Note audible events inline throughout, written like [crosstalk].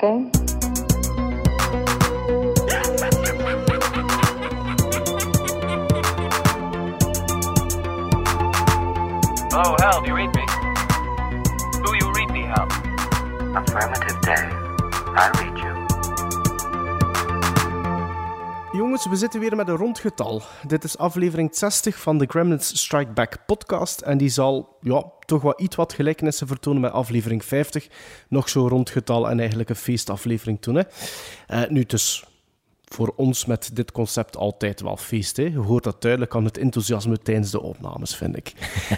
Do you read such a game? Oh, Hal, do you read me? Do you read me, Hal? Affirmative, Dave. I read We zitten weer met een rondgetal. Dit is aflevering 60 van de Gremlins Strike Back podcast. En die zal ja, toch wel iets wat gelijkenissen vertonen met aflevering 50. Nog zo'n rondgetal en eigenlijk een feestaflevering toen. Hè. Uh, nu, dus voor ons met dit concept altijd wel feest. Hè. Je hoort dat duidelijk aan het enthousiasme tijdens de opnames, vind ik.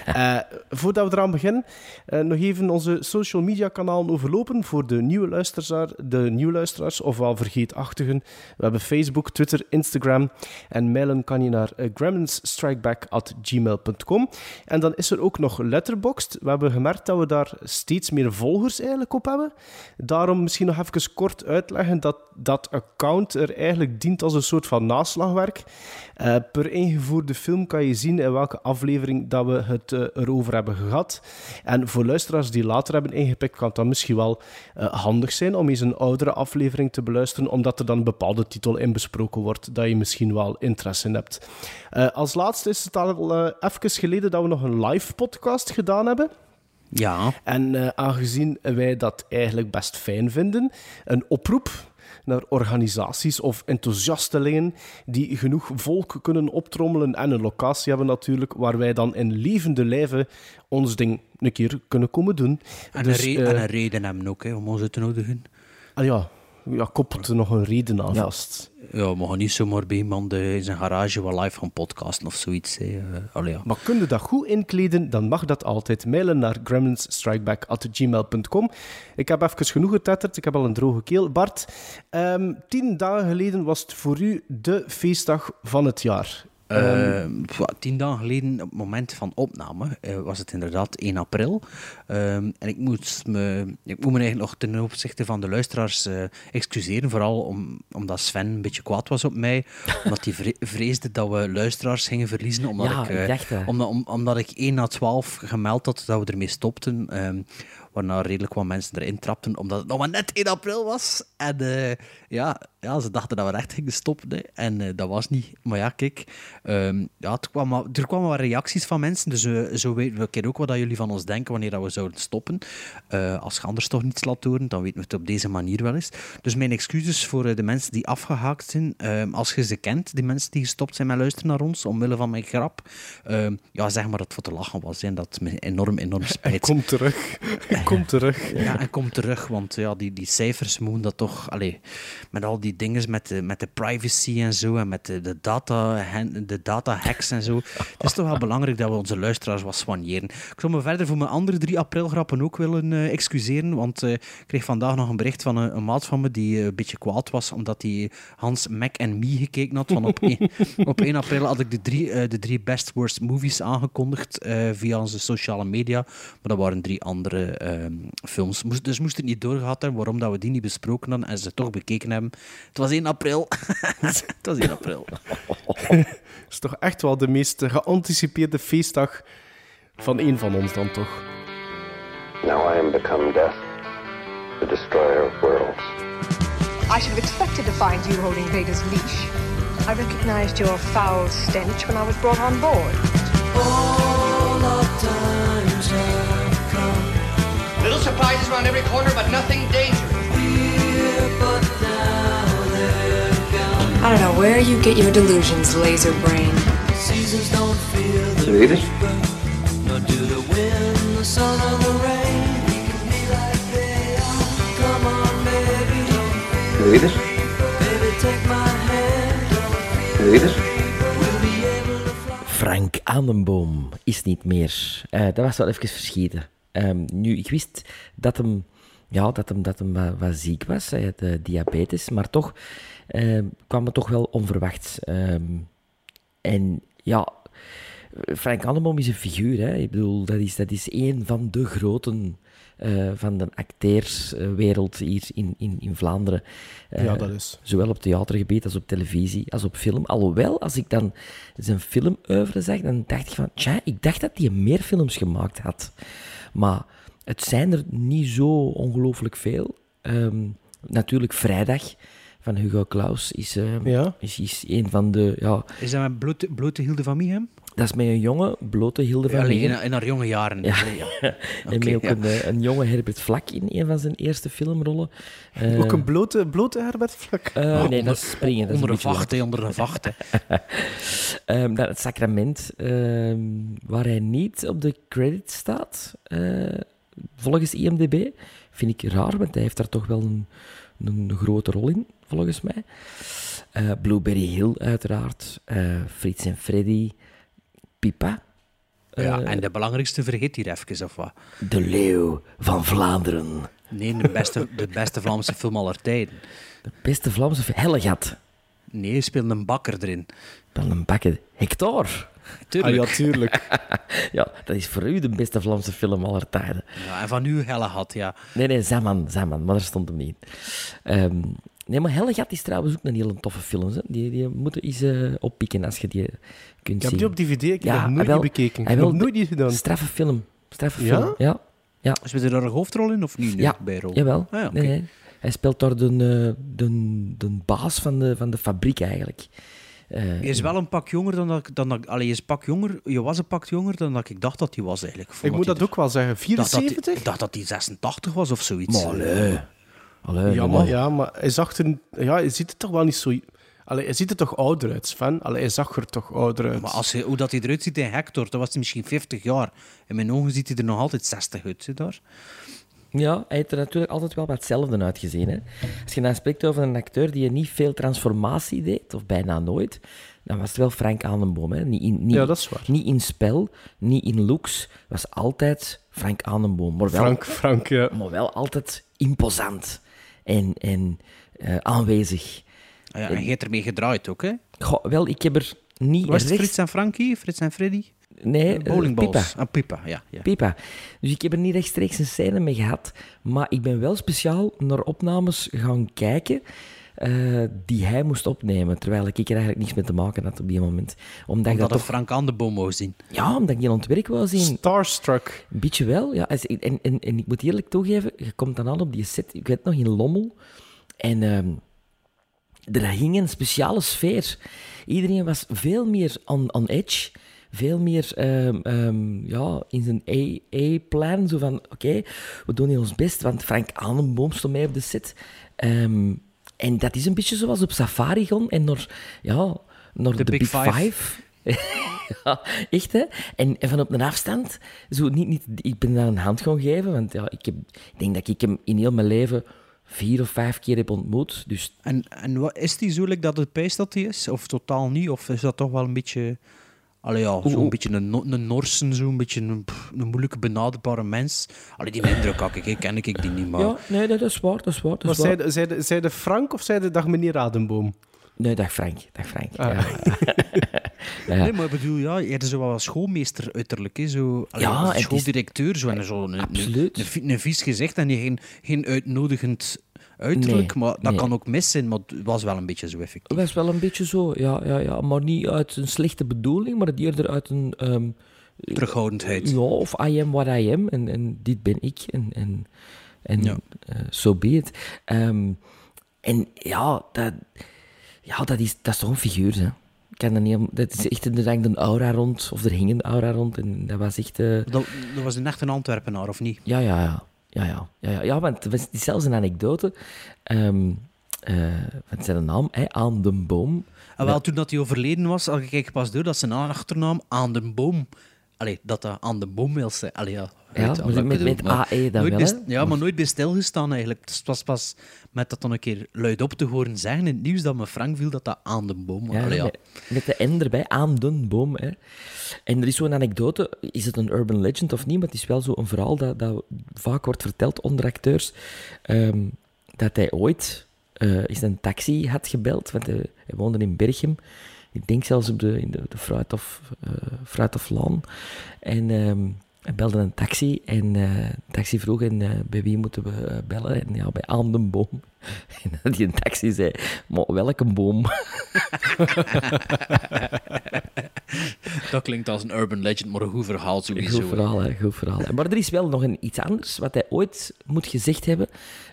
uh, [laughs] voordat we eraan beginnen, uh, nog even onze social media kanalen overlopen voor de nieuwe, luisteraars, de nieuwe luisteraars, ofwel vergeetachtigen. We hebben Facebook, Twitter, Instagram en mailen kan je naar uh, gremlinsstrikeback.gmail.com. En dan is er ook nog Letterboxd. We hebben gemerkt dat we daar steeds meer volgers eigenlijk op hebben. Daarom misschien nog even kort uitleggen dat dat account er eigenlijk dient als een soort van naslagwerk. Uh, per ingevoerde film kan je zien in welke aflevering dat we het uh, erover hebben gehad. En voor luisteraars die later hebben ingepikt, kan dat misschien wel uh, handig zijn om eens een oudere aflevering te beluisteren, omdat er dan een bepaalde titel in besproken wordt dat je misschien wel interesse in hebt. als laatste is het al even geleden dat we nog een live podcast gedaan hebben. Ja. En uh, aangezien wij dat eigenlijk best fijn vinden, een oproep naar organisaties of enthousiastelingen die genoeg volk kunnen optrommelen en een locatie hebben natuurlijk, waar wij dan in levende lijven ons ding een keer kunnen komen doen. En, dus, een, re uh, en een reden hebben ook, hè, om ons te nodigen. Ah ja, ja, koppelt er nog een reden aan ja. vast. Ja, we gaan niet zomaar bij iemand in zijn garage wel live gaan podcasten of zoiets. Uh, allee, ja. Maar kun je dat goed inkleden, dan mag dat altijd. Mailen naar gremlinsstrikeback.gmail.com Ik heb even genoeg getetterd, ik heb al een droge keel. Bart, um, tien dagen geleden was het voor u de feestdag van het jaar. Uh, tien dagen geleden, op het moment van opname, uh, was het inderdaad 1 april. Uh, en ik moet, me, ik moet me eigenlijk nog ten opzichte van de luisteraars uh, excuseren. Vooral om, omdat Sven een beetje kwaad was op mij. omdat hij vre [laughs] vreesde dat we luisteraars gingen verliezen. Omdat, ja, ik, dacht, omdat, om, omdat ik 1 na 12 gemeld had dat we ermee stopten. Ehm, waarna redelijk wat mensen erin trapten, omdat het nog maar net 1 april was. En uh, ja, ja, ze dachten dat we echt gingen stoppen. Hè. En uh, dat was niet. Maar ja, kijk, um, ja, het kwam, er kwamen wat reacties van mensen. Dus uh, zo weten we ook wat jullie van ons denken wanneer dat we zouden stoppen. als je anders toch niets laat horen, dan weten we het op deze manier wel eens. Dus mijn excuses voor de mensen die afgehaakt zijn. Ehm, als je ze kent, die mensen die gestopt zijn met luisteren naar ons, omwille van mijn grap. Um, ja, zeg maar dat het voor te lachen was. En dat me enorm, enorm spijt. Kom terug. Kom terug. Ja, en kom terug, want ja, die, die cijfers moeten dat toch... Allez, met al die dingen met de, met de privacy en zo, en met de, de, data, de data hacks en zo. Het is toch wel belangrijk dat we onze luisteraars wat soigneren. Ik zou me verder voor mijn andere 3 april grappen ook willen uh, excuseren, want uh, ik kreeg vandaag nog een bericht van een, een maat van me die uh, een beetje kwaad was, omdat hij Hans, Mac en Me gekeken had. Van op, 1, [laughs] op 1 april had ik de drie, de drie best worst movies aangekondigd via onze sociale media, maar dat waren drie andere films. Moest, dus moest het niet doorgehad hebben waarom dat we die niet besproken hadden en ze toch bekeken hebben. Het was 1 april. [laughs] het was 1 april. Het [laughs] is toch echt wel de meest geanticipeerde feestdag van één van ons dan toch? Now I am become death, the destroyer of worlds. I should have expected to find you holding Vader's leash. I recognized your foul stench when I was brought on board. All Little surprises around every corner, but nothing dangerous. I don't know where you get your delusions, laser brain. Seasons don't feel the Read nor do the wind, the sun, or the rain. We can be like they are. Come on, baby, don't feel Read it. Baby, take my hand. Don't Read it. Frank Annenboom is niet meer. Uh, dat was wel even verschieten. Um, nu, ik wist dat hem, ja, dat hem, dat hem wat, wat ziek was. Hij had uh, diabetes, maar toch uh, kwam het toch wel onverwachts. Um, en ja, Frank Annenboom is een figuur. Hè. Ik bedoel, dat is, dat is een van de groten uh, van de acteurswereld hier in, in, in Vlaanderen. Uh, ja, dat is. Zowel op theatergebied als op televisie, als op film. Alhoewel, als ik dan zijn filmoeuvre zag, dan dacht ik van... Tja, ik dacht dat hij meer films gemaakt had. Maar Het zijn er niet zo ongelooflijk veel. Ehm, natuurlijk Vrijdag van Hugo Claus is, ehm, Ja. is, is een van de... Ja, Is dat met blote, blote Hilde van Miehem? Dat is met een jonge, blote Hilde van Allee, Megen. in, in haar jonge jaren. Ja. Allee, ja. [laughs] en met ook ja. een, eh, een jonge Herbert Vlak in een van zijn eerste filmrollen. Eh, Ook een blote, blote Herbert Vlak. eh, Oh, nee, onder- dat is springen. Dat is onder een vacht, onder een vacht. [laughs] Ehm, dan het sacrament, ehm, waar hij niet op de credit staat, eh, volgens IMDb, vind ik raar, want hij heeft daar toch wel een, een grote rol in, volgens mij. Eh, Blueberry Hill, uiteraard. eh Frits en Freddy. Pipa. Ja, Eh, en de belangrijkste vergeet hier even, of wat? De Leeuw van Vlaanderen. Nee, de beste, de beste Vlaamse film aller tijden. De beste Vlaamse film. Hellegat. Nee, speelde een bakker erin. Dan een bakker. Hector. Tuurlijk. Ah, ja, tuurlijk. [laughs] Ja, dat is voor u de beste Vlaamse film aller tijden. Ja, en van u Helle had, ja. Nee, nee, Zaman, Zaman, maar daar stond hem niet in. Ehm, nee, maar Hellegat is trouwens ook een hele toffe film. Hè. Die, die moeten eens eh, oppikken als je die kunt Ik heb zien. die op DVD, ik heb Ja, nog nooit hij wel- niet bekeken. Ik hij heb nog nooit niet gedaan. Straffe film. Straffe Ja? film, ja. Ja, Speelt hij daar een hoofdrol in of niet? ja. bijrol? jawel. Ah, ja, oké. nee, nee. Hij speelt daar de, eh, de, de baas van de, van de fabriek eigenlijk. Eh, Hij is wel een pak jonger dan dat ik... Dan dat, allee, hij is pak jonger, je was een pak jonger dan dat ik dacht dat hij was eigenlijk. Ik moet dat ook wel zeggen. Ik dacht dat hij- 74? Ik dacht dat hij 86 was of zoiets. Maar. Allee, Ja, nee, maar, nee. ja, maar hij zag er... Ja, hij ziet er toch wel niet zo... Allee, hij ziet er toch ouder uit, Sven? Allee, hij zag er toch ouder uit. Maar als hij, hoe dat hij eruit ziet in Hector, dan was hij misschien 50 jaar. In mijn ogen ziet hij er nog altijd 60 uit. Zie daar? Ja, hij heeft er natuurlijk altijd wel wat hetzelfde uitgezien. Hè. Als je dan spreekt over een acteur die niet veel transformatie deed, of bijna nooit, dan was het wel Frank Aanenboom. Hè. Niet, in, niet, Ja, dat is waar. niet in spel, niet in looks, was altijd Frank Aanenboom. Maar wel, Frank, Frank, ja. maar wel altijd imposant en, en eh, aanwezig. Ah ja, en je hebt ermee gedraaid ook, hè? Goh, wel, ik heb er niet Was het rechts... Frits en Frankie? Frits en Freddy? Nee, eh, Bowlingballs. Pipa. Ah, Pipa, ja. ja. Pipa. Dus ik heb er niet rechtstreeks een scène mee gehad, maar ik ben wel speciaal naar opnames gaan kijken eh, die hij moest opnemen, terwijl ik er eigenlijk niets mee te maken had op die moment. Omdat ik Dat toch... Frank aan de boom wou zien. Ja, omdat ik die ontwerp wou zien. Starstruck. Een beetje wel, ja. En, en, en ik moet eerlijk toegeven, je komt dan aan op die set, ik weet nog, in Lommel, en ehm, er hing een speciale sfeer. Iedereen was veel meer on, on edge, veel meer ehm, ehm, ja, in zijn A-plan, zo van, oké, we doen hier ons best, want Frank Aanenboom stond mij op de set. Ehm, en dat is een beetje zoals op safari gaan en naar, ja, naar de, Big Big, Five. Five. [laughs] ja, echt hè. En, en van op een afstand, zo niet, niet, ik ben daar een hand gaan geven, want ja, ik, heb, ik denk dat ik hem in heel mijn leven vier of vijf keer heb ontmoet. Dus En, en wat, is die zo dat het pijs dat hij is? Of totaal niet? Of is dat toch wel een beetje... Allee, ja, zo'n beetje een, een Norsen, zo'n beetje een, pff, een moeilijke benaderbare mens. Allee, die indruk had ik, hè. ken ik die niet, maar... ja, nee, dat is waar, dat is waar. Dat Maar is waar. zei, zei, zei de Frank of zei de dag meneer Radenboom? Nee, dag Frank, dag Frank. Ah. Ja. [laughs] ja. Nee, maar ik bedoel, ja, je zo wel schoolmeester uiterlijk, hè, zo, allee, Ja, of het is- schooldirecteur, zo, en zo, een, een, Absoluut. een, vi- een vies gezicht en geen, geen uitnodigend uiterlijk, Nee, maar dat nee. kan ook mis zijn, maar het was wel een beetje zo effectief. Dat was wel een beetje zo, ja, ja, ja. Maar niet uit een slechte bedoeling, maar eerder uit een... ehm, Terughoudendheid. Ja, of I am what I am. En, en dit ben ik. En, en, en Ja. so be it. Ehm, en ja, dat, ja dat, is, dat is toch een figuur, hè. Ik kan dat, niet, dat is echt, er hangt een aura rond, of er hing een aura rond. En dat was echt... eh, Dat, dat was een echte Antwerpenaar, of niet? ja, ja, ja. Ja, ja, ja, ja, ja, want het is zelfs een anekdote. Ehm eh, wat zijn naam? Hè? Aan de boom. En wel, toen dat hij overleden was, had ik pas door dat zijn achternaam aan de boom... Allee, dat dat aan de boom wil zijn. Allee, ja. Ja, weet met- met maar AE dan wel, Ja, maar nooit bij stilgestaan eigenlijk. Het was pas met dat dan een keer luidop te horen zeggen in het nieuws dat me Frank viel dat dat aan de boom was. Ja, Allee, ja. Met, met de N erbij, aan de boom. Hè. En er is zo'n anekdote, is het een urban legend of niet, maar het is wel zo'n verhaal dat, dat vaak wordt verteld onder acteurs, ehm, dat hij ooit eh eens een taxi had gebeld, want hij, hij woonde in Berchem. Ik denk zelfs op de, in de, de Fruit of, eh Fruit of. En hij belde een taxi en eh, de taxi vroeg en, eh, bij wie moeten we bellen. En ja, bij aan. [laughs] En die taxi zei, maar welke boom? [laughs] [laughs] Dat klinkt als een urban legend, maar een goed verhaal sowieso. Goed verhaal, hè, goed verhaal. hè. Maar er is wel nog een, iets anders wat hij ooit moet gezegd hebben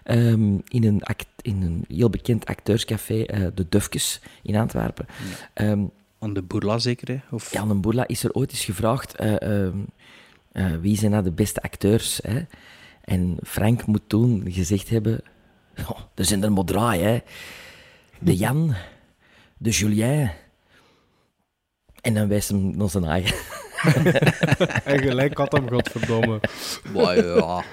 ehm, in, een act, in een heel bekend acteurscafé, eh, De Dufkes in Antwerpen. Ehm, Aan de Bourla zeker, hè? Of... Jan en Boerla is er ooit eens gevraagd eh, ehm, eh, wie zijn nou de beste acteurs. Hè? En Frank moet toen gezegd hebben, "Ja, er zijn er maar hè. De Jan, de Julien en dan wijst hem naar zijn eigen. [laughs] En gelijk had hem, godverdomme. Maar ja,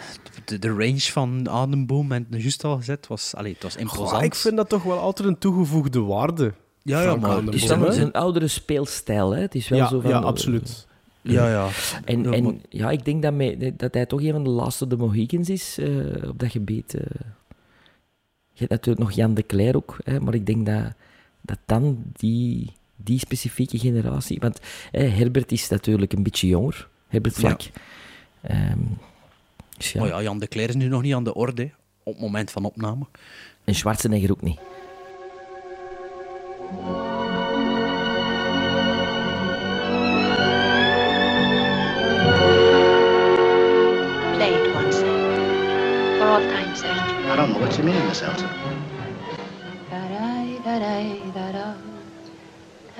de, de range van Ademboom en juist al gezet was, allee, het was imposant. Goh, ik vind dat toch wel altijd een toegevoegde waarde. Ja, ja, maar Het is wel hè? zijn oudere speelstijl, hè. Het is wel Ja, zo van... ja, absoluut. Ja, ja. En, Ja, en maar- ja, ik denk dat, mij, dat hij toch een van de laatste de Mohicans is eh, op dat gebied. eh. Je hebt natuurlijk nog Jan de Cler ook, hè, maar ik denk dat, dat dan die, die specifieke generatie... Want hè, Herbert is natuurlijk een beetje jonger, Herbert Vlak. Ehm, dus ja. Maar ja, Jan de Cler is nu nog niet aan de orde, op het moment van opname. En Schwarzenegger ook niet. Play it once. For all time's sake. I don't know what you mean, Miss Elton.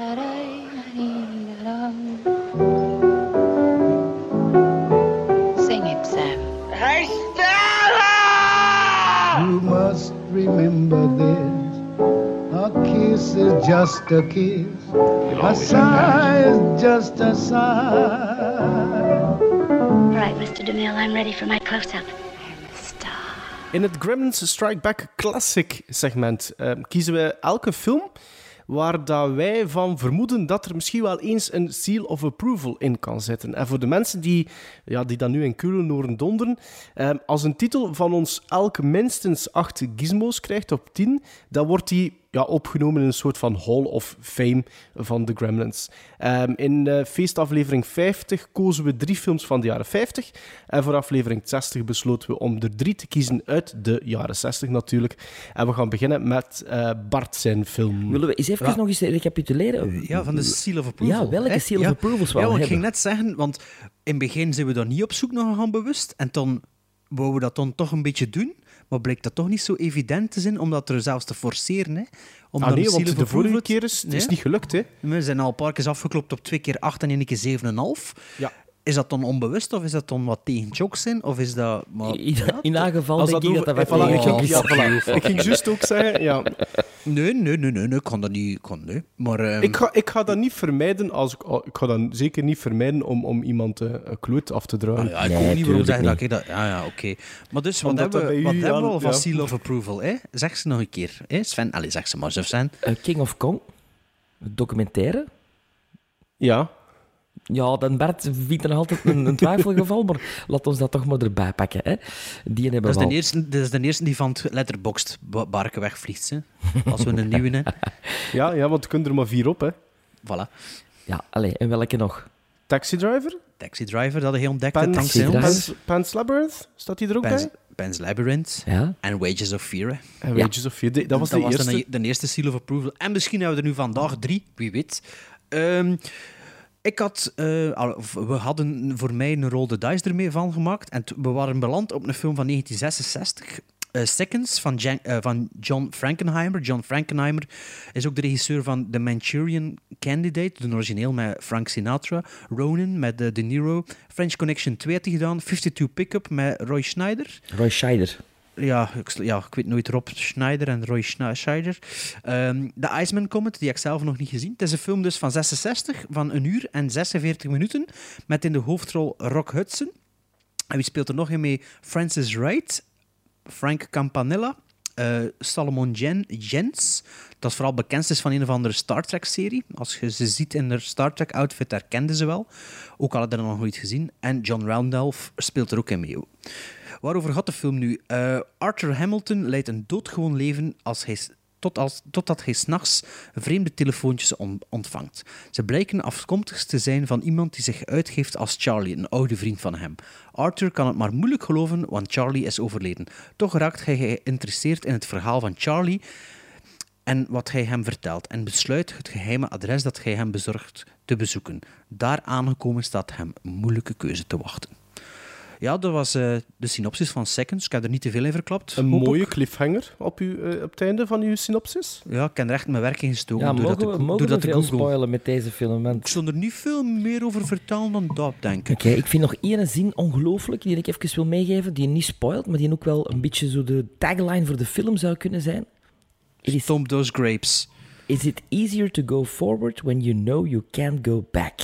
Da-da-da-da-da-da. Sing it, Sam. Hey, Stella! You must remember this. A kiss is just a kiss. A sigh is just a sigh. All right, Mr. DeMille, I'm ready for my close-up. In het Gremlins Strike Back Classic segment eh, kiezen we elke film waar dat wij van vermoeden dat er misschien wel eens een seal of approval in kan zitten. En voor de mensen die, ja, die dat nu in Kulen horen donderen, eh, als een titel van ons elk minstens acht gizmos krijgt op 10, dan wordt die ja, opgenomen in een soort van Hall of Fame van de Gremlins. Ehm, in eh, feestaflevering 50 kozen we drie films van de jaren 50. En voor aflevering 60 besloten we om er drie te kiezen uit de jaren 60 natuurlijk. En we gaan beginnen met eh, Bart zijn film. Willen we eens even Ja. nog eens recapituleren? Ja, van de Seal of Approval. Ja, welke hè? seal of Ja. approvals we Ja, want ik ging net zeggen, want in het begin zijn we daar niet op zoek naar gaan bewust. En dan wouden we dat dan toch een beetje doen. Maar bleek dat toch niet zo evident te zijn, om dat er zelfs te forceren. Hè? Om Ah nee, want de vorige keer is het is niet gelukt, hè? We zijn al een paar keer afgeklopt op twee keer 8 en één keer 7,5. Ja. Is dat dan onbewust of is dat dan wat tegen jokes zijn? Of is dat... Maar, In, ja, in dat geval Als denk dat ik dat dat eh, voilà, tegen ja, voilà. ik ging juist ook zeggen, ja, Nee, nee, nee, nee, nee, ik kan dat niet. ik Kan, nee. Maar, ehm, ik, ga, ik ga dat niet vermijden, als ik, oh, ik ga dat zeker niet vermijden om, om iemand eh, een kloot af te druimen. Ah, ja, ik Nee, niet waarom zeggen dat ik dat... Ja, ja, oké. Maar dus, wat hebben we, wat hebben we al van. Seal of Approval? Hè? Zeg ze nog een keer. Hè? Sven, allee, zeg ze maar, zo Sven. Eh, King of Kong, documentaire. Ja, Ja, dan Bert vindt er altijd een, een twijfelgeval, maar laat ons dat toch maar erbij pakken. Hè. Die hebben Dat is, al. de eerste, dat is de eerste die van het letterboxd ba- barken wegvliegt. Hè? Als we een [laughs] nieuwe hebben. ja, ja, want er kunnen er maar vier op, hè. Voilà. Ja, allee, en welke nog? Taxi Driver? Taxi Driver, dat hij ontdekt Pan's, ons. Pan's, Pan's Labyrinth? Staat die er ook Pan's, bij? Pan's Labyrinth Ja? en Wages of Fear. En Ja. Wages of Fear. Dat was de eerste. De, de eerste Seal of Approval. En misschien hebben we er nu vandaag drie, wie weet. Ehm, ik had, eh, we hadden voor mij een the Dice ermee van gemaakt. En we waren beland op een film van 1966. eh, Seconds van, eh, van John Frankenheimer. John Frankenheimer is ook de regisseur van The Manchurian Candidate, de origineel met Frank Sinatra. Ronin met De Niro. French Connection 2 had hij gedaan. 52 Pickup met Roy Schneider. Roy Scheider. Ja ik, ja, weet nooit Rob Schneider en Roy Schna- Scheider. Ehm The Iceman Comet, die heb ik zelf nog niet gezien. Het is een film dus van 66, van een uur en 46 minuten, met in de hoofdrol Rock Hudson. En wie speelt er nog in mee? Francis Wright, Frank Campanella, eh, Salomon Jen, Jens. Dat vooral bekend is van een of andere Star Trek-serie. Als je ze ziet in haar Star Trek-outfit, herkende ze wel. Ook al hadden dat nog nooit gezien. En John Randolph speelt er ook in mee. Waarover gaat de film nu? Eh, Arthur Hamilton leidt een doodgewoon leven als hij, tot als, totdat hij s'nachts vreemde telefoontjes on- ontvangt. Ze blijken afkomstig te zijn van iemand die zich uitgeeft als Charlie, een oude vriend van hem. Arthur kan het maar moeilijk geloven, want Charlie is overleden. Toch raakt hij geïnteresseerd in het verhaal van Charlie en wat hij hem vertelt en besluit het geheime adres dat hij hem bezorgt te bezoeken. Daar aangekomen staat hem een moeilijke keuze te wachten. Ja, dat was eh, de synopsis van Seconds. Ik heb er niet te veel in verklapt. Een mooie ik. cliffhanger op, uw, eh, op het einde van uw synopsis. Ja, ik heb er echt mijn werk in gestoken. Ja, door dat mogen we, mogen veel spoilen met deze film? Want Ik zal er niet veel meer over vertellen dan dat, denk ik. Oké, ik vind nog één zin ongelooflijk die ik even wil meegeven, die niet spoilt, maar die ook wel een beetje zo de tagline voor de film zou kunnen zijn. Is, Stomp those grapes. is it easier to go forward when you know you can't go back?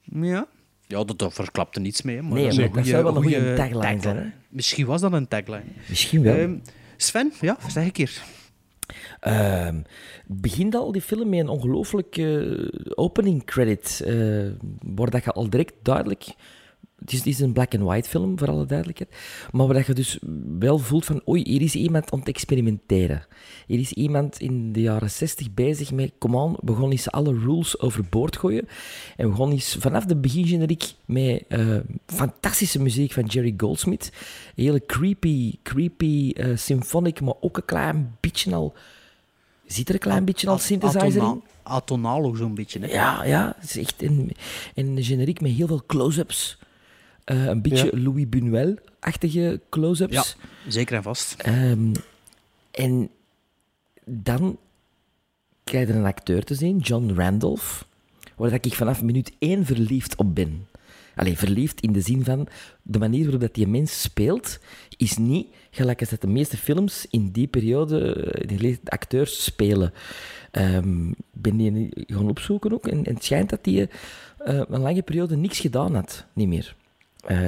Ja. Ja, dat, dat verklapte niets mee. Maar Nee, dat, maar een dat zou wel een goede tagline zijn, hè? Misschien was dat een tagline. Misschien wel. Ehm, Sven, ja, zeg ik hier. Ehm, begint al die film met een ongelooflijke opening credit, eh, waar dat je al direct duidelijk... Het is, het is een black-and-white film, voor alle duidelijkheid. Maar waar dat je dus wel voelt van... Oei, hier is iemand aan het experimenteren. Hier is iemand in de jaren 60 bezig met... Kom aan, we gaan eens alle rules overboord gooien. En we gaan eens vanaf de begingeneriek met eh, fantastische muziek van Jerry Goldsmith. Een hele creepy, creepy eh, symphonic, maar ook een klein beetje al... Zit er een klein beetje al synthesizer in? Atonaal, atonaal ook zo'n beetje. Hè? Ja, ja, het is echt een, een generiek met heel veel close-ups. Eh, een beetje Ja. Louis Buñuel-achtige close-ups. Ja, zeker en vast. Ehm, en dan krijg je een acteur te zien, John Randolph, waar dat ik vanaf minuut één verliefd op ben. Allee, verliefd in de zin van de manier waarop dat die mens speelt, is niet gelijk als dat de meeste films in die periode eh, die acteurs spelen. Ik ben die gaan opzoeken ook en, en het schijnt dat hij eh, een lange periode niks gedaan had, niet meer. Eh,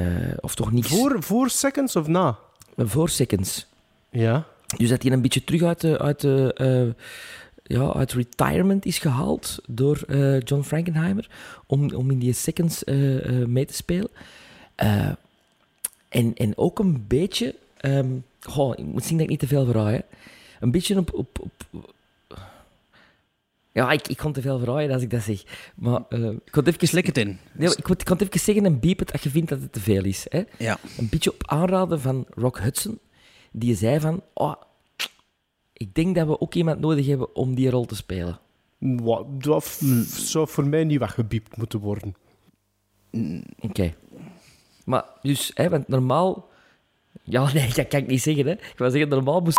of toch niks Voor, voor Seconds of na? voor Seconds. Ja. Dus dat hij een beetje terug uit, de, uit, de, eh, ja, uit retirement is gehaald door eh, John Frankenheimer om, om in die seconds mee te spelen. En, en ook een beetje... ehm, goh, ik moet zien dat ik niet te veel verraai. Een beetje op... op, op ja, ik, ik kon te veel verraaien als ik dat zeg. Maar eh, ik kon het even... Slik het in. Nee, ik, het even zeggen en beep het als je vindt dat het te veel is. Hè? Ja. Een beetje op aanraden van Rock Hudson, die zei van... Oh, ik denk dat we ook iemand nodig hebben om die rol te spelen. Wat, dat f- zou voor mij niet weggebiept moeten worden. Oké. Maar dus, hè, want normaal... Ja, [laughs] nee, dat kan ik niet zeggen. Hè. Ik wou zeggen, normaal moest...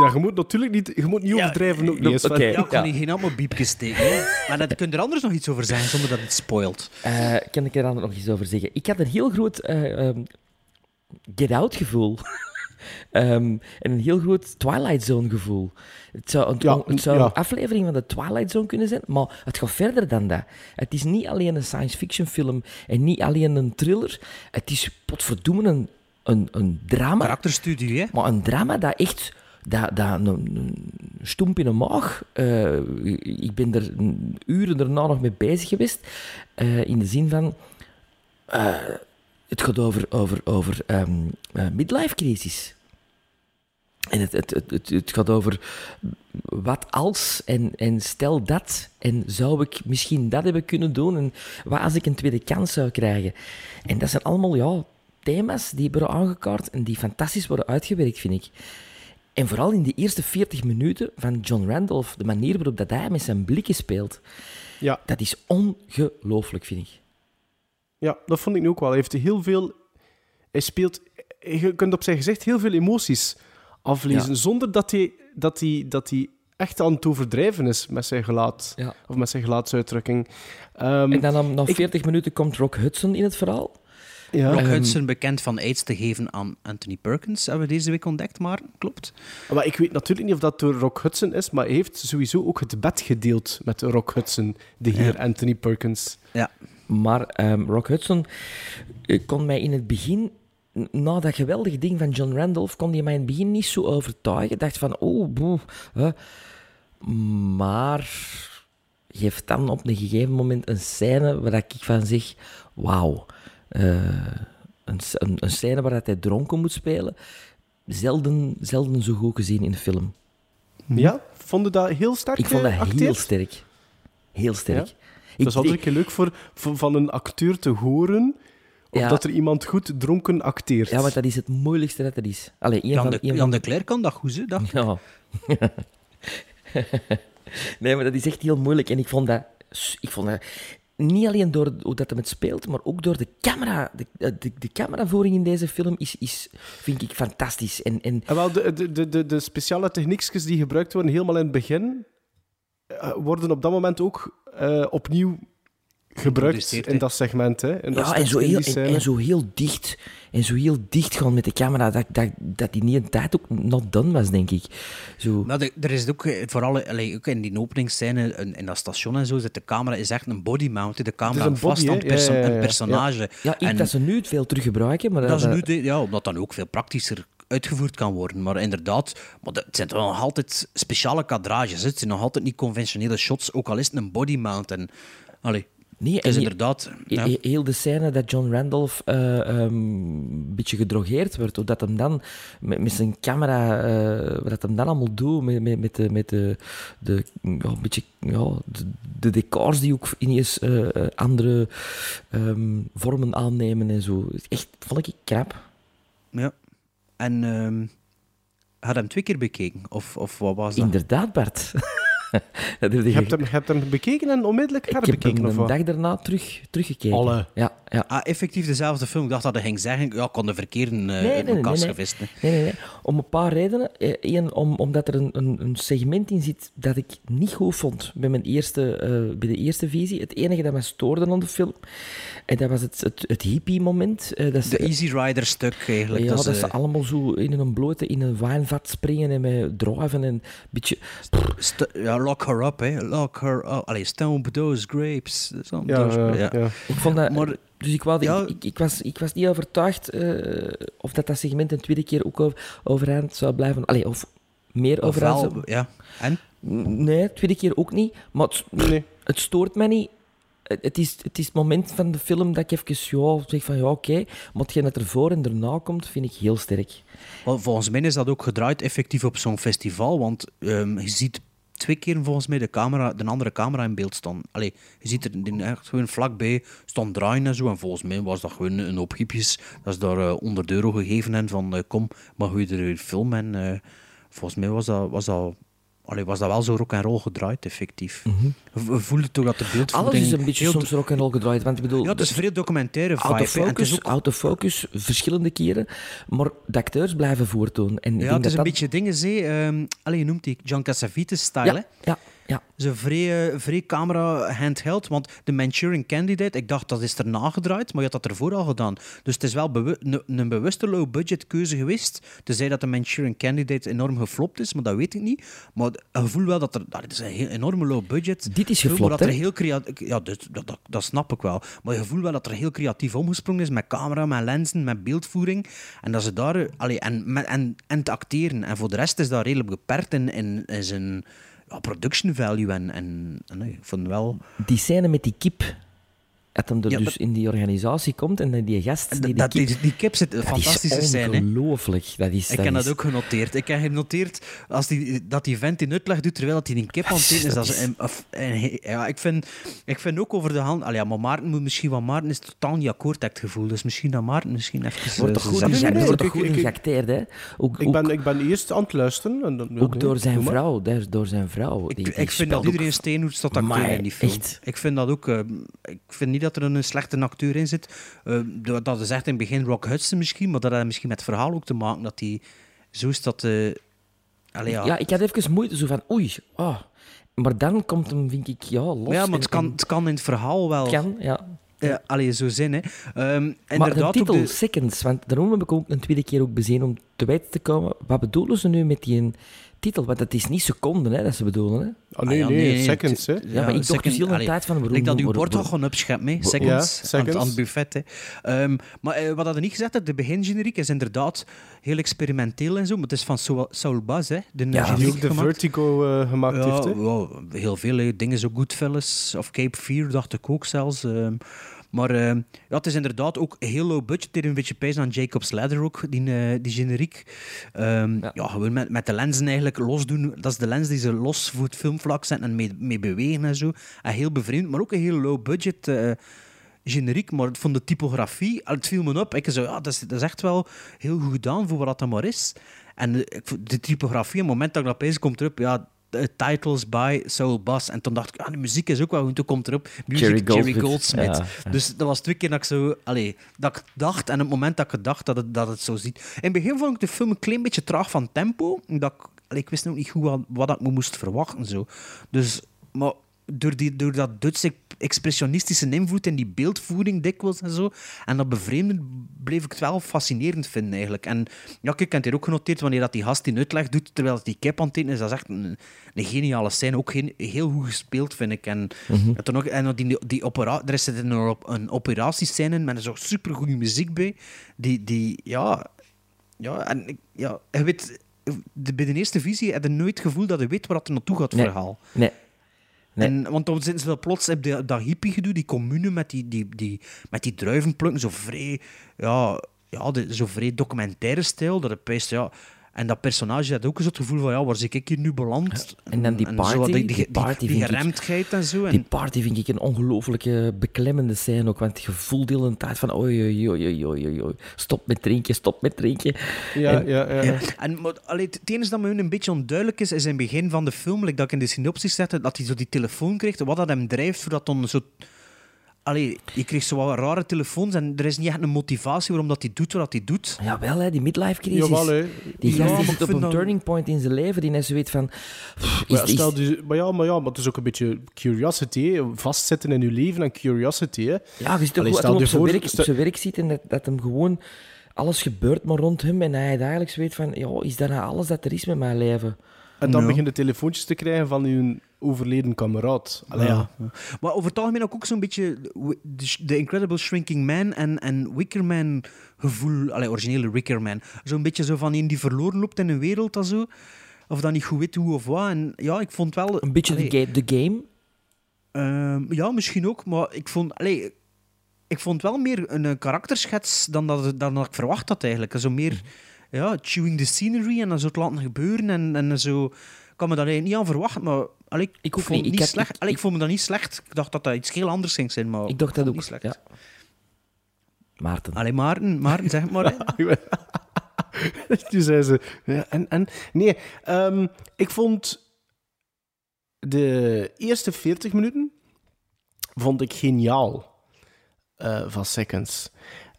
Ja, je moet natuurlijk niet, je moet niet overdrijven. Ook niet. Ja, ik kan Ja. hier geen allemaal biepjes steken. hè. Maar dat, kun je er anders nog iets over zeggen zonder dat het spoilt. Eh, kan ik er dan nog iets over zeggen? Ik had een heel groot eh, ehm, get-out gevoel. [laughs] Ehm, en een heel groot Twilight Zone gevoel. Het zou, een, Ja, het zou ja. een aflevering van de Twilight Zone kunnen zijn, maar het gaat verder dan dat. Het is niet alleen een science fiction film en niet alleen een thriller. Het is potverdomme een, een, een drama. Karakterstudie, hè? Maar een drama dat echt... Dat, dat een, een in de maag. eh, ik ben er uren daarna nog mee bezig geweest. eh, in de zin van... eh, het gaat over, over, over ehm, eh, midlife crisis. En het, het, het, het, het gaat over wat als en, en stel dat. En zou ik misschien dat hebben kunnen doen? En wat als ik een tweede kans zou krijgen? En dat zijn allemaal ja, thema's die worden aangekaart en die fantastisch worden uitgewerkt, vind ik. En vooral in die eerste 40 minuten van John Randolph, de manier waarop dat hij met zijn blikken speelt, Ja. dat is ongelooflijk, vind ik. Ja, dat vond ik nu ook wel. Hij heeft heel veel... Hij speelt... Je kunt op zijn gezicht heel veel emoties aflezen, Ja. zonder dat hij, dat, hij, dat hij echt aan het overdrijven is met zijn gelaat. Ja. Of met zijn gelaatsuitdrukking. Ehm, En dan na- na ik- 40 minuten komt Rock Hudson in het verhaal. Ja. Rock Ehm, Hudson, bekend van aids te geven aan Anthony Perkins, hebben we deze week ontdekt, maar klopt. Maar ik weet natuurlijk niet of dat door Rock Hudson is, maar hij heeft sowieso ook het bed gedeeld met Rock Hudson, de heer Anthony Perkins. Ja. Maar ehm, Rock Hudson eh, kon mij in het begin, na dat geweldige ding van John Randolph, kon hij mij in het begin niet zo overtuigen. Ik dacht van, oh, boe, hè. Maar geeft dan op een gegeven moment een scène waar ik van zeg, wauw. Eh, een, een, een scène waar dat hij dronken moet spelen. Zelden, zelden zo goed gezien in een film. Ja, vond je dat heel sterk Ik vond dat heel geacteerd? sterk. Heel sterk. Ja? Ik- Dat is altijd ik- leuk voor, voor- van een acteur te horen of Ja. dat er iemand goed dronken acteert. Ja, want dat is het moeilijkste dat er is. Allee, Jan, van, de, Jan van- de Cler kan dat goed, hè? Dat. Ja. [laughs] nee, maar dat is echt heel moeilijk. En ik vond dat ik vond dat niet alleen door hoe dat het speelt, maar ook door de camera. De, de, de cameravoering in deze film is, is vind ik fantastisch. En, en En wel, de, de, de, de, de speciale techniekjes die gebruikt worden helemaal in het begin, eh, worden op dat moment ook eh, opnieuw gebruikt in dat segment. Hè, in dat ja, en zo, heel, en, zo heel dicht. En zo heel dicht gaan met de camera, dat, dat, dat die niet een tijd ook not done was, denk ik. Zo. Maar de- er is ook, eh, vooral allee, ook in die openingsscène in, in dat station en zo, zit de camera is echt een body mount. De camera een vast body, aan hè? het perso- Ja, ja, ja, een personage. Ja, iets En dat ze nu veel terug gebruiken, maar dat is dat- nu de- ja, omdat dat nu ook veel praktischer uitgevoerd kan worden. Maar inderdaad, maar het zijn toch nog altijd speciale kadrages. Het zijn nog altijd niet conventionele shots, ook al is het een body mount. En, allee, Nee, is inderdaad... Ja. Heel de scène dat John Randolph eh, ehm, een beetje gedrogeerd wordt, hoe dat hem dan met, met zijn camera, eh, wat dat hem dan allemaal doet, met, met, met, de, met de, de, ja, een beetje, ja, de, de decors die ook ineens eh, eh, andere ehm, vormen aannemen en zo. Echt, vond ik krap. Ja. En ehm had hem twee keer bekeken? Of, of wat was dat? Inderdaad, Bart. [laughs] [laughs] Dat heb je Je hebt hem, je hebt hem bekeken en onmiddellijk ik heb herbekeken, hem of een wat? dag daarna terug, teruggekeken. Alle. Ja, ja. Ah, effectief dezelfde film. Ik dacht dat hij ging zeggen, ja, ik kon de verkeerde uh, Nee, nee, in nee, elkaar nee, gevist. Nee, nee, nee. Om een paar redenen. Eén, om, omdat er een, een, een segment in zit dat ik niet goed vond bij, mijn eerste, eh, bij de eerste visie. Het enige dat me stoorde aan de film, en dat was het, het, het hippie-moment. eh, De Easy Rider stuk eigenlijk. ja, dat ze eh, allemaal zo in een blote, in een wijnvat springen en met druiven en een beetje... st- ja, lock her up, hè. Lock her up. Allee, stomp those grapes. Some Ja, those- ja, ja. ja. Ik vond dat... Maar- dus ik, wou, Ja. ik, ik, ik was, ik was niet overtuigd eh, of dat, dat segment een tweede keer ook over, overeind zou blijven. Allee, of meer overeind zou ja. En? Nee, tweede keer ook niet. Maar het, Nee. het stoort mij niet. Het is, het is het moment van de film dat ik even ja, zeg van ja, oké. Maar hetgeen dat ervoor en daarna komt, vind ik heel sterk. Volgens mij is dat ook gedraaid effectief op zo'n festival, want ehm, je ziet twee keer volgens mij de, camera, de andere camera in beeld staan. Allee, je ziet er echt gewoon vlakbij staan draaien en zo. En volgens mij was dat gewoon een hoop dat ze daar eh 100 euro gegeven hebben van eh, kom, mag je er filmen? En eh, volgens mij was dat, was dat, allee, was dat wel zo rock en roll gedraaid, effectief. Je voelde toch dat de beeldvoering... Alles is een beetje soms rock en roll gedraaid. Want ik bedoel, Ja, het is een vrij documentaire vibe. autofocus, ook autofocus, verschillende keren. Maar de acteurs blijven voortdoen. En ik Ja, denk het is dat een dat- beetje dingen, zee. Um, allee, je noemt die John Cassavetes-style, hè? Ja, ja, ja. Ze vrij camera handheld, want de Manchurian Candidate, ik dacht dat is er nagedraaid, maar je had dat ervoor al gedaan. Dus het is wel bewu- een, bewuste low-budget keuze geweest. Tenzij dat de Manchurian Candidate enorm geflopt is, maar dat weet ik niet. Maar je voelt wel dat er... Dat is een heel enorme low-budget. Dit is geflopt, dat er heel creatief... Ja, dus, dat, dat, dat snap ik wel. Maar je voelt wel dat er heel creatief omgesprongen is met camera, met lenzen, met beeldvoering. En dat ze daar... Allee, en, met, en, en het acteren. En voor de rest is dat redelijk beperkt in, in, in zijn production value. En, en, ik vond wel... Die scène met die kip. Dat hem er Ja, dus dat- in die organisatie komt en dan die gast... Die, die dat, kip, die, die kip zit een dat fantastische is scène. hè. ongelooflijk. Dat is, Ik heb is- dat ook genoteerd. Ik heb genoteerd als die, dat die vent in uitleg doet terwijl dat hij een kip aan het is. Dat Dat ja, ik, vind, ik vind ook over de hand... Allee, ja, maar Maarten moet misschien... Want Maarten is totaal niet akkoord, heb het gevoel. Dus misschien dat Maarten misschien even... wordt eh, toch goed, zijn- nee, wordt ik- goed geacteerd, hè? Ook, Ik ook, ben, ik ben eerst aan het luisteren. En dan, ook nee, door zijn vrouw. Door zijn vrouw. Ik, Die- die ik vind dat iedereen Steenhoed staat acteur Maar in die film. echt. Ik vind dat ook... eh, ik vind niet dat er een slechte acteur in zit. Eh, dat dat is echt in het begin Rock Hudson misschien, maar dat heeft misschien met het verhaal ook te maken dat hij... Zo is dat... eh allee, ja. Ja, ik had even moeite zo van, oei. Maar dan komt hem, vind ik, ja, los. ja, maar het kan, het kan in het verhaal wel... kan, ja. Ja, allee, zo zin, hè. Ehm, Maar de titel, de- Seconds, want daarom heb ik ook een tweede keer ook bezien om te weten te komen, wat bedoelen ze nu met die titel? Want het is niet seconden hè, dat ze bedoelen, hè? Ah, nee, Ah, nee, ja, nee, seconds, hè. Ja, maar ik dacht dus heel de tijd van, Ik dat uw bord toch gewoon opschept, mee. Ja, Seconds, aan, het buffet. Hè. Ehm, maar eh, wat hadden niet gezegd, de begingeneriek is inderdaad heel experimenteel en zo, maar het is van Saul, Saul Bass, hè, de Ja, Die ook de gemaakt. Vertigo eh, gemaakt Ja, heeft, hè. ja, heel veel hè. dingen, zo Goodfellas of Cape Fear, dacht ik ook zelfs. ehm. Maar ehm, ja, het is inderdaad ook heel low budget. Dit een beetje pijs aan Jacob's Ladder ook, die, eh, die generiek. Ehm, ja. Ja. gewoon met, met de lenzen eigenlijk los doen. Dat is de lens die ze los voor het filmvlak zetten en mee, mee bewegen en zo. En heel bevreemd, maar ook een heel low budget eh, generiek. Maar van de typografie, het viel me op. Ik zo, ja, dat, is, dat is echt wel heel goed gedaan voor wat dat maar is. En eh, de typografie, op het moment dat ik dat pees, komt erop, ja, titles by Soul Bass. En toen dacht ik, ah, de muziek is ook wel goed. Toen komt erop music Jerry Jerry, Goldsmith. Ja. Dus dat was twee keer dat ik zo... Allee, dat ik dacht, en op het moment dat ik dacht, dat het, dat het zo ziet. In het begin vond ik de film een klein beetje traag van tempo. Dat ik, allee, ik wist nog niet goed wat, wat ik me moest verwachten. Zo. Dus, maar door, die, door dat Duitse expressionistische invloed en die beeldvoering dikwijls en zo, en dat bevreemden, bleef ik het wel fascinerend vinden eigenlijk. En ja, kijk, ik heb het hier ook genoteerd, wanneer dat die gast die uitleg doet, terwijl die kip aan het eten is, dat is echt een, een geniale scène. Ook geen, heel goed gespeeld, vind ik. En, Mhm. en, toen ook, en die, die opera, er zit een, een operatiescène met een zo supergoeie muziek bij, die, die ja... Ja, en ja, je weet... De, bij de eerste visie heb je nooit het gevoel dat je weet waar het naartoe gaat, het Nee. verhaal. Nee. Nee. En, want dan zitten ze wel plots op die, dat hippie gedoe, die commune met die, die, die, met die druivenplukken, zo vrij, ja, ja, zo vrij documentaire stijl, dat het peest, ja. En dat personage had ook eens het gevoel van, ja, waar zit ik hier nu beland? En dan die zo, party, die, die die, party die, vind ik- geremdheid en zo. En, Die party vind ik een ongelooflijke beklemmende scène ook, want je voelt de hele tijd van oei, oei, oei, oei, oei, oei, stop met drinken, stop met drinken. Ja, En- ja, ja. Ja, en, maar, allee, het het enige dat me een beetje onduidelijk is, is in het begin van de film, like dat ik in de synopsis zette, dat hij zo die telefoon kreeg, wat dat hem drijft, voordat dan zo... Allee, je kreeg zo wat rare telefoons en er is niet echt een motivatie waarom dat hij doet wat hij doet. Jawel, hè, die midlife crisis. Jawel, hè. Die Ja, gast zit op een dan- turning point in zijn leven, die net zo weet van... pff, Is, Maar, stel, dus- maar, ja, maar ja, maar het is ook een beetje curiosity, hè. vastzitten in je leven en curiosity. Hè. ja, je ziet wat stel hij op zijn werk, op stel- zijn werk ziet en dat, dat hem gewoon... Alles gebeurt maar rond hem en hij eigenlijk zo weet van... Ja, is dat nou alles dat er is met mijn leven? En dan Ja. begin je telefoontjes te krijgen van je overleden kameraad. Allee, ja. Maar over het algemeen ook, ook zo'n beetje de, de Incredible Shrinking Man en, en Wicker Man gevoel, allee, originele Wicker Man. Zo'n beetje zo van een die verloren loopt in een wereld of zo. Of dan niet goed weet hoe of wat. En ja, ik vond wel... Een beetje de, allee, ga- de game. ehm, ja, misschien ook, maar ik vond... Allee, ik vond wel meer een, karakterschets dan dat, dan dat ik verwacht had eigenlijk. Zo meer ja, chewing the scenery en dan zo het laten gebeuren en, en zo... Ik kan me daar eigenlijk niet aan verwachten, maar allee, ik, Ik ook vond niet. Ik heb- slecht. ik- Allee, ik, ik- vond me dat niet slecht. Ik dacht dat dat iets heel anders ging zijn, maar Ik dacht dat ook. niet slecht. Ja. Maarten. Allee, Maarten, Maarten, zeg het maar. [laughs] [laughs] Toen zei ze... Ja, en, en, nee, ehm, ik vond de eerste 40 minuten vond ik geniaal eh, van Seconds.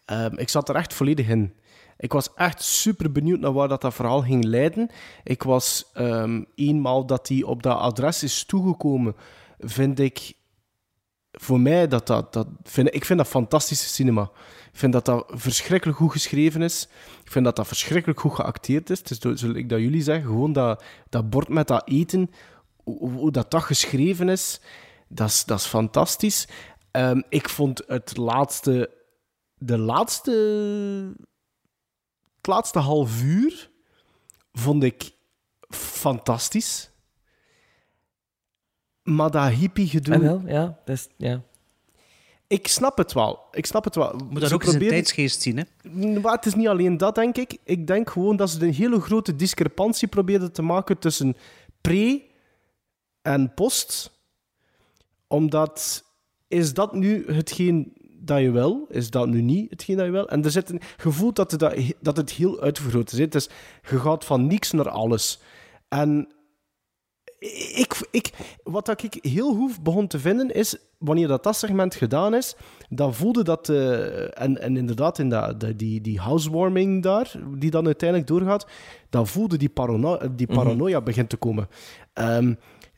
Ehm, ik zat er echt volledig in. Ik was echt super benieuwd naar waar dat, dat verhaal ging leiden. Ik was ehm, eenmaal dat hij op dat adres is toegekomen, vind ik voor mij dat dat, dat ik vind dat fantastische cinema. Ik vind dat dat verschrikkelijk goed geschreven is. Ik vind dat dat verschrikkelijk goed geacteerd is. Dus zoals ik dat jullie zeggen, gewoon dat, dat bord met dat eten, hoe, hoe dat dat geschreven is, dat is, dat is fantastisch. Ehm, ik vond het laatste, de laatste, het laatste half uur, vond ik fantastisch. Maar dat hippie gedoe... Ah, wel, ja. Dat is, ja. Ik snap het wel. Ik snap het wel. Moet dat ook eens een proberen- tijdsgeest zien, hè? Maar het is niet alleen dat, denk ik. Ik denk gewoon dat ze een hele grote discrepantie probeerden te maken tussen pre en post. Omdat, is dat nu hetgeen dat je wil? Is dat nu niet hetgeen dat je wil? En er zit een gevoel dat het, dat- dat het heel uitvergroot is. hè. Dus je gaat van niks naar alles. En ik, ik, wat dat ik heel goed begon te vinden is, wanneer dat, dat segment gedaan is, dan voelde dat, eh, en, en inderdaad in dat, die, die housewarming daar, die dan uiteindelijk doorgaat, dan voelde die, parano die paranoia begint te komen. Ehm,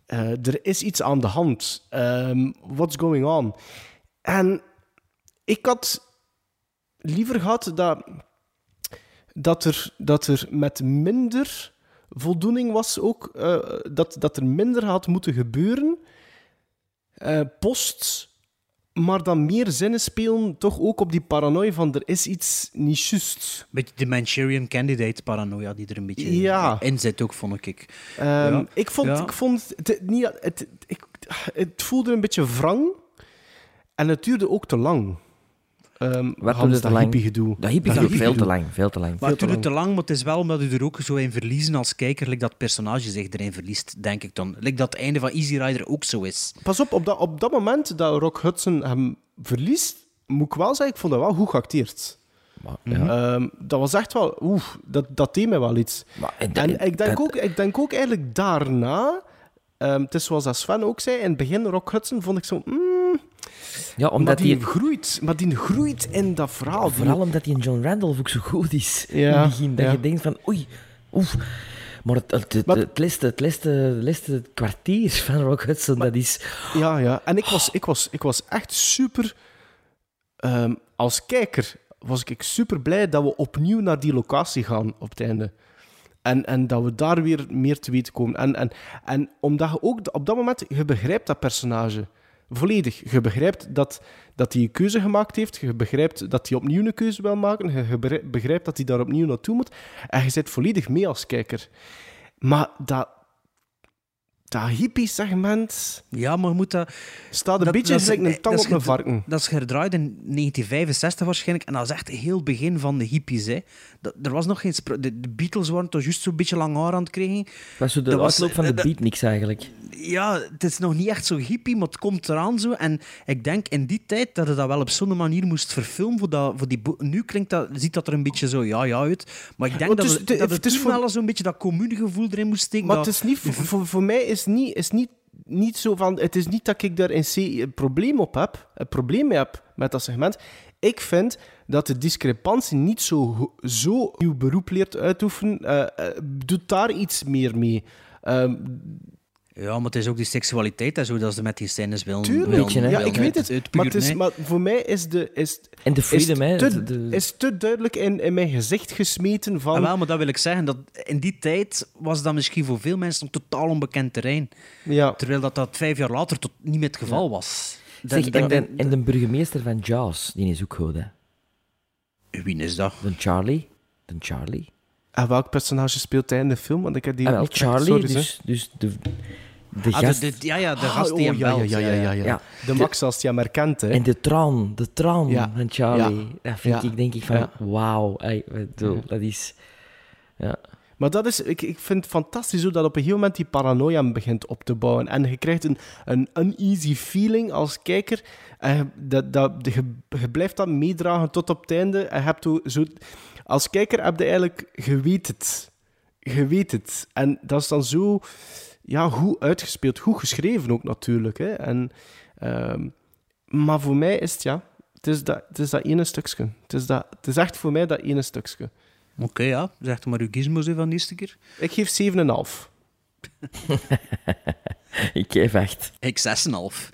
eh, er is iets aan de hand. Ehm, what's going on? En ik had liever gehad dat, dat, er, dat er met minder voldoening was ook, eh, dat, dat er minder had moeten gebeuren. eh, post, maar dan meer zinnen spelen, toch ook op die paranoia van er is iets niet juist. Beetje de Manchurian Candidate paranoia die er een beetje Ja. in zit ook, vond ik. Ehm, Ja. Ik vond, Ja. ik vond het, het niet, het, ik, het voelde een beetje wrang en het duurde ook te lang. Ehm Wat Hans, dat lang? hippie gedoe. Dat hippie Dat gedoe, veel te lang. Veel te lang. Maar het te duurt te lang, maar het is wel omdat u er ook zo in verliezen als kijker, like dat personage zich erin verliest, denk ik dan. Like dat het einde van Easy Rider ook zo is. Pas op, op dat, op dat moment dat Rock Hudson hem verliest, moet ik wel zeggen, ik vond dat wel goed geacteerd. Maar, ja. Ehm, dat was echt wel, oeh, dat, dat deed mij wel iets. Maar, en, En ik denk, dat- ook, ik denk ook eigenlijk daarna ehm, het is zoals dat Sven ook zei, in het begin, Rock Hudson, vond ik zo... mm, Ja, maar omdat die die... groeit, maar die groeit in dat verhaal. Die- Vooral omdat die in John Randolph ook zo goed is. Ja, in het begin, dat ja. je denkt van, oei, oef. Maar het, het, het, Maar- het, laatste, het, laatste, het laatste kwartier van Rock Hudson, dat is... Ja, ja. En ik was, ik was, ik was echt super... ehm, als kijker was ik super blij dat we opnieuw naar die locatie gaan op het einde. En, en dat we daar weer meer te weten komen. En, en, en omdat je ook op dat moment, je begrijpt dat personage volledig. Je begrijpt dat, dat hij een keuze gemaakt heeft. Je begrijpt dat hij opnieuw een keuze wil maken. Je, begrijpt dat hij daar opnieuw naartoe moet. En je zit volledig mee als kijker. Maar dat, dat hippie-segment Ja, maar je moet dat... staat een dat- beetje dat is- een tang op is een ged- varken. Dat is gedraaid in 1965 waarschijnlijk. En dat is echt heel het begin van de hippies. Hè. Dat, er was nog geen... De, de Beatles waren toch juist zo'n beetje lang haar aan het krijgen. Dat was zo de Dat was- van de dat- beatniks eigenlijk. Ja, het is nog niet echt zo hippie, maar het komt eraan zo. En ik denk in die tijd dat je dat wel op zo'n manier moest verfilmen. Voor dat, voor die nu klinkt dat, ziet dat er een beetje zo ja, ja uit. Maar ik denk het het, is- dat het het is toen voor- wel zo'n beetje dat communegevoel erin moest steken. Maar dat- het is niet, voor, voor, voor mij is niet, is niet, niet zo van... Het is niet dat ik daar een probleem op heb, een probleem mee heb met dat segment. Ik vind dat de discrepantie niet zo, zo uw beroep leert uitoefenen. eh, doet daar iets meer mee. Ehm, Ja, maar het is ook die seksualiteit en zo dat ze met die scènes willen. Tuurlijk, willen- ja, willen ik weet uit- het. Maar, het is, maar voor mij is de... Is, En de is freedom, te, de- de- is te duidelijk in, in mijn gezicht gesmeten van... Ah, wel, maar dat wil ik zeggen. Dat in die tijd was dat misschien voor veel mensen een totaal onbekend terrein. Ja. Terwijl dat, dat vijf jaar later tot niet meer het geval was. Zeg, Dat- en, dat- de, en de burgemeester van Jaws, die is ook goed, hè. Wie is dat? De Charlie. De Charlie. En welk personage speelt hij in de film? Want ik heb die Ah, wel, Charlie, sorry, dus, dus de, de Ah, gast... de, de- ja, ja, de Ah, gast die oh, hem belt. ja, ja, ja, ja. Ja. De Max als die hem herkent, hè. En de traan, de traan Ja. van Charlie. Ja. Dat vind Ja. ik, denk ik, van, Ja. wauw. ey, ik bedoel, Dat is... Ja. Maar dat is, ik, ik vind het fantastisch hoe dat op een gegeven moment die paranoia begint op te bouwen. En je krijgt een, een uneasy feeling als kijker. En je- dat, dat, je, je blijft dat meedragen tot op het einde. En je hebt zo, zo, als kijker heb je eigenlijk, het. Je weet het. En dat is dan zo ja, goed uitgespeeld, goed geschreven ook natuurlijk. Hè. En, ehm, maar voor mij is het ja, het is dat, het is dat ene stukje. Het is, dat, het is echt voor mij dat ene stukje. Oké, ja. Zeg maar uw gizmos van de eerste keer. Ik geef 7,5. [laughs] Ik geef echt. Ik 6,5.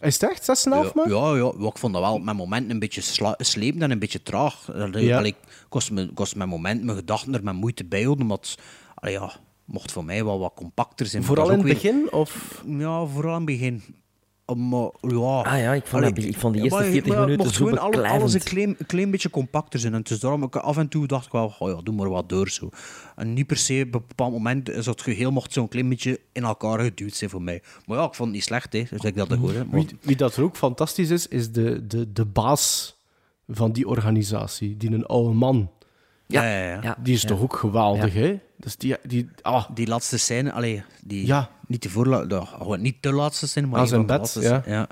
Is het echt 6,5 Ja, maar? ja, ja, ik vond dat wel met momenten een beetje sla- slepend en een beetje traag. Ja. allee, ik kost me, kost mijn moment, mijn gedachten er met moeite bij houden, allee, ja, mocht voor mij wel wat compacter zijn. Vooral in het weer- begin? Of... Ja, vooral in het begin. Maar, ja... Ah ja, ik vond, Allee, dat- ik vond die eerste maar- 40 maar het minuten mocht zo gewoon alles een klein, een klein beetje compacter zijn. En het is daarom, ik, af en toe dacht ik wel, oh ja, doe maar wat door zo. En niet per se, op een bepaald moment is het geheel mocht zo'n klein beetje in elkaar geduwd zijn voor mij. Maar ja, ik vond het niet slecht, hè. dus ik dat goed. Hè. Maar- Wie, wie dat er ook fantastisch is, is de, de, de baas van die organisatie. Die een oude man. Ja, ja, ja. Ja. Die is Ja. toch ook geweldig, hè? Dus die... die ah, Die laatste scène, allee, die, Ja. niet de voorla gewoon niet de laatste scène, maar Aan een bed, laatste ja. ja.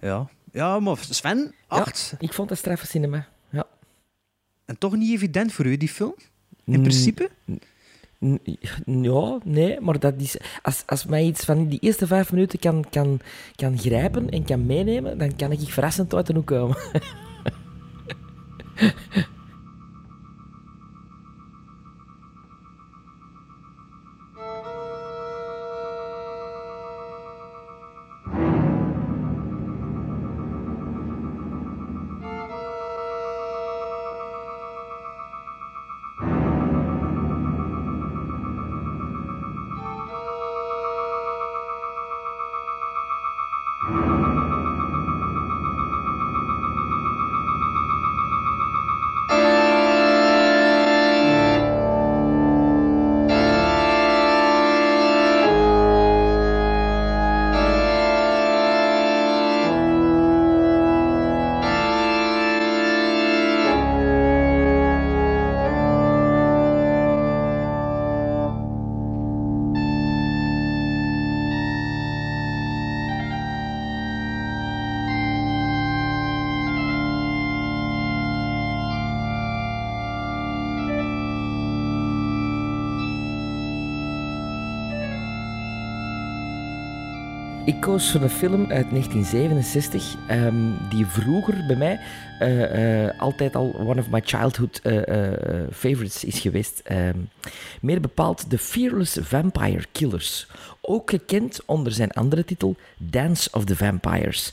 Ja. Ja, maar Sven, acht. Ik vond dat straffe cinema. Ja. En toch niet evident voor u, die film? In Mm, principe? Ja, nee, maar dat is... Als, als mij iets van die eerste vijf minuten kan, kan, kan grijpen en kan meenemen, dan kan ik verrassend uit de hoek komen. [laughs] Koos voor een film uit 1967, ehm, die vroeger bij mij eh, eh, altijd al one of my childhood eh, favorites is geweest. Ehm, meer bepaald The Fearless Vampire Killers. Ook gekend onder zijn andere titel Dance of the Vampires.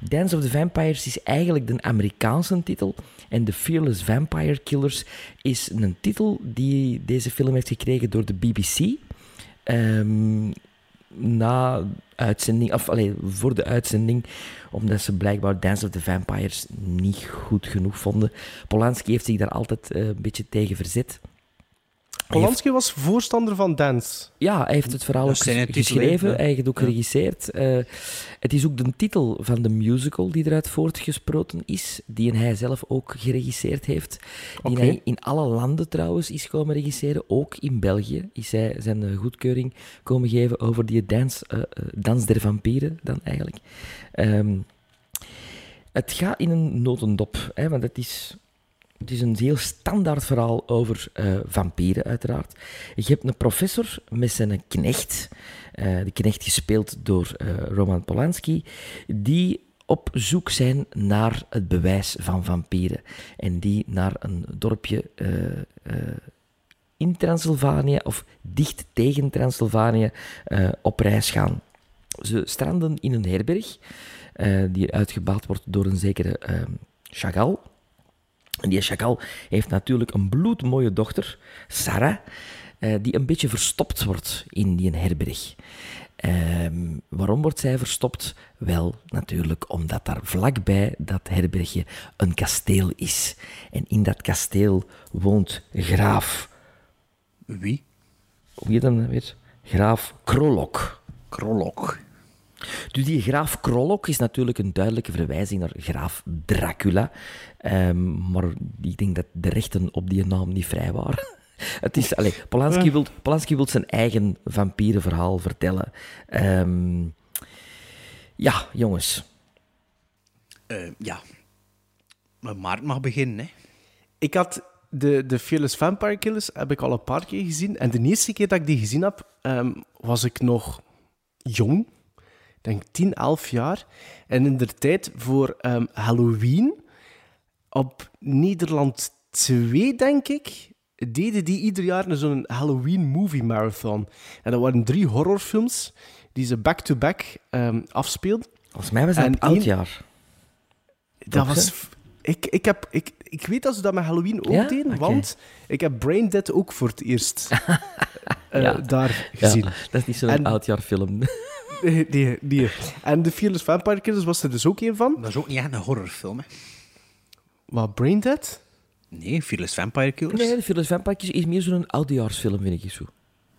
Dance of the Vampires is eigenlijk de Amerikaanse titel. En The Fearless Vampire Killers is een titel die deze film heeft gekregen door de BBC. Ehm, na uitzending, of allee, voor de uitzending, omdat ze blijkbaar Dance of the Vampires niet goed genoeg vonden. Polanski heeft zich daar altijd eh, een beetje tegen verzet. Polanski was voorstander van dance. Ja, hij heeft het verhaal Dat ook titel, geschreven, hè? hij heeft het ook geregisseerd. Eh, het is ook de titel van de musical die eruit voortgesproten is, die hij zelf ook geregisseerd heeft. Die hij in alle landen trouwens is komen regisseren, ook in België is hij zijn eh, goedkeuring komen geven over die dans, eh, eh, dans der vampieren dan eigenlijk. Ehm, het gaat in een notendop, hè, want het is, het is een heel standaard verhaal over eh, vampieren, uiteraard. Je hebt een professor met zijn knecht, eh, de knecht gespeeld door eh, Roman Polanski, die op zoek zijn naar het bewijs van vampieren. En die naar een dorpje in Transylvanië, of dicht tegen Transylvanië, op reis gaan. Ze stranden in een herberg, die uitgebouwd wordt door een zekere eh, Chagall. En die Chagall heeft natuurlijk een bloedmooie dochter, Sarah, eh, die een beetje verstopt wordt in die herberg. Ehm, waarom wordt zij verstopt? Wel, natuurlijk omdat daar vlakbij dat herbergje een kasteel is. En in dat kasteel woont graaf... Wie? Hoe heet hem weer? Graaf Krolok. Krolok. Dus die graaf Krolok is natuurlijk een duidelijke verwijzing naar graaf Dracula. Ehm, maar ik denk dat de rechten op die naam niet vrij waren. [laughs] Het is, allee, Polanski, wil, Polanski wil zijn eigen vampierenverhaal vertellen. Ehm, ja, jongens. Eh, ja. Maar Maarten mag beginnen, hè. Ik had de, de Fearless Vampire Killers heb ik al een paar keer gezien. En de eerste keer dat ik die gezien heb, ehm, was ik nog jong. Ik denk 10, 11 jaar. En in de tijd voor ehm, Halloween op Nederland 2, denk ik, deden die ieder jaar zo'n Halloween movie marathon. En dat waren drie horrorfilms die ze back-to-back ehm, afspeelden. Volgens mij was dat En één- oudjaar. Dat was... Ik, ik, heb, ik, ik weet dat ze dat met Halloween ook Ja? deden, want ik heb Brain Dead ook voor het eerst [laughs] eh, daar Ja, gezien. dat is niet zo'n oudjaarfilm. Nee, nee, nee. En de Fearless Vampire Killers was er dus ook een van. Dat is ook niet echt een horrorfilm, hè. Wat, Brain Dead? Nee, Fearless Vampire Killers. Nee, de Fearless Vampire is meer zo'n oudejaarsfilm, vind ik zo.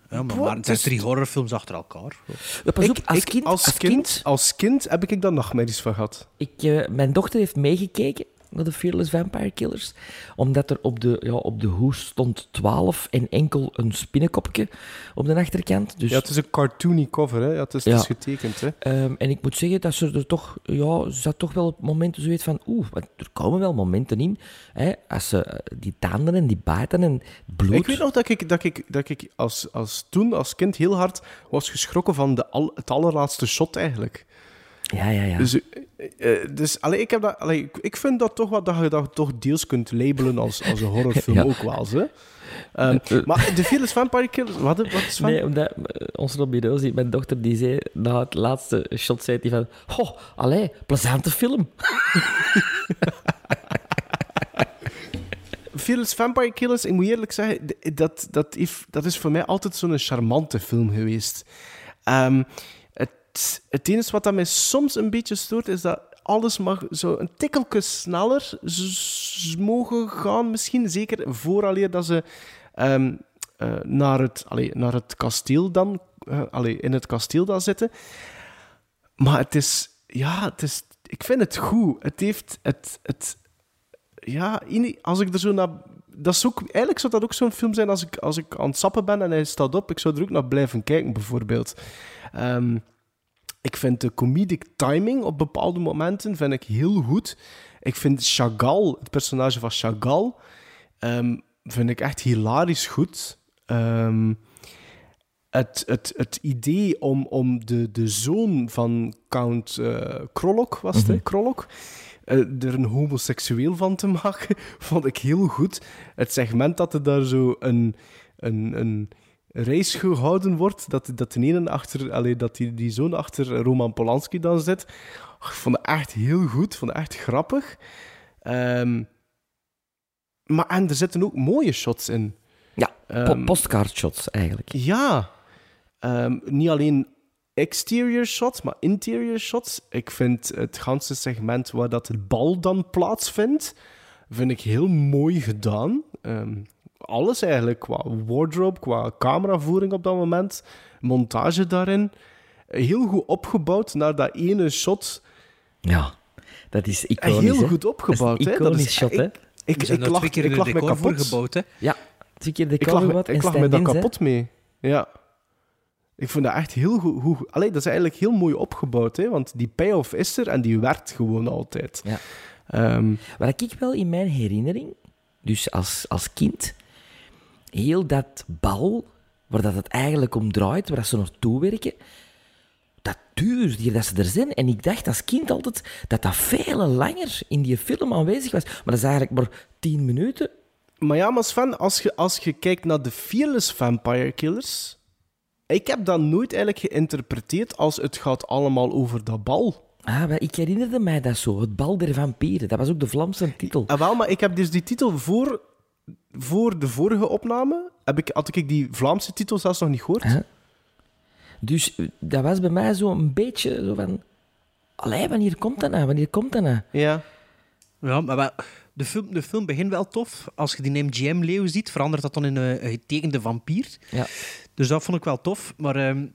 Ja, maar, het zijn drie horrorfilms achter elkaar. Ja, pas Ik- op, als ik- kind... als, kind, als kind heb ik daar nachtmerries van gehad. Ik, eh, mijn dochter heeft meegekeken de Fearless Vampire Killers, omdat er op de, ja, op de hoes stond 12 en enkel een spinnenkopje op de achterkant. Dus, Ja, het is een cartoony cover, hè. Ja, het, is, het Ja. is getekend, hè. ehm, en ik moet zeggen dat ze er toch, ja, ze zat toch wel op momenten zoiets van, oeh, want er komen wel momenten in, hè, als ze eh, die tanden en die baten en bloed. Ik weet nog dat ik, dat ik, dat ik als, als toen, als kind, heel hard was geschrokken van de al, het allerlaatste shot, eigenlijk. Ja, ja, ja. Dus, eh, eh, dus allee, ik, heb dat, allee, ik, vind dat toch wat dat je dat toch deels kunt labelen als, als een horrorfilm [laughs] Ja. ook wel. Hè? Ehm, maar de Fearless Vampire Killers, wat, wat is van? Nee, omdat eh, ons Robbie Rosie, mijn dochter, die zei na het laatste shot, zei hij van, goh, allee, plezante film. [laughs] Fearless Vampire Killers, ik moet eerlijk zeggen, dat, dat, dat is voor mij altijd zo'n charmante film geweest. Ehm, het, enige wat dat mij soms een beetje stoort, is dat alles mag zo een tikkeltje sneller mogen gaan, misschien. Zeker vooraleer dat ze ehm, eh, naar, het, allee, naar het kasteel dan, allee, in het kasteel dan zitten. Maar het is, ja, het is, ik vind het goed. Het heeft, het, het, ja, als ik er zo naar... Dat is ook, eigenlijk zou dat ook zo'n film zijn als ik, als ik aan het sappen ben en hij staat op. Ik zou er ook naar blijven kijken, bijvoorbeeld. Ehm, ik vind de comedic timing op bepaalde momenten vind ik heel goed. Ik vind Chagall, het personage van Chagall, ehm, vind ik echt hilarisch goed. Ehm, het, het, het idee om, om de, de zoon van Count eh Krolok, was het? Mhm. Krolok, eh, er een homoseksueel van te maken, [laughs] vond ik heel goed. Het segment dat er daar zo een, een, een race gehouden wordt, dat, dat de ene achter, allee, dat die, die zoon achter Roman Polanski dan zit. Ik vond het echt heel goed, vond het echt grappig. Ehm, maar en er zitten ook mooie shots in. Ja, po- Ehm, postcard-shots eigenlijk. Ja, Ehm, niet alleen exterior shots, maar interior shots. Ik vind het ganse segment waar dat het bal dan plaatsvindt, vind ik heel mooi gedaan. Alles eigenlijk, qua wardrobe, qua cameravoering op dat moment, montage daarin. Heel goed opgebouwd naar dat ene shot. Ja, dat is iconisch. heel hè? goed opgebouwd. Dat is hè. een Dat iconisch is- shot, hè? Ik, ik, ik, lag, twee keer ik lag de me kapot. gebouwd, hè? Ja, twee keer de Ik lag, me- ik lag me daar hè. kapot mee. Ja. Ik vond dat echt heel goed. goed allee, dat is eigenlijk heel mooi opgebouwd, hè? want die payoff is er en die werkt gewoon altijd. Ja. Ehm, Wat ik wel in mijn herinnering, dus als, als kind, heel dat bal, waar dat het eigenlijk om draait, waar dat ze naartoe werken, dat duurt hier dat ze er zijn. En ik dacht als kind altijd dat dat veel langer in die film aanwezig was. Maar dat is eigenlijk maar tien minuten. maar ja, maar Sven, als je, als je kijkt naar de Fearless Vampire Killers, ik heb dat nooit eigenlijk geïnterpreteerd als het gaat allemaal over dat bal. Ah, ik herinnerde mij dat zo, het bal der vampieren. Dat was ook de Vlaamse titel. Ah, wel, maar ik heb dus die titel voor, voor de vorige opname, heb ik, had ik die Vlaamse titel zelfs nog niet gehoord. Dus eh, dat was bij mij zo een beetje zo van... Allee, wanneer komt dat nou? Wanneer komt dat nou? Ja. Ja, maar wel, de, film, de film begint wel tof. Als je die MGM-leeuw ziet, verandert dat dan in een, een getekende vampier. Ja. Dus dat vond ik wel tof. Maar ehm,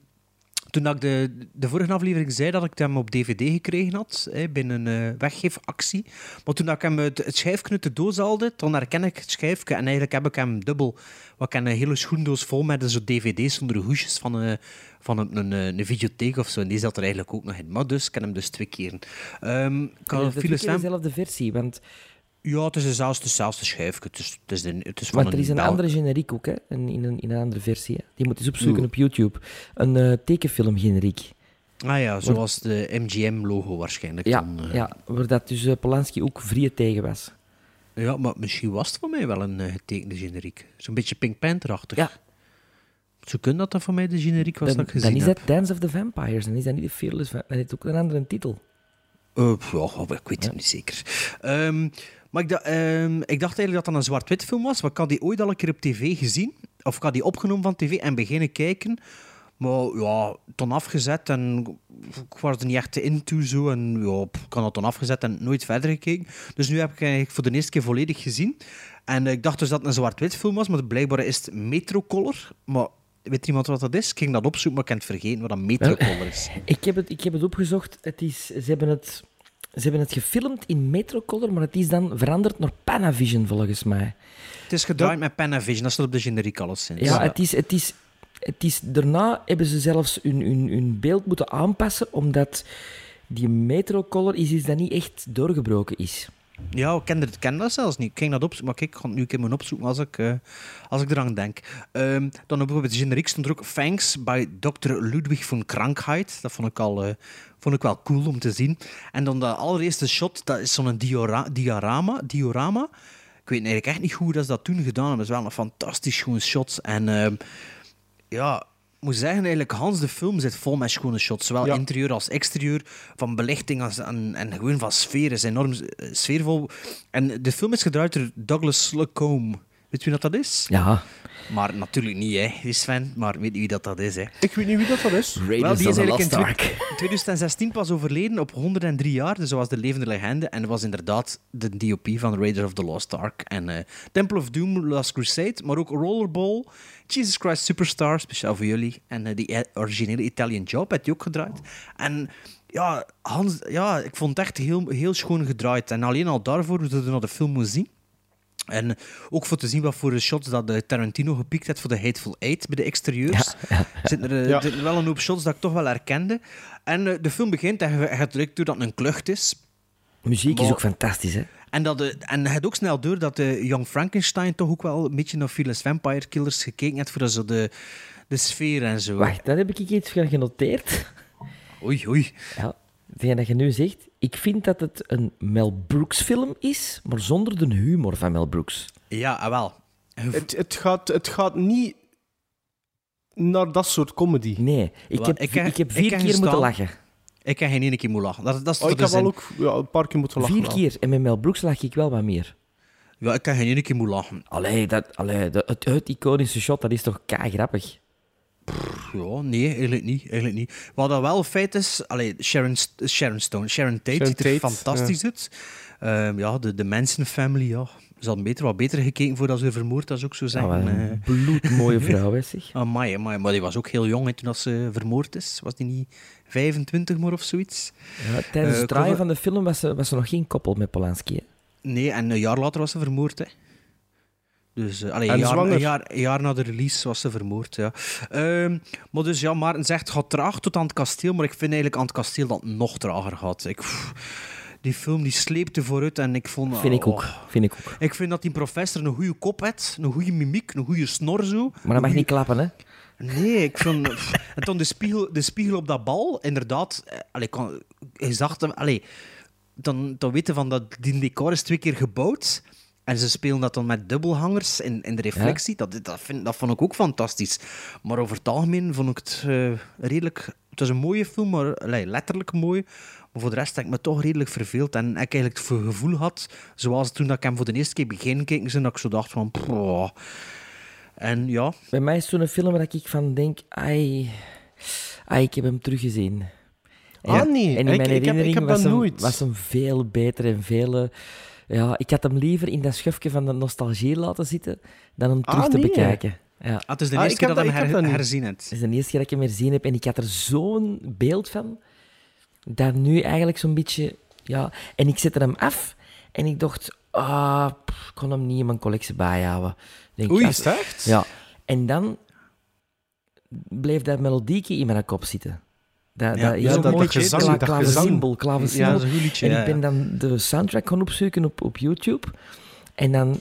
toen dat ik de, de vorige aflevering zei dat ik hem op DVD gekregen had, hè, binnen een eh, weggeefactie. Maar toen dat ik hem het, het schijfje uit de doos haalde, dan herken ik het schijfje. En eigenlijk heb ik hem dubbel. Wat ik een hele schoendoos vol met zo dvd's zonder hoesjes van, een, van een, een, een videotheek of zo. En die zat er eigenlijk ook nog in. Maar dus, ik heb hem dus twee keer. Ehm ik had Phyllis Lam- dezelfde versie, want, ja, het is dezelfde, hetzelfde schijfje. Het is, het is, de, het is van want er is een andere generiek ook, hè? Een, in, een, in een andere versie. Hè? Die moet eens opzoeken Oeh. op YouTube. Een eh tekenfilm-generiek. Ah ja, zoals de MGM-logo waarschijnlijk. Ja, dan, eh. ja, waar dat dus eh, Polanski ook vrije tegen was. ja, maar misschien was het voor mij wel een getekende generiek. Zo'n beetje Pink Panther-achtig. Ja. Zo kunnen dat dat voor mij de generiek was Dan, dat ik dan gezien is heb. dat Dance of the Vampires, dan is dat niet de Fearless Va- Dan heeft het ook een andere titel. Eh, ja, oh, ik weet het niet zeker. Ehm, maar ik, da- ehm, ik dacht eigenlijk dat dat een zwart-wit film was. Maar ik had die ooit al een keer op tv gezien. Of ik had die opgenomen van tv en beginnen kijken. Maar ja, toen afgezet en ik was er niet echt into zo. En ja, ik had dat dan afgezet en nooit verder gekeken. Dus nu heb ik eigenlijk voor de eerste keer volledig gezien. En eh, ik dacht dus dat het een zwart-wit film was, maar blijkbaar is het Metrocolor. Maar weet iemand wat dat is? Ik ging dat opzoeken, maar ik heb het vergeten wat een Metrocolor is. [laughs] Ik heb het, ik heb het opgezocht. Het is, ze, hebben het, ze hebben het gefilmd in Metrocolor, maar het is dan veranderd naar Panavision, volgens mij. Het is gedraaid met Panavision, dat staat op de generiek alleszins. Ja, het is, het is, het is, daarna hebben ze zelfs hun, hun, hun beeld moeten aanpassen, omdat die Metrocolor is iets dat niet echt doorgebroken is. Ja, ik ken, het, ken dat zelfs niet. Ik ging dat opzoeken, maar kijk, ik ga het nu een keer moeten opzoeken als ik, eh, als ik eraan denk. Ehm, dan bijvoorbeeld de generiek stond er ook Thanks bij Dr. Ludwig van Krankheid. Dat vond ik, al, eh, vond ik wel cool om te zien. En dan de allereerste shot, dat is zo'n diora diorama, diorama. Ik weet eigenlijk echt niet hoe ze dat toen gedaan hebben. Het is wel een fantastisch schoon shot. En ehm, ja, moet zeggen, eigenlijk, Hans de film zit vol met schone shots. Zowel Ja. interieur als exterieur. Van belichting als, en, en gewoon van sfeer. is enorm eh, sfeervol. En de film is gedraaid door Douglas Slocombe. Weet je wie dat, dat is? Ja. Maar natuurlijk niet, hè, die Sven. Maar weet je wie dat, dat is, hè? Ik weet niet wie dat, dat is. Wel, die is eigenlijk in twe- 2016 pas overleden op 103 jaar. Dus was de levende legende. En dat was inderdaad de DOP van Raiders of the Lost Ark. En eh, Temple of Doom, Last Crusade. Maar ook Rollerball, Jesus Christ Superstar, speciaal voor jullie. En eh, die eh, originele Italian Job had hij ook gedraaid. En ja, Hans, ja, ik vond het echt heel, heel schoon gedraaid. En alleen al daarvoor, dat je naar de film moet zien. En ook voor te zien wat voor shots dat de Tarantino gepikt heeft voor de Hateful Eight bij de exterieurs. Zitten er, eh, Ja. zitten er wel een hoop shots dat ik toch wel herkende. En eh, de film begint en je gaat direct door dat het een klucht is. Muziek is ook fantastisch, hè? En dat de, en je hebt ook snel door dat de Young Frankenstein toch ook wel een beetje naar Fearless Vampire Killers gekeken heeft voor zo de, de sfeer en zo. Wacht, daar heb ik iets van genoteerd. Oei, oei. Ja, hetgeen dat je nu zegt. Ik vind dat het een Mel Brooks film is, maar zonder de humor van Mel Brooks. Ja, ah, wel. Het, het, gaat, het gaat niet naar dat soort comedy. Nee, ik Wel, heb, ik ik, heb- ik vier keer moeten lachen. Ik kan geen ene keer moeten lachen. Dat, dat is Oh, ik heb wel ook ja, een paar keer moeten lachen. Vier wel. keer. En met Mel Brooks lach ik wel wat meer. Ja, ik kan geen ene keer moeten lachen. Allee, dat, allee dat, het, het iconische shot, dat is toch kei grappig. Ja, nee, eigenlijk niet. Eigenlijk niet. Wat dat wel een feit is, allee, Sharon, Sharon Stone, Sharon Tate Sharon ziet er fantastisch uit. Ehm, ja, de, de Manson family, ja. Ze hadden beter, wat beter gekeken voordat ze vermoord, is ook zo Ah, zeggen. wat eh. een bloedmooie [laughs] vrouw, hè, zeg. Amai, amai, maar die was ook heel jong hè, toen dat ze vermoord is. Was die niet 25 maar of zoiets? Ja, tijdens Eh, het draaien van de film was ze, was ze nog geen koppel met Polanski. hè. Nee, en een jaar later was ze vermoord, hè. Dus, eh, allee, En een, jaar, zwanger. een, jaar, een jaar na de release was ze vermoord, ja. Ehm, maar dus, ja, Maarten zegt, gaat traag tot aan het kasteel, maar ik vind eigenlijk aan het kasteel dat het nog trager gaat. Ik, pff, die film die sleepte vooruit en ik vond... Vind ik oh, ook. Vind ik ook. Ik vind dat die professor een goede kop heeft, een goede mimiek, een goede snor zo. Maar dat mag niet klappen, hè? Nee, ik vind... pff, [laughs] en toen de spiegel, de spiegel op dat bal, inderdaad... eh, Allee, kan, je zag hem... Allee, dan, dan weten van dat die decor is twee keer gebouwd. En ze spelen dat dan met dubbelhangers in, in de reflectie. Dat, dat, vind, dat vond ik ook fantastisch. Maar over het algemeen vond ik het eh, redelijk... Het was een mooie film, maar allee, letterlijk mooi. Maar voor de rest heb ik me toch redelijk verveeld. En ik eigenlijk het gevoel had, zoals toen dat ik hem voor de eerste keer begin keek, dat ik zo dacht van... En ja, Bij mij is het zo'n film waar ik van denk, ai, ai ik heb hem teruggezien. En, Ah, nee. En in Ik- mijn ik heb- ik herinnering heb was, dat hem, nooit. was hem veel beter en veel... Ja, ik had hem liever in dat schufje van de nostalgie laten zitten dan hem terug Ah, te nee. bekijken. Ja. ah, het is de Ah, eerste keer dat dat- ik hem her- dat herzien heb. Het is de eerste keer dat ik hem herzien heb en ik had er zo'n beeld van, dat nu eigenlijk zo'n beetje... Ja, en ik zette hem af en ik dacht, ah, pff, ik kon hem niet in mijn collectie bijhouden. Denk, Oei, is? Ja, en dan bleef dat melodieke in mijn kop zitten. Dat, Ja, dat ja, heel dat- mooi gezang, kla- dat klavecimbal, gezang. klavecimbal. Ja, dat is een goed liedje, En ik ben dan de soundtrack gaan opzoeken op, op YouTube. En dan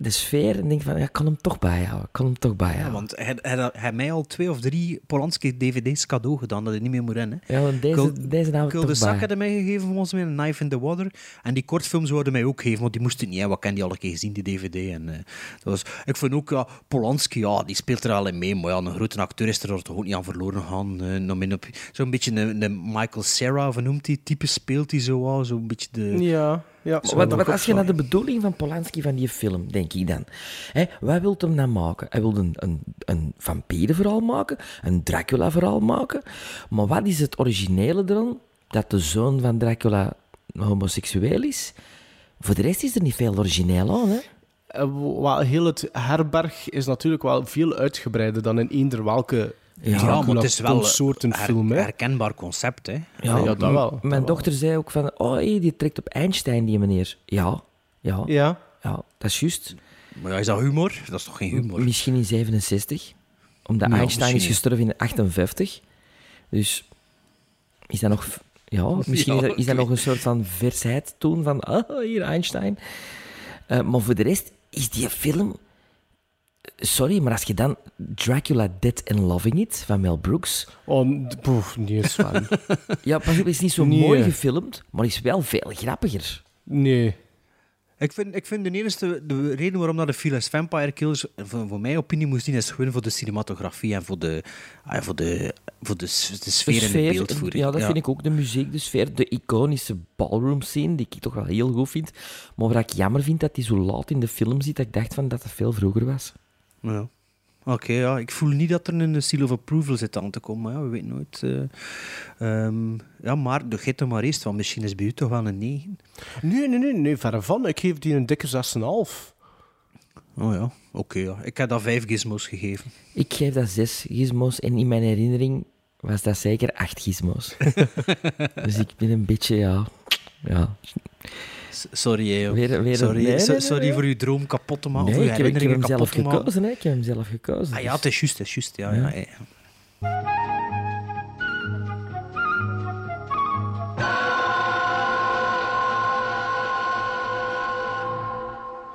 de sfeer en denk van, ja, ik kan hem toch bijhouden. Ik kan hem toch bijhouden. Ja, want hij hij hij mij al twee of drie Polanski dvd's cadeau gedaan dat hij niet meer moet rennen. Ja, want deze, Cul- deze Cul de bij. hadden mij gegeven volgens mij, een Knife in the Water. En die kortfilms zouden mij ook geven, want die moesten niet. Hè. Wat ken die al een keer gezien, die dvd. En, eh, dat was, ik vind ook, ja, Polanski, ja, die speelt er al in mee. Maar ja, een grote acteur is er toch ook niet aan verloren gaan. eh, nog min op- Zo'n beetje een, een Michael Cera, of hoe noemt die type, speelt hij zo wel. Zo'n beetje de... Ja, ja. Maar Wat, wat als je naar de bedoeling van Polanski van die film, denk ik dan. Hè, wat wil hem dan maken? Hij wil een, een, een vampierenverhaal maken, een Dracula-verhaal maken. Maar wat is het originele eran? Dat de zoon van Dracula homoseksueel is? Voor de rest is er niet veel origineel aan, hè? Eh, wel, heel het herberg is natuurlijk wel veel uitgebreider dan in eender welke Ja, Ja, maar het is wel soorten een film. her- Hè. herkenbaar concept, hè. Ja, ja, dat wel, dat Mijn wel. dochter zei ook van, oh, hey, die trekt op Einstein, die meneer. Ja, ja, ja, Ja. dat is juist. Maar ja, is dat humor? Dat is toch geen humor? Misschien in 67, omdat Ja, Einstein is gestorven in 58. Dus is dat nog... [laughs] Ja, misschien Ja, is, dat, is dat ik nog een soort van versheid toen van, [laughs] ah, hier Einstein. Eh, maar voor de rest is die film... Sorry, maar als je dan Dracula Dead and Loving It van Mel Brooks... Oh, poef, niet eens van. Ja, pas op, is niet zo Nee. mooi gefilmd, maar is wel veel grappiger. Nee. Ik vind, ik vind de enige de reden waarom dat de Fearless Vampire Killers voor, voor mijn opinie moest zien, is gewoon voor de cinematografie en voor de, ah, voor de, voor de, s- de De sfeer en de beeldvoering. Ja, dat vind ik ook. De muziek, de sfeer, de iconische ballroom scene, die ik toch wel heel goed vind. Maar wat ik jammer vind, dat die zo laat in de film zit, dat ik dacht van dat het veel vroeger was. Ja. Oké, ja. Ik voel niet dat er een seal of approval zit aan te komen, maar ja, we weten nooit. eh. Ehm, ja, maar de gitte maar eerst, want misschien is bij u toch wel een 9. Nee, nee, nee, nee, verre van. Ik geef die een dikke 6,5. Oh ja, oké. ja. Ik heb dat vijf gizmos gegeven. Ik geef dat zes gizmos en in mijn herinnering was dat zeker acht gizmos. [laughs] dus ik ben een beetje, ja... ja. Sorry, joh. Weer- weer sorry, nee, nee, so- nee, sorry nee. voor uw droom kapot te maken. Nee, ik heb, ik heb hem zelf gekozen, hè. Ik heb hem zelf gekozen. Ah ja, dus- het is juist, het is juist. Ja, Ja. ja. ja.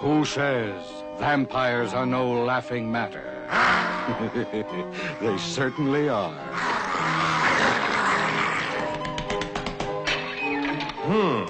Who says vampires are no laughing matter? [laughs] they certainly are. Hmm.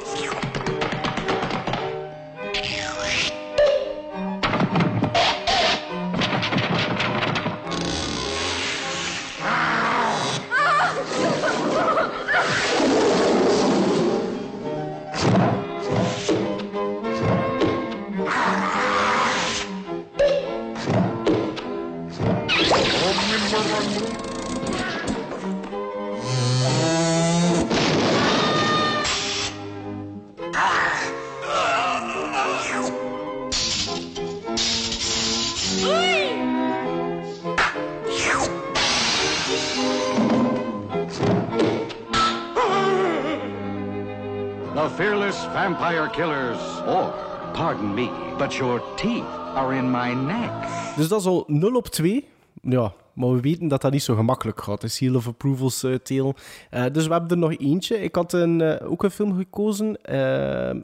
Dus dat is al 0 op 2. Ja, maar we weten dat dat niet zo gemakkelijk gaat. De Seal of Approvals uh, tale. Uh, dus we hebben er nog eentje. Ik had een, uh, ook een film gekozen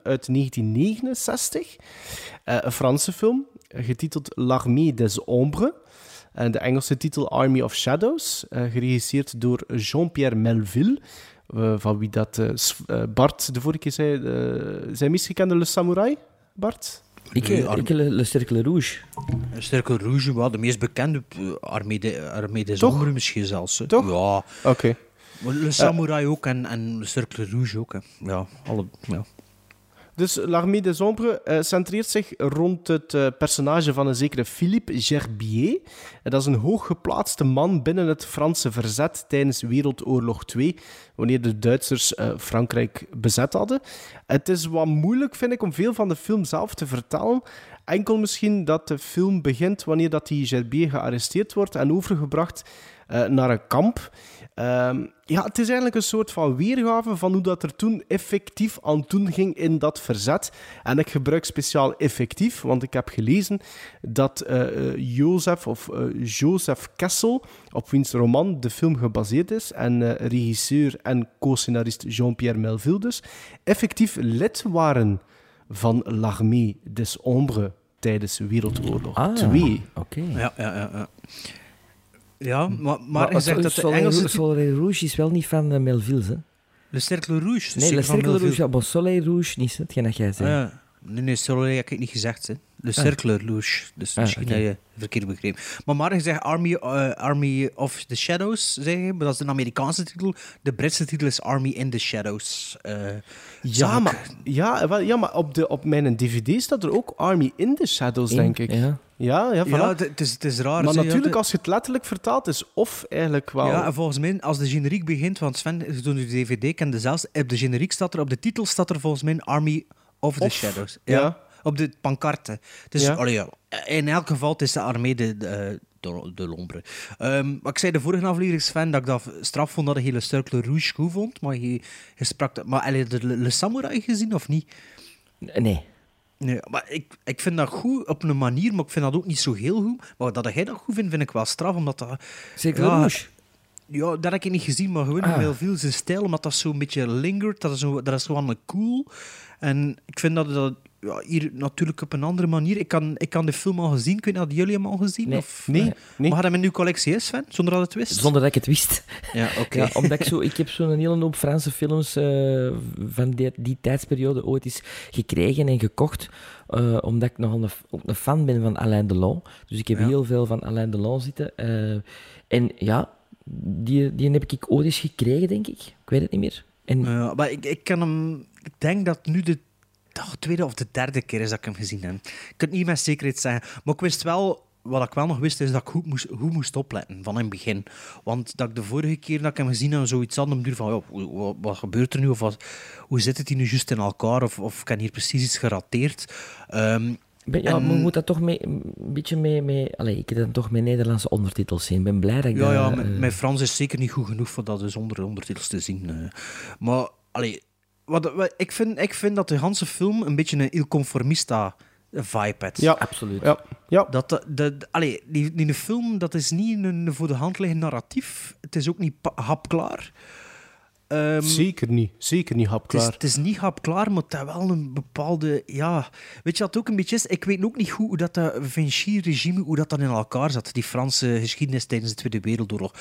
uit 1969. een Franse film, getiteld L'Armée des Ombres. En de Engelse titel Army of Shadows. geregisseerd door Jean-Pierre Melville. van wie dat Bart de vorige keer zei. zijn meest gekende Le Samurai, Bart? Ik, nee, ik Le, Le Cercle Rouge. Le Cercle Rouge, wel de meest bekende uh, Armée de, Armée des Ombres misschien zelfs. Hè. Toch? Ja. Oké. Okay. Le Samurai uh, ook en, en Le Cercle Rouge ook. Hè. Ja, alle... Ja. Dus L'Armée des Ombres uh, centreert zich rond het uh, personage van een zekere Philippe Gerbier. En dat is een hooggeplaatste man binnen het Franse verzet tijdens Wereldoorlog 2, wanneer de Duitsers Frankrijk bezet hadden. Het is wat moeilijk, vind ik, om veel van de film zelf te vertellen. Enkel misschien dat de film begint wanneer dat die Gerbier gearresteerd wordt en overgebracht naar een kamp. Um, ja, het is eigenlijk een soort van weergave van hoe dat er toen effectief aan toen ging in dat verzet. En ik gebruik speciaal effectief, want ik heb gelezen dat uh, Jozef of uh, Joseph Kessel, op wiens roman de film gebaseerd is, en uh, regisseur en co-scenarist Jean-Pierre Melville dus, effectief lid waren van l'Armée des Ombres tijdens Wereldoorlog ah, 2. Oké. Ja, ja, ja. ja. Ja, maar, maar, maar je zegt dat de Engelse... Soleil Rouge is wel niet van uh, Melville, hè? Le Cercle Rouge? Nee, Le Cercle Rouge, ja, bon, Soleil Rouge niet, hetgeen dat jij zei. Ah, ja. Nee, nee, Soleil heb ik niet gezegd, hè. Le Cercle ah. Rouge. Dus Ah, misschien heb je verkeerd begrepen. Maar maar je zegt Army, uh, Army of the Shadows, zeg je, maar dat is de Amerikaanse titel. De Britse titel is Army in the Shadows. Uh, Ja, maar, ja, wel, ja, maar op, de, op mijn dvd staat er ook Army in the Shadows, In, denk ik. ja. Ja, ja, voilà. Ja, het is, het is raar. maar natuurlijk, als je het letterlijk vertaalt, is of eigenlijk wel... Ja, en volgens mij, als de generiek begint, want Sven, toen de DVD kende zelfs, op de generiek staat er, op de titel staat er volgens mij Army of the Of, Shadows. ja. Op de pancarte. Dus Ja. allee, ja, in elk geval, het is de armee de, de, de, de Lombre. Ehm, maar ik zei de vorige aflevering, Sven, dat ik dat straf vond dat ik hele Cercle Rouge goed vond, maar je, je sprak... dat- Maar heb je de Samurai gezien, of niet? Nee. Nee, maar ik, ik vind dat goed op een manier, maar ik vind dat ook niet zo heel goed. Maar dat jij dat goed vindt, vind ik wel straf, omdat dat... Cercle Ja? Ja, dat heb ik niet gezien, maar gewoon Ah. heel veel zijn stijl, omdat dat zo'n beetje lingert. Dat is, zo, dat is gewoon een cool. En ik vind dat dat ja, hier natuurlijk op een andere manier. Ik kan, ik kan de film al gezien. Kun je dat jullie hem al gezien? Nee. Of, Nee, eh, nee. Maar had hem in uw collectie is, Sven? Zonder dat het wist? Zonder dat ik het wist. Ja, oké. [laughs] Ja, omdat ik zo, ik heb zo'n hele hoop Franse films eh, van die, die tijdsperiode ooit eens gekregen en gekocht. eh, omdat ik nogal een, ook een fan ben van Alain Delon. Dus ik heb Ja. heel veel van Alain Delon zitten. en ja, die, die heb ik ooit eens gekregen, denk ik. Ik weet het niet meer. En, maar ik, ik kan hem... Ik denk dat nu de oh, tweede of de derde keer is dat ik hem gezien heb. Ik kan het niet met zekerheid zeggen. Maar ik wist wel... Wat ik wel nog wist, is dat ik goed moest, goed moest opletten van in het begin. Want dat ik de vorige keer dat ik hem gezien heb, zoiets had om duur van... Ja, hoe- wat, wat gebeurt er nu? Of wat, hoe zit het hier nu juist in elkaar? Of, of ik heb hier precies iets gerateerd? Ben- ja, en- moet dat toch mee, een beetje mee... mee allee, ik heb dan toch met Nederlandse ondertitels zien. Ik ben blij dat ik Ja, dat... ja eh, mijn, mijn Frans is zeker niet goed genoeg voor dat zonder ondertitels te zien. eh. Maar, allee, wat, wat, ik, vind, ik vind dat de hele film een beetje een Il Conformista vibe heeft. Ja, absoluut. Ja, ja. Dat, de, allee, die, die film, dat is niet een voor de hand liggend narratief. Het is ook niet hapklaar. Ehm, Zeker niet. Zeker niet Het is, hapklaar. het is niet hapklaar, maar het heeft wel een bepaalde... Ja, weet je wat ook een beetje is? Ik weet ook niet goed hoe dat, dat Vichy-regime hoe dat dan in elkaar zat. Die Franse geschiedenis tijdens de Tweede Wereldoorlog.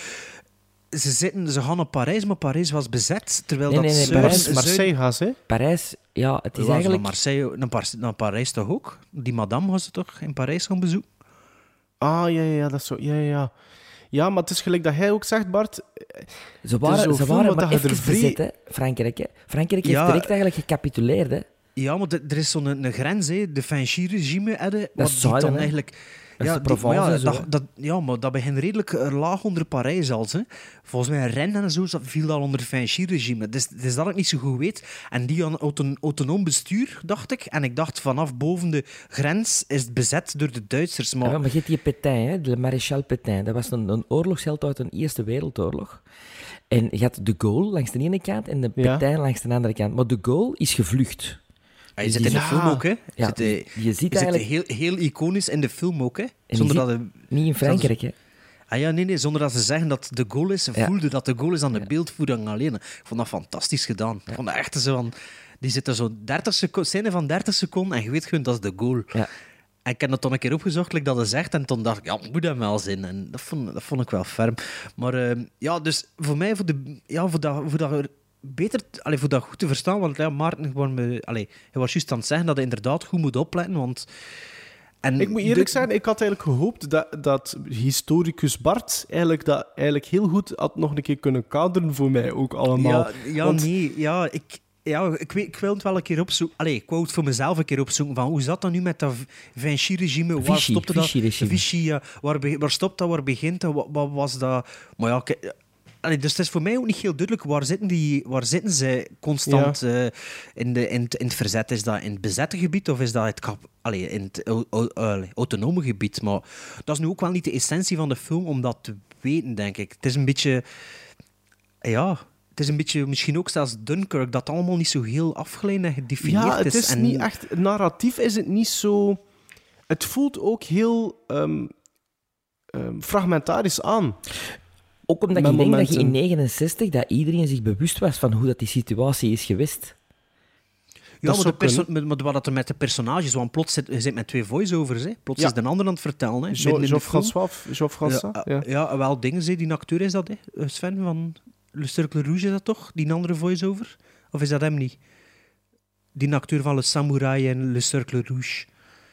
Ze, zitten, ze gaan naar Parijs, maar Parijs was bezet. Terwijl Nee, dat nee, nee, Parijs- Marseille gaan ze. Parijs, ja, het is eigenlijk... Naar, Marseille, naar, Par- naar Parijs toch ook? Die madame was ze toch in Parijs gaan bezoeken? Ah, ja, ja, ja, dat is zo. Ja, ja, ja. Ja, maar het is gelijk dat jij ook zegt, Bart. Ze Het is waren, ze waren maar even er vrij- bezet, hè, Frankrijk. Hè. Frankrijk heeft Ja. direct eigenlijk gecapituleerd. Hè. Ja, maar de- er is zo'n een, een grens, hè. de Vichy-regime. hè, de- Wat zuiden, dan hè. eigenlijk... Ja, de die- maar ja, zo, dat, dat, ja, maar dat begint redelijk eh, laag onder Parijs als. Hè. Volgens mij Rennes en zo dat viel al onder het Vichy-regime. Dus, dus dat ik niet zo goed weet. En die aan auton autonoom bestuur, dacht ik. En ik dacht, vanaf boven de grens is het bezet door de Duitsers. Ja, Maar, je hebt die Pétain, hè, de maréchal Pétain. Dat was een, een oorlogsheld uit een Eerste Wereldoorlog. En je had de Gaulle langs de ene kant en de Ja. Pétain langs de andere kant. Maar de Gaulle is gevlucht. Ah, je Dus zit in de film ook, hè? Je Ja, zit, eh, je ziet je zit eigenlijk- heel, heel iconisch in de film ook, hè? Zonder ziet- dat hij- Niet in Frankrijk, hè. Ah ja, nee, nee, zonder dat ze zeggen dat de goal is. Ze Ja. voelden dat de goal is aan de beeldvoering alleen. Ik vond dat fantastisch gedaan. Ik vond dat echt zo van... Die zit er zo 30 seconden, scène van 30 seconden en je weet gewoon, dat is de goal. Ja. En ik heb dat toen een keer opgezocht, like dat hij zegt, en toen dacht ik, ja, moet hem wel zijn. En dat vond, dat vond ik wel ferm. Maar eh, ja, dus voor mij, voor, de, ja, voor, dat, voor dat er beter, allee, voor dat goed te verstaan, want ja, Maarten, gewoon me, allee, hij was juist aan het zeggen dat hij inderdaad goed moet opletten, want... En Ik moet eerlijk de- zijn, ik had eigenlijk gehoopt dat, dat historicus Bart eigenlijk dat eigenlijk heel goed had nog een keer kunnen kaderen voor mij ook allemaal. Ja, ja Want- nee. Ja, ik, ja, ik, weet, ik wil het wel een keer opzoeken. Allee, ik wou het voor mezelf een keer opzoeken. Van, hoe zat dat nu met dat Vichy-regime? Waar Vichy, stopte dat? Vichy-regime. Vichy, ja. Waar, waar stopt dat? Waar begint dat? Wat, wat was dat? Maar ja, kijk, allee, dus het is voor mij ook niet heel duidelijk. Waar zitten, die, waar zitten ze constant eh, in, de, in, het, in het verzet? Is dat in het bezette gebied of is dat het, kap, allee, in het autonome gebied? Maar dat is nu ook wel niet de essentie van de film om dat te weten, denk ik. Het is een beetje... Ja, het is een beetje, misschien ook zelfs Dunkirk, dat allemaal niet zo heel afgeleid en gedefinieerd Ja, het is. is en, niet echt... Narratief is het niet zo... Het voelt ook heel ehm, ehm, fragmentarisch aan. Ook omdat ik denk dat je in momenten. 69 dat iedereen zich bewust was van hoe dat die situatie is geweest. Ja, dat maar, de met, met wat er met de personages, want plots zit je zit met twee voice-overs. Hè. Plots Ja. is de ander aan het vertellen. Hè, Jo- Jean-François, Ja, ja. ja, wel dingen, hè. die acteur is dat, hè? Eh, Sven van Le Cercle Rouge is dat toch? Die andere voice-over? Of is dat hem niet? Die acteur van Le Samouraï en Le Cercle Rouge.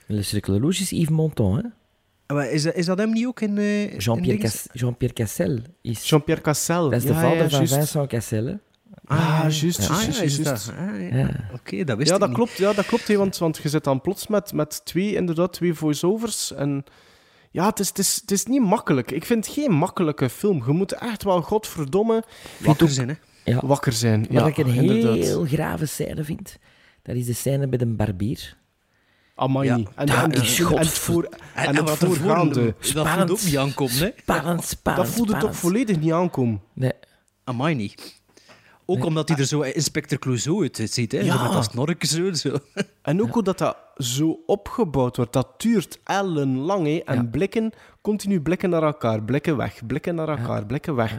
Le Cercle Rouge is Yves Montand, hè? Ah, maar Is dat, is dat hem niet ook in... eh, Jean-Pierre? Cas- Cassel is... Jean-Pierre Cassel. Dat is de Ja, vader ja, van juist. Vincent Cassel, hè? Ah, juist, Ja. juist, Ah, ja, juist, is juist. Ah, ja. Ja. Oké, dat wist Ja, ik dat niet. klopt, ja, dat klopt want, want je zit dan plots met, met twee, inderdaad, twee voice-overs. En ja, het is, het, is, het is niet makkelijk. Ik vind het geen makkelijke film. Je moet echt wel, godverdomme, Wakker zijn, hè? Ja. wakker zijn. Wat ja, ik een inderdaad. heel grave scène vind, dat is de scène met een barbier. Amai. Ja. En, Dat en, het voor, en, En, en het wat voorgaande. Dat voelt ook niet aankomen, hè? Spannend, spannend, Dat voelde toch spannend. volledig niet aankomen. Nee. Amai niet. Ook omdat hij er zo Inspector Clouseau uit ziet, hè? Ja. Zo met dat snorken zo. zo. [laughs] En ook hoe dat, dat zo opgebouwd wordt, dat duurt ellenlang. Hè? En Ja. blikken, continu blikken naar elkaar, blikken weg, blikken naar elkaar, blikken weg.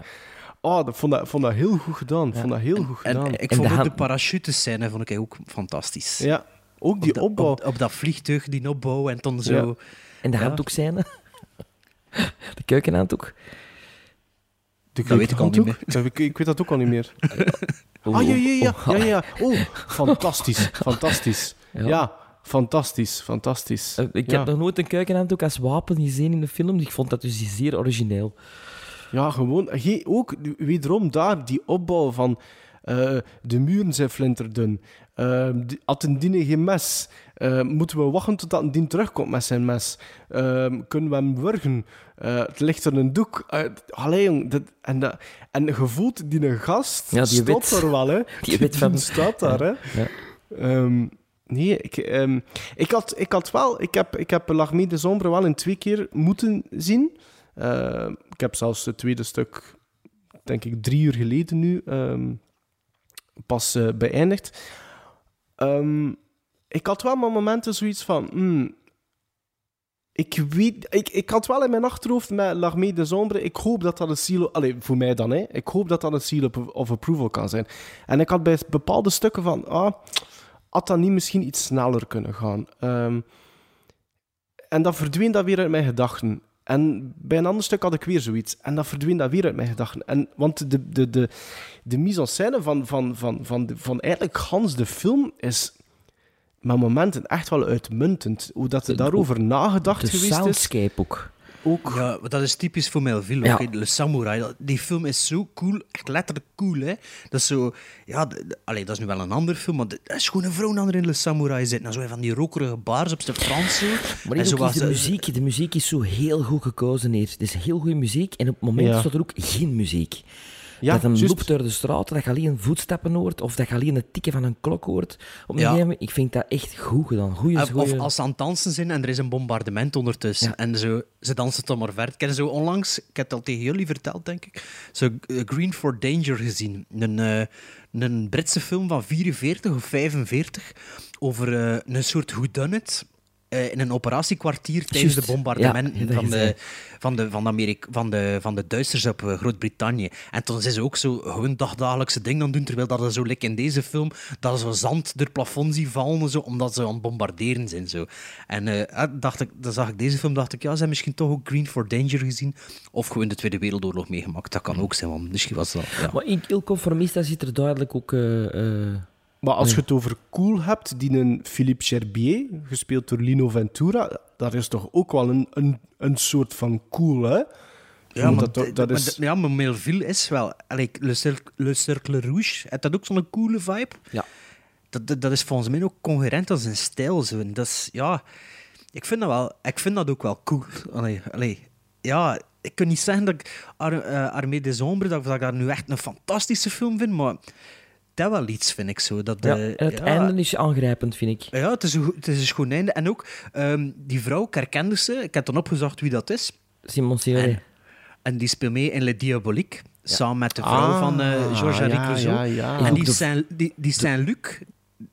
Oh, dat vond, dat, vond dat heel goed gedaan. Vond dat heel goed En gedaan. ik En vond de ook de hand- parachutescène vond ik ook fantastisch. ja, ook die op, dat- opbouw. Op, op dat vliegtuig, die opbouw en dan zo... Ja. En de Ja. handdoekscène. [laughs] De keukenhanddoek. De Dat weet ik al niet? Dat- Ik, ik weet dat ook al niet meer. [laughs] Ah, ja, ja, ja. Oh, ja, ja. Oh, fantastisch. Fantastisch. Ja. Ja, fantastisch. Fantastisch. Eh, Ik ja. heb nog nooit een keukenhanddoek als wapen gezien in de film. Ik vond dat dus zeer origineel. Ja, gewoon. Ge- ook wederom daar die opbouw van eh, de muren zijn flinterdun. Uh, die- had een dine geen mes? Eh, moeten we wachten tot een dien terugkomt met zijn mes? Eh, kunnen we hem wurgen? Eh, het ligt er een doek. Allee, jong. Dat, en, dat, en je voelt die een gast Ja, die staat weet- er wel, hè. [laughs] die weet van- staat daar, hè. Ja. Ehm, nee, ik, ehm, ik, had, ik had wel... Ik heb, ik heb de Sombre wel in twee keer moeten zien. Ehm, ik heb zelfs het tweede stuk, denk ik, drie uur geleden nu ehm, pas eh, beëindigd. Ehm, ik had wel maar momenten zoiets van... hmm, Ik weet... Ik, ik had wel in mijn achterhoofd met L'Armée des Ombres... Ik hoop dat dat een seal... Allee, voor mij dan, hè. Ik hoop dat dat een seal of- of approval kan zijn. En ik had bij bepaalde stukken van... Ah, had dat niet misschien iets sneller kunnen gaan? Ehm, en dat verdween dat weer uit mijn gedachten. En bij een ander stuk had ik weer zoiets. En dat verdween dat weer uit mijn gedachten. En, want de, de, de, de mise en scène van, van, van, van, de, van eigenlijk gans de film is met momenten echt wel uitmuntend. Hoe dat er daarover nagedacht De geweest is. soundscape ook. Ook. Ja, dat is typisch voor Melville. Ja. Le Samurai, dat- die film is zo cool. Echt letterlijk cool, hè. Dat is zo... Ja, allee, dat is nu wel een andere film, maar er is gewoon een vrouw er in Le Samurai zitten. En zo van die rokerige baars op zijn Frans. Maar en zo was de muziek. De muziek is zo heel goed gekozen. Het is heel goede muziek en op het moment Ja. staat er ook geen muziek. Ja, dat juist. loopt door de straat, dat je alleen voetstappen hoort, of dat je alleen het tikken van een klok hoort. Op een Ja. gegeven moment, ik vind dat echt goed gedaan. Goeie, Of, goeie... of als ze aan het dansen zijn en er is een bombardement ondertussen. Ja. En zo, ze dansen toch maar verder. Ik heb zo onlangs, ik heb het al tegen jullie verteld, denk ik, zo eh, Green for Danger gezien. Een, eh, een Britse film van 44 of 45 over eh, een soort whodunit. Eh in een operatiekwartier tijdens de bombardementen Ja, van, de, van, de, van, de Amerika, van, de, van de Duitsers op eh, Groot-Brittannië. En toen zijn ze ook zo gewoon dagdagelijkse dingen aan het doen, terwijl dat zo like in deze film, dat ze zand door het plafond zien vallen, en zo, omdat ze aan het bombarderen zijn. Zo. En ah, dacht ik, dan zag ik deze film, dacht ik, ja, ze hebben misschien toch ook Green for Danger gezien, of gewoon de Tweede Wereldoorlog meegemaakt. Dat kan ook zijn, want misschien was dat... Ja. Maar in Il Conformista zit er duidelijk ook... Maar als je het over cool hebt, die een Philippe Gerbier, gespeeld door Lino Ventura, dat is toch ook wel een, een, een soort van cool, hè? Ja, maar, dat, dat is... ja, maar Melville is wel... Allee, Le, Cercle, Le Cercle Rouge, heeft dat ook zo'n coole vibe? Ja. Dat, dat, dat is volgens mij ook coherent als zijn stijl. Zo. En dat is, ja... Ik vind dat, wel, ik vind dat ook wel cool. Allee, allee, ja, ik kan niet zeggen dat ik Ar eh, Armée des Ombres, dat, dat ik dat nu echt een fantastische film vind, maar dat wel iets, vind ik zo. Dat, ja, en het ja, einde is aangrijpend, vind ik. Ja, het is een, het is een schoon einde. En ook, ehm, die vrouw, ik herkende ze. Ik heb dan opgezocht wie dat is. Simon. En, en die speelt mee in Le Diabolique, samen met de vrouw Ah, van eh Georges-Henri ja, Clouseau. ja, ja. En En die de- Saint, die, die Saint-Luc,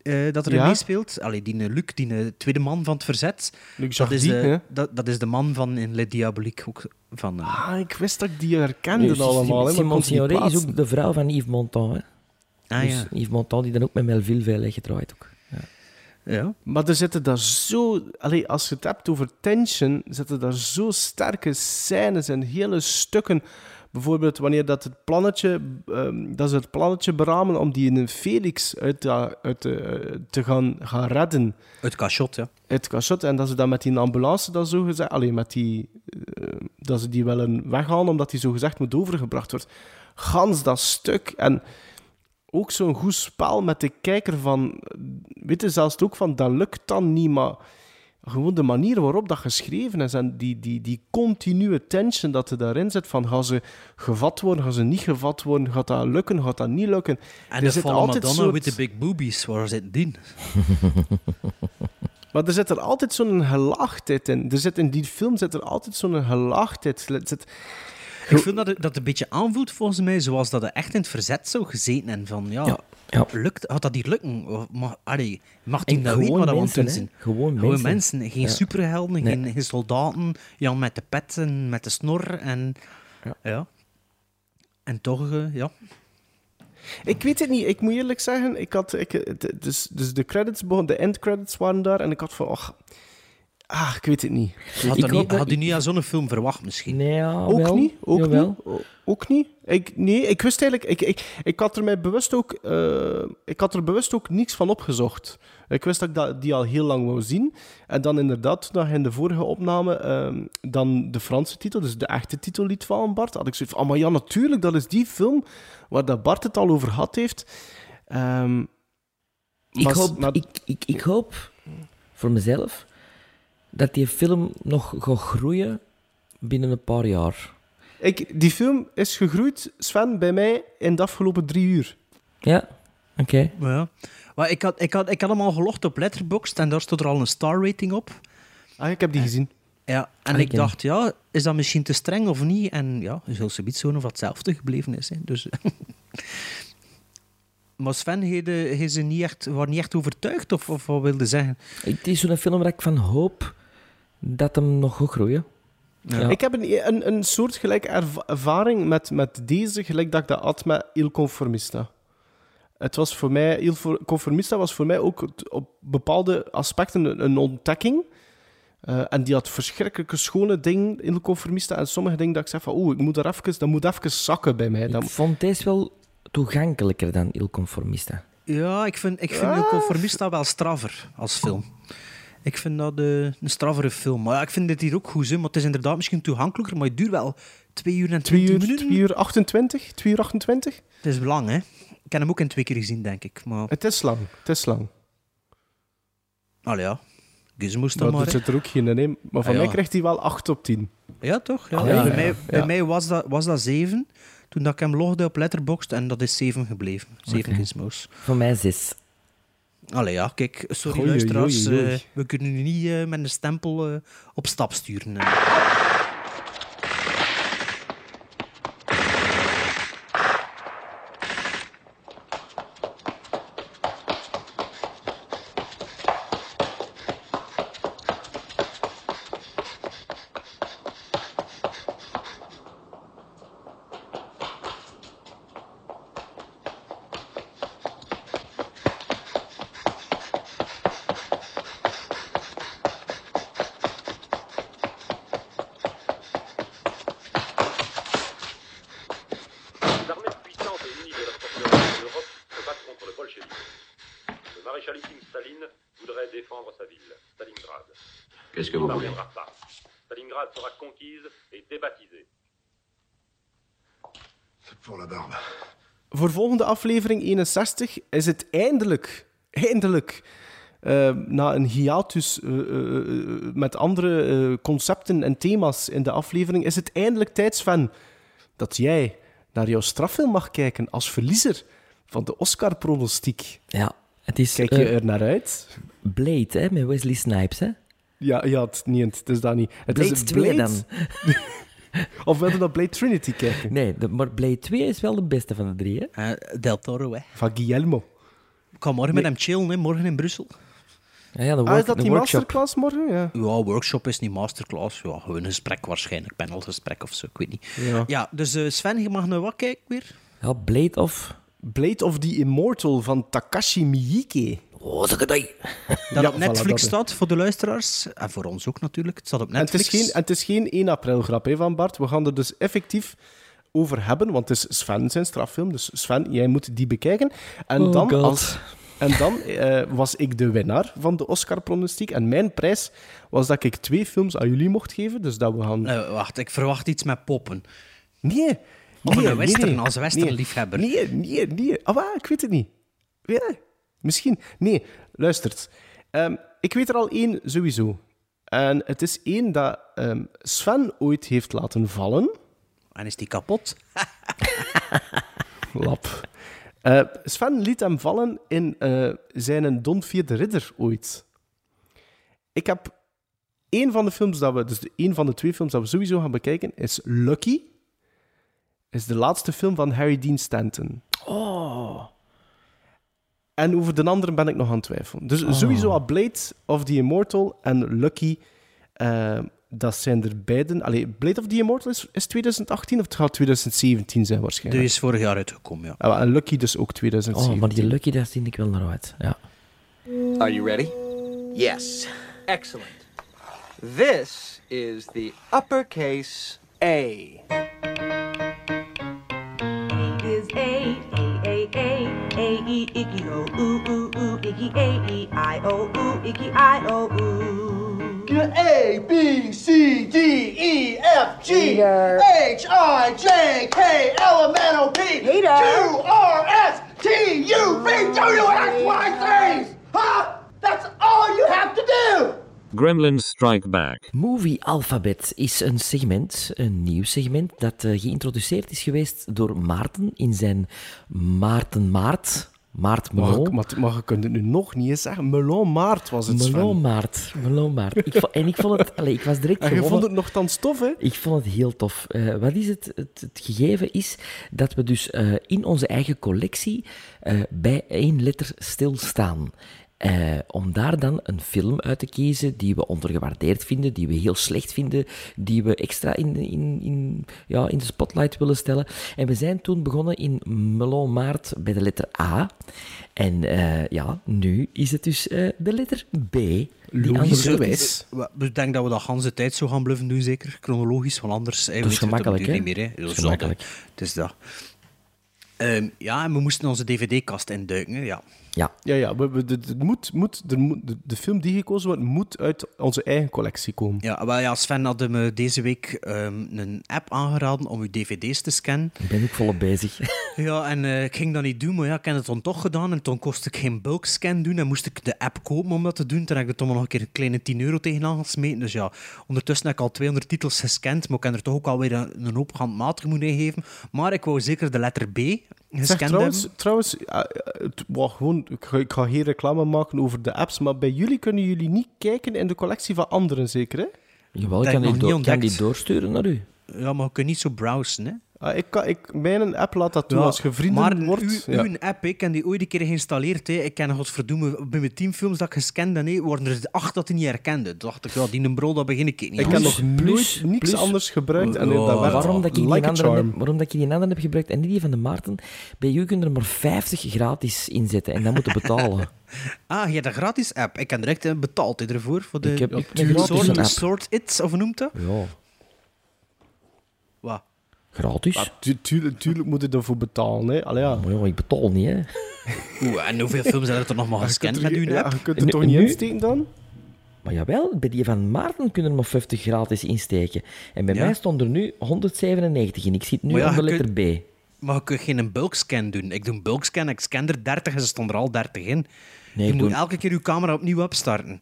eh, dat erin Ja? meespeelt, allee, die eh, Luc, die tweede man van het verzet, Luc dat is, de, dat, dat is de man van in Le Diabolique. Ook van, Ah, ik wist dat ik die herkende Dus allemaal, Simon Signoret is ook de vrouw van Yves Montand. Hè? Ah dus ja. Yves Montand, die dan ook met Melville veel heeft gedraaid. Ook. ja. Maar er zitten daar zo... Allee, als je het hebt over tension, zitten daar zo sterke scènes en hele stukken. Bijvoorbeeld wanneer dat het plannetje... ehm, dat ze het plannetje beramen om die in een Felix uit, uit de- eh, te gaan, gaan redden Uit Cachot, ja. uit het cachot. En dat ze dan met die ambulance dat zo gezegd... Allee, met die... eh, dat ze die willen weghalen omdat die zo gezegd moet overgebracht worden. Gans dat stuk. En ook zo'n goed spel met de kijker van... Weet je, zelfs ook van, dat lukt dan niet, maar... Gewoon de manier waarop dat geschreven is en die, die, die continue tension dat er daarin zit van gaan ze gevat worden, gaan ze niet gevat worden, gaat dat lukken, gaat dat niet lukken. En Er de zit altijd Madonna soort- with the big boobies, waar zit die? [laughs] [laughs] Maar er zit er altijd zo'n gelaagdheid in. Er zit in die film zit er altijd zo'n gelaagdheid. Er zit, Ik vind dat het, dat een beetje aanvoelt volgens mij zoals dat het echt in het verzet zou gezeten en van ja, Ja, ja. lukt, had dat hier lukken? Mag, allee, mag die nou weten wat aan mensen, doen zijn? Gewoon Gewoon mensen. geen Ja. superhelden, Nee. geen, geen soldaten, Jan met de pet en met de snor en Ja. En toch, eh, ja. ik weet het niet. Ik moet eerlijk zeggen, ik had, ik, dus, dus de credits, de end credits waren daar en ik had van, ach, ah, ik weet het niet. Had, Ik dat niet, dat- had u niet aan zo'n film verwacht misschien? Nee, ja, Ook wel. niet? Ook Jawel. niet? Ook niet? Ik, nee, ik wist eigenlijk... Ik, ik, ik had er mij bewust ook... eh, ik had er bewust ook niets van opgezocht. Ik wist dat ik dat, die al heel lang wou zien. En dan inderdaad, toen je in de vorige opname ehm, dan de Franse titel, dus de echte titel liet vallen, Bart, had ik zoiets van, ah, maar ja, natuurlijk, dat is die film waar dat Bart het al over gehad heeft. Ehm, Ik maar- hoop, maar- ik, ik, ik hoop voor mezelf dat die film nog gaat groeien binnen een paar jaar. ik, die film is gegroeid, Sven, bij mij in de afgelopen drie uur. Ja, oké. Ja. Maar ik, had, ik, had, ik had hem al gelogd op Letterboxd en daar stond er al een star rating op. Ah, ik heb die gezien. Ja, en Ah, ik dacht, ja, is dat misschien te streng of niet? En ja, je zult zoiets zo of hetzelfde gebleven is. Hè. Dus, [laughs] maar Sven, heeft je ze niet echt, waren niet echt overtuigd? Of, of wat wilde zeggen? Het is zo'n film waar ik van hoop dat hem nog gaat groeien. Ja. Ik heb een, een, een soortgelijke erva- ervaring met, met deze, gelijk dat ik dat had met Il Conformista. Het was voor mij, Il For- Conformista was voor mij ook op bepaalde aspecten een, een ontdekking. Eh, en die had verschrikkelijke schone dingen, Il Conformista. En sommige dingen dat ik zeg van, oeh, ik moet er even, dat moet even zakken bij mij. Ik Dat, vond deze wel toegankelijker dan Il Conformista. Ja, ik vind, ik vind Ah. El Conformista wel straffer als film. Ik vind dat eh, een straffere film. Maar ja, ik vind dit hier ook goed, hè, maar het is inderdaad misschien toegankelijker, maar het duurt wel 2 uur en 2 20 uur, minuten. 2 uur 28, 2 uur 28. Het is lang, hè. Ik heb hem ook in twee keer gezien, denk ik. Maar, Het is lang, het is lang. allee, ja. Gizmo's dan Maar maar, hè. zit er ook geen in. Maar van Ah, ja. mij krijgt hij wel 8 op 10. Ja, toch? Ja. Ah, bij ja, mij, bij Ja. mij was, dat, was dat 7, toen dat ik hem logde op Letterboxd, en dat is 7 gebleven. 7 Oké. gizmos. Voor mij zes. Allee, ja, kijk, sorry Oei, luisteraars, oei, oei. eh, we kunnen u niet eh, met een stempel eh, op stap sturen. La barbe. Voor volgende aflevering 61 is het eindelijk, eindelijk, eh, na een hiatus eh, eh, eh, met andere eh, concepten en thema's in de aflevering, is het eindelijk tijd, Sven, dat jij naar jouw straffilm mag kijken als verliezer van de Oscar-pronostiek. Ja, het is... Kijk je er naar uit? Blade, hè, met Wesley Snipes, hè? Ja, ja het, niet, het is dat niet. Het Blade is 2 dan. [laughs] [laughs] of wilde naar Blade Trinity kijken? Nee, de, maar Blade 2 is wel de beste van de drie, hè? Eh, Del Toro, hè. Van Guillermo. Ik ga morgen met hem chillen, hè, morgen in Brussel. Ja, ja de, Ah, is dat de die workshop. masterclass morgen? Ja. Ja, workshop is niet masterclass. Ja, gewoon een gesprek waarschijnlijk. Panelgesprek of zo, ik weet niet. Ja. Ja, dus eh, Sven, je mag naar wat kijken weer? Ja, Blade of... Blade of the Immortal van Takashi Miike. Oh, [laughs] dat Dat Ja, op voilà, Netflix dat, hè. staat voor de luisteraars. En voor ons ook natuurlijk. Het staat op En het, is Netflix. geen, en het is geen 1 april grap hè, van Bart. We gaan er dus effectief over hebben, want het is Sven zijn straffilm. Dus Sven, jij moet die bekijken. En Oh dan, God. als, en dan eh, was ik de winnaar van de Oscar-pronostiek. En mijn prijs was dat ik twee films aan jullie mocht geven. Dus dat we gaan... Eh, wacht, ik verwacht iets met poppen. Nee. Of nee, een western, nee. als westernliefhebber. Nee, nee, nee. Ah, waar? ik weet het niet. Ja, misschien. Nee, luistert. Ehm, ik weet er al één sowieso. En het is één dat ehm, Sven ooit heeft laten vallen. En is die kapot? [laughs] Lap. Eh, Sven liet hem vallen in eh, zijn Don Vierde Ridder ooit. Ik heb één van de films dat we, dus de- één van de twee films dat we sowieso gaan bekijken, is Lucky. Is de laatste film van Harry Dean Stanton. Oh. En over de andere ben ik nog aan het twijfelen. Dus sowieso al Blade of the Immortal en Lucky, eh, dat zijn er beiden. Allee, Blade of the Immortal is, is 2018 of het gaat 2017 zijn Die waarschijnlijk. is vorig jaar uitgekomen, ja. Ah, En Lucky dus ook Oh, 2017. maar die Lucky, daar zie ik wel naar uit. Ja. Are you ready? Yes. Excellent. This is the uppercase A. O, A, E, I, O, ooh, icky, I, O, ooh. A, B, C, D, E, F, G, H, I, J, K, L, M, N, O, P, Q, R, S, T, U, V, W, X, Y, Z. Huh? That's all you have to do. Gremlins Strike Back. Movie Alphabet is een segment, een nieuw segment, dat eh, geïntroduceerd is geweest door Maarten in zijn Maarten Maart. Maart Mag Melon. ik, maar, maar je kunt het nu nog niet eens zeggen. Melon Maart was het, Sven. Melon Maart. Melon Maart. Ik vo- en ik vond het... Allee, ik was direct En je gewonnen. vond het nogthans tof, hè? Ik vond het heel tof. Eh, wat is het, het? Het gegeven is dat we dus eh, in onze eigen collectie eh, bij één letter stilstaan. Eh, om daar dan een film uit te kiezen die we ondergewaardeerd vinden, die we heel slecht vinden, die we extra in, in, in, ja, in de spotlight willen stellen. En we zijn toen begonnen in Melon Maart bij de letter A. En eh, ja, nu is het dus eh, de letter B. Die Logischerwijs. We, we denken dat we dat de tijd zo gaan blijven doen, zeker. Chronologisch, want anders... Dat is gemakkelijk, hè? Dat is gemakkelijk. Het is dat. Ehm, ja, en we moesten onze dvd-kast induiken, hè, ja. Ja. Ja, ja. We, we, de, de, moet, moet, er moet, de, de film die gekozen wordt, moet uit onze eigen collectie komen. Ja, wel ja, Sven had me deze week ehm, een app aangeraden om uw dvd's te scannen. Ik ben ook volop bezig. [laughs] Ja, en eh, ik ging dat niet doen, maar ja, ik heb het dan toch gedaan. En toen kost ik geen bulkscan doen en moest ik de app kopen om dat te doen. Toen heb ik er toch nog een keer een kleine 10 euro tegenaan gesmeten. Dus ja, ondertussen heb ik al 200 titels gescand, maar ik heb er toch ook alweer een, een hoop handmatig moeten ingeven. Maar ik wou zeker de letter B Zeg, trouwens, trouwens eh, het- wauw, gewoon, ik, ga, ik ga geen reclame maken over de apps, maar bij jullie kunnen jullie niet kijken in de collectie van anderen, zeker? Hè? Jawel, ik kan die, kan die doorsturen naar u. Ja, maar je kunt niet zo browsen, hè. Ah, ik kan, ik, mijn app laat dat doen Ja, als je vrienden maar wordt. uw, ja. uw app, ik heb die ooit een keer geïnstalleerd. Hè. Ik ken godverdomme, bij mijn teamfilms dat ik gescand heb, hè, worden er acht dat die niet herkende. Toen dacht ik, ja, die een bro, dat begin ik niet Ik heb nog nooit niks plus- anders gebruikt en Oh, dat waarom, dat ik die like andere heb, waarom dat ik die andere heb gebruikt en niet die van de Maarten? Bij u kun je er maar 50 gratis inzetten en dan moeten betalen. [laughs] Ah, je hebt een gratis app. Ik heb direct betaald ervoor. Voor de Ik heb- ik heb een soort, app. soort It, of noemt dat? ja, Wat? Gratis. Ja, tu- tuurlijk, tuurlijk moet je ervoor betalen. Hè. Allee, ja. Maar ik betaal niet, hè. [laughs] Oeh, en hoeveel films zijn er toch nog maar gescand met er, uw ja, app? je kunt er Nu- toch niet nu- insteken dan? Maar jawel, bij die van Maarten kunnen er maar 50 gratis insteken. En bij Ja. mij stond er nu 197 in. Ik zit nu ja, je letter B. Maar je kunt geen bulkscan doen. Ik doe een bulkscan, ik scan er 30 en ze stonden er al 30 in. Nee, je ik moet doe- elke keer je camera opnieuw opstarten.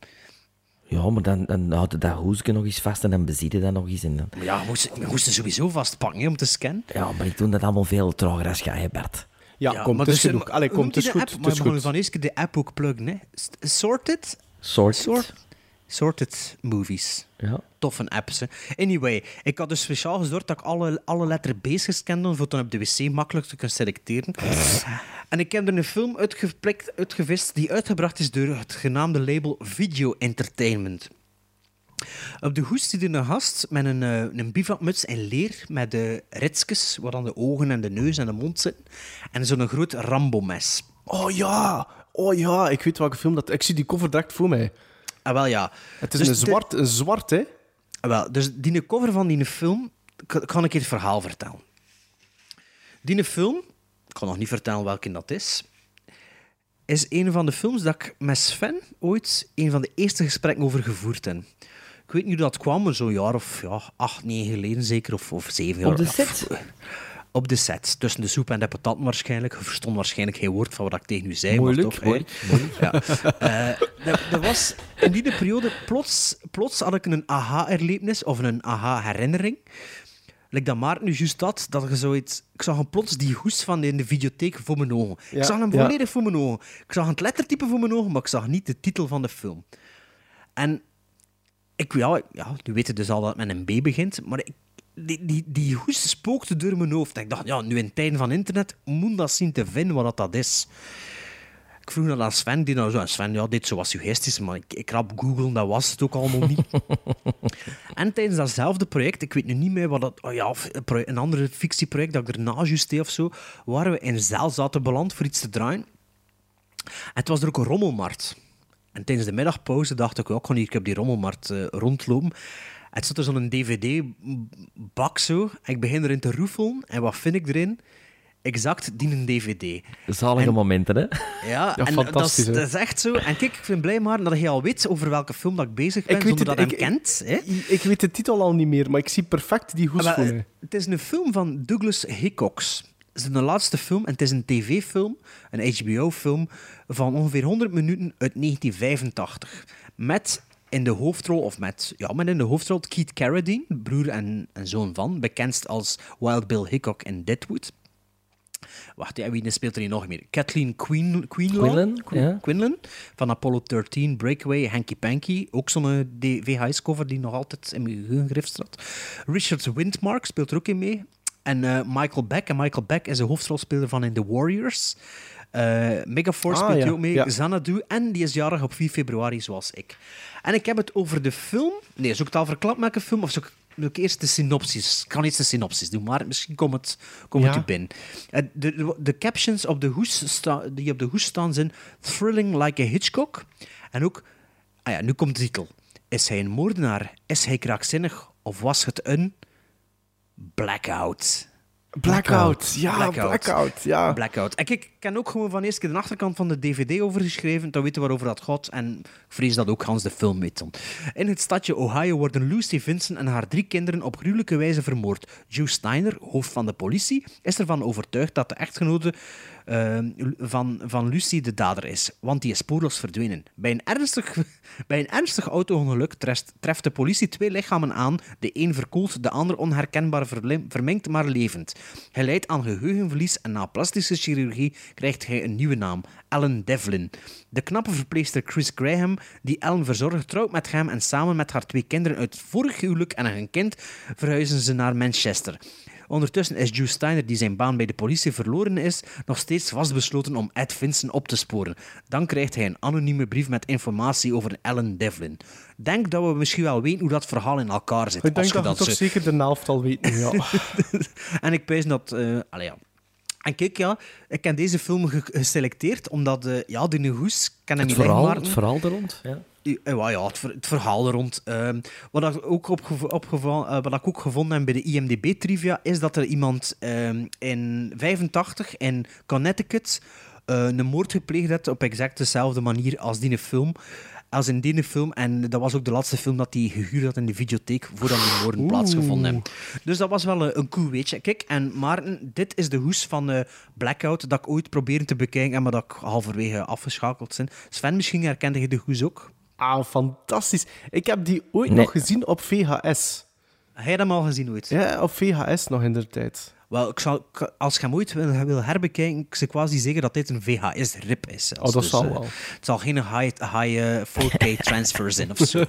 Ja, maar dan, dan houd je dat hoesje nog eens vast en dan beziet je dat nog eens. En dan... Maar ja, we moesten, we moesten sowieso vastpakken hè, om te scannen. Ja, maar ik doe dat allemaal veel trager als jij, Bert. Ja, kom, maar het is dus, genoeg. maar Allee, kom, het is de goed. app? Is maar we goed. gaan van eerst de app ook pluggen. Hè. Sorted? Sort. Sort? Sorted Movies. Ja. Toffe apps. Hè. Anyway, ik had dus speciaal gezorgd dat ik alle, alle letter B's gescand had, voor dan op de wc makkelijk te kunnen selecteren. En ik heb er een film uitgeplikt, uitgevist die uitgebracht is door het genaamde label Video Entertainment. Op de hoest zit een gast met een, eh, een bivakmuts en leer met de ritsjes, waar dan de ogen en de neus en de mond zitten. En zo'n groot Rambo-mes. Oh ja, oh ja, ik weet welke film dat... Ik zie die cover direct voor mij. Ah, wel ja. Het is Dus een de- zwart, een zwart, hè? Ah, Wel, dus die cover van die film, ik ik ga een keer het verhaal vertellen. Die film, ik kan nog niet vertellen welke dat is, is een van de films dat ik met Sven ooit een van de eerste gesprekken over gevoerd heb. Ik weet niet hoe dat kwam, maar zo'n jaar of ja, acht, negen geleden zeker, of, of zeven jaar. Op de of- set? Op de set, tussen de soep en de pataten waarschijnlijk. Je verstond waarschijnlijk geen woord van wat ik tegen u zei. Moeilijk, maar toch, moeilijk. Ja. Eh, dat, dat was in die periode, plots, plots had ik een aha-erlevenis of een aha-herinnering. Like dat Maarten nu juist had, dat je zoiets... Ik zag hem plots die hoes van in de videotheek voor mijn ogen. Ja, ik zag hem ja. volledig voor mijn ogen. Ik zag het lettertype voor mijn ogen, maar ik zag niet de titel van de film. En ik, ja, ja, nu weet je dus al dat het met een B begint, maar ik, die, die, die hoes spookte door mijn hoofd. En ik dacht, ja, nu in tijden van internet moet dat zien te vinden wat dat is. Ik vroeg dat aan Sven, die nou zo, en Sven, ja, dit zo was suggesties, maar ik, ik rap Google, dat was het ook allemaal niet. [laughs] en tijdens datzelfde project, ik weet nu niet meer wat dat, oh ja, een, ander fictieproject dat ik erna juist deed of zo, waren we in Zeil zaten beland voor iets te draaien. En het was er ook een rommelmarkt. En tijdens de middagpauze dacht ik, ja, ik ga hier op die rommelmarkt eh, rondlopen. En het zat er zo'n dvd-bak zo. En ik begin erin te roefelen. En wat vind ik erin? Exact die een dvd. Zalige En- momenten, hè? Ja, Ja, en fantastisch, dat is, hè? dat is echt zo. En kijk, ik vind blij maar dat je al weet over welke film dat ik bezig ben, Ik weet zonder het, dat hij ik- hem kent. Hè? Ik, ik weet de titel al niet meer, maar ik zie perfect die hoes wel, voor mij. Het is een film van Douglas Hickox. Het is de laatste film en het is een tv-film, een HBO-film van ongeveer 100 minuten uit 1985. Met in de hoofdrol, of met, ja, met in de hoofdrol Keith Carradine, broer en, en zoon van, bekend als Wild Bill Hickok in Deadwood. Wacht, ja, wie speelt er hier nog meer? Kathleen Queen, Quinlan, ja. Quinlan van Apollo 13, Breakaway, Hanky Panky. Ook zo'n eh, VHS-cover die nog altijd in mijn geheugen staat. Richard Windmark speelt er ook in mee. En eh, Michael Beck. En Michael Beck is de hoofdrolspeler van in The Warriors. Eh Megaforce Ah, speelt ja, ook mee, ja. Xanadu. En die is jarig op 4 februari, zoals ik. En ik heb het over de film... Nee, zou ik het al verklapt met een film? Of zou ik, ik eerst de synopsis? Ik kan eerst de synopsis doen, maar misschien komt het, komt het u binnen. Eh, De, de, captions op de hoes sta- die op de hoes staan zijn... Thrilling like a Hitchcock. En ook... Ah ja, nu komt de titel. Is hij een moordenaar? Is hij krankzinnig? Of was het een... Blackout? Blackout, ja, Blackout, ja. Blackout. En kijk, ik ken ook gewoon van eerst keer de achterkant van de DVD overgeschreven, dan weten we waarover dat gaat. En ik vrees dat ook Hans de film weet dan. In het stadje Ohio worden Lucy Vincent en haar drie kinderen op gruwelijke wijze vermoord. Joe Steiner, hoofd van de politie, is ervan overtuigd dat de echtgenote eh, van, van Lucy de dader is, want die is spoorloos verdwenen. Bij een ernstig, [laughs] bij een ernstig auto-ongeluk treft, treft de politie twee lichamen aan, de een verkoeld, de ander onherkenbaar verminkt, maar levend. Hij lijdt aan geheugenverlies en na plastische chirurgie krijgt hij een nieuwe naam, Ellen Devlin. De knappe verpleegster Chris Graham, die Ellen verzorgt, trouwt met hem en samen met haar twee kinderen uit het vorige huwelijk en hun kind verhuizen ze naar Manchester. Ondertussen is Joe Steiner, die zijn baan bij de politie verloren is, nog steeds vastbesloten om Ed Vincent op te sporen. Dan krijgt hij een anonieme brief met informatie over Ellen Devlin. Denk dat we misschien wel weten hoe dat verhaal in elkaar zit. Ik denk dat we toch zeker de helft al weten, ja. [laughs] en ik pijs dat... eh allee, ja. En kijk, ja, ik heb deze film ge- geselecteerd omdat eh ja, die Hoes... Ik ken hem Het niet verhaal, het verhaal er rond. Ja. Ja, ja, ja, het, ver- het verhaal er rond. Ehm, wat, ik ook opgeval- eh, wat ik ook gevonden heb bij de IMDb-trivia, is dat er iemand ehm, in 85 in Connecticut eh, een moord gepleegd heeft op exact dezelfde manier als die film. Als in die film. En dat was ook de laatste film dat hij gehuurd had in de videotheek voordat die moorden plaatsgevonden hebben. Dus dat was wel een, een cool weetje. Kijk, en Maarten, dit is de hoes van eh, Blackout dat ik ooit probeerde te bekijken, maar dat ik halverwege afgeschakeld ben. Sven, misschien herkende je de hoes ook? Ah, fantastisch. Ik heb die ooit Nee. nog gezien op VHS. Heb je hem al gezien ooit? Ja, op VHS nog in de tijd. Wel, ik zal, als je hem ooit wil, wil herbekijken, ik zou quasi zeggen dat dit een VHS-rip is. zelfs. Oh, dat Dus, zal eh, wel. Het zal geen high, high eh, 4K [laughs] transfer zijn of zo.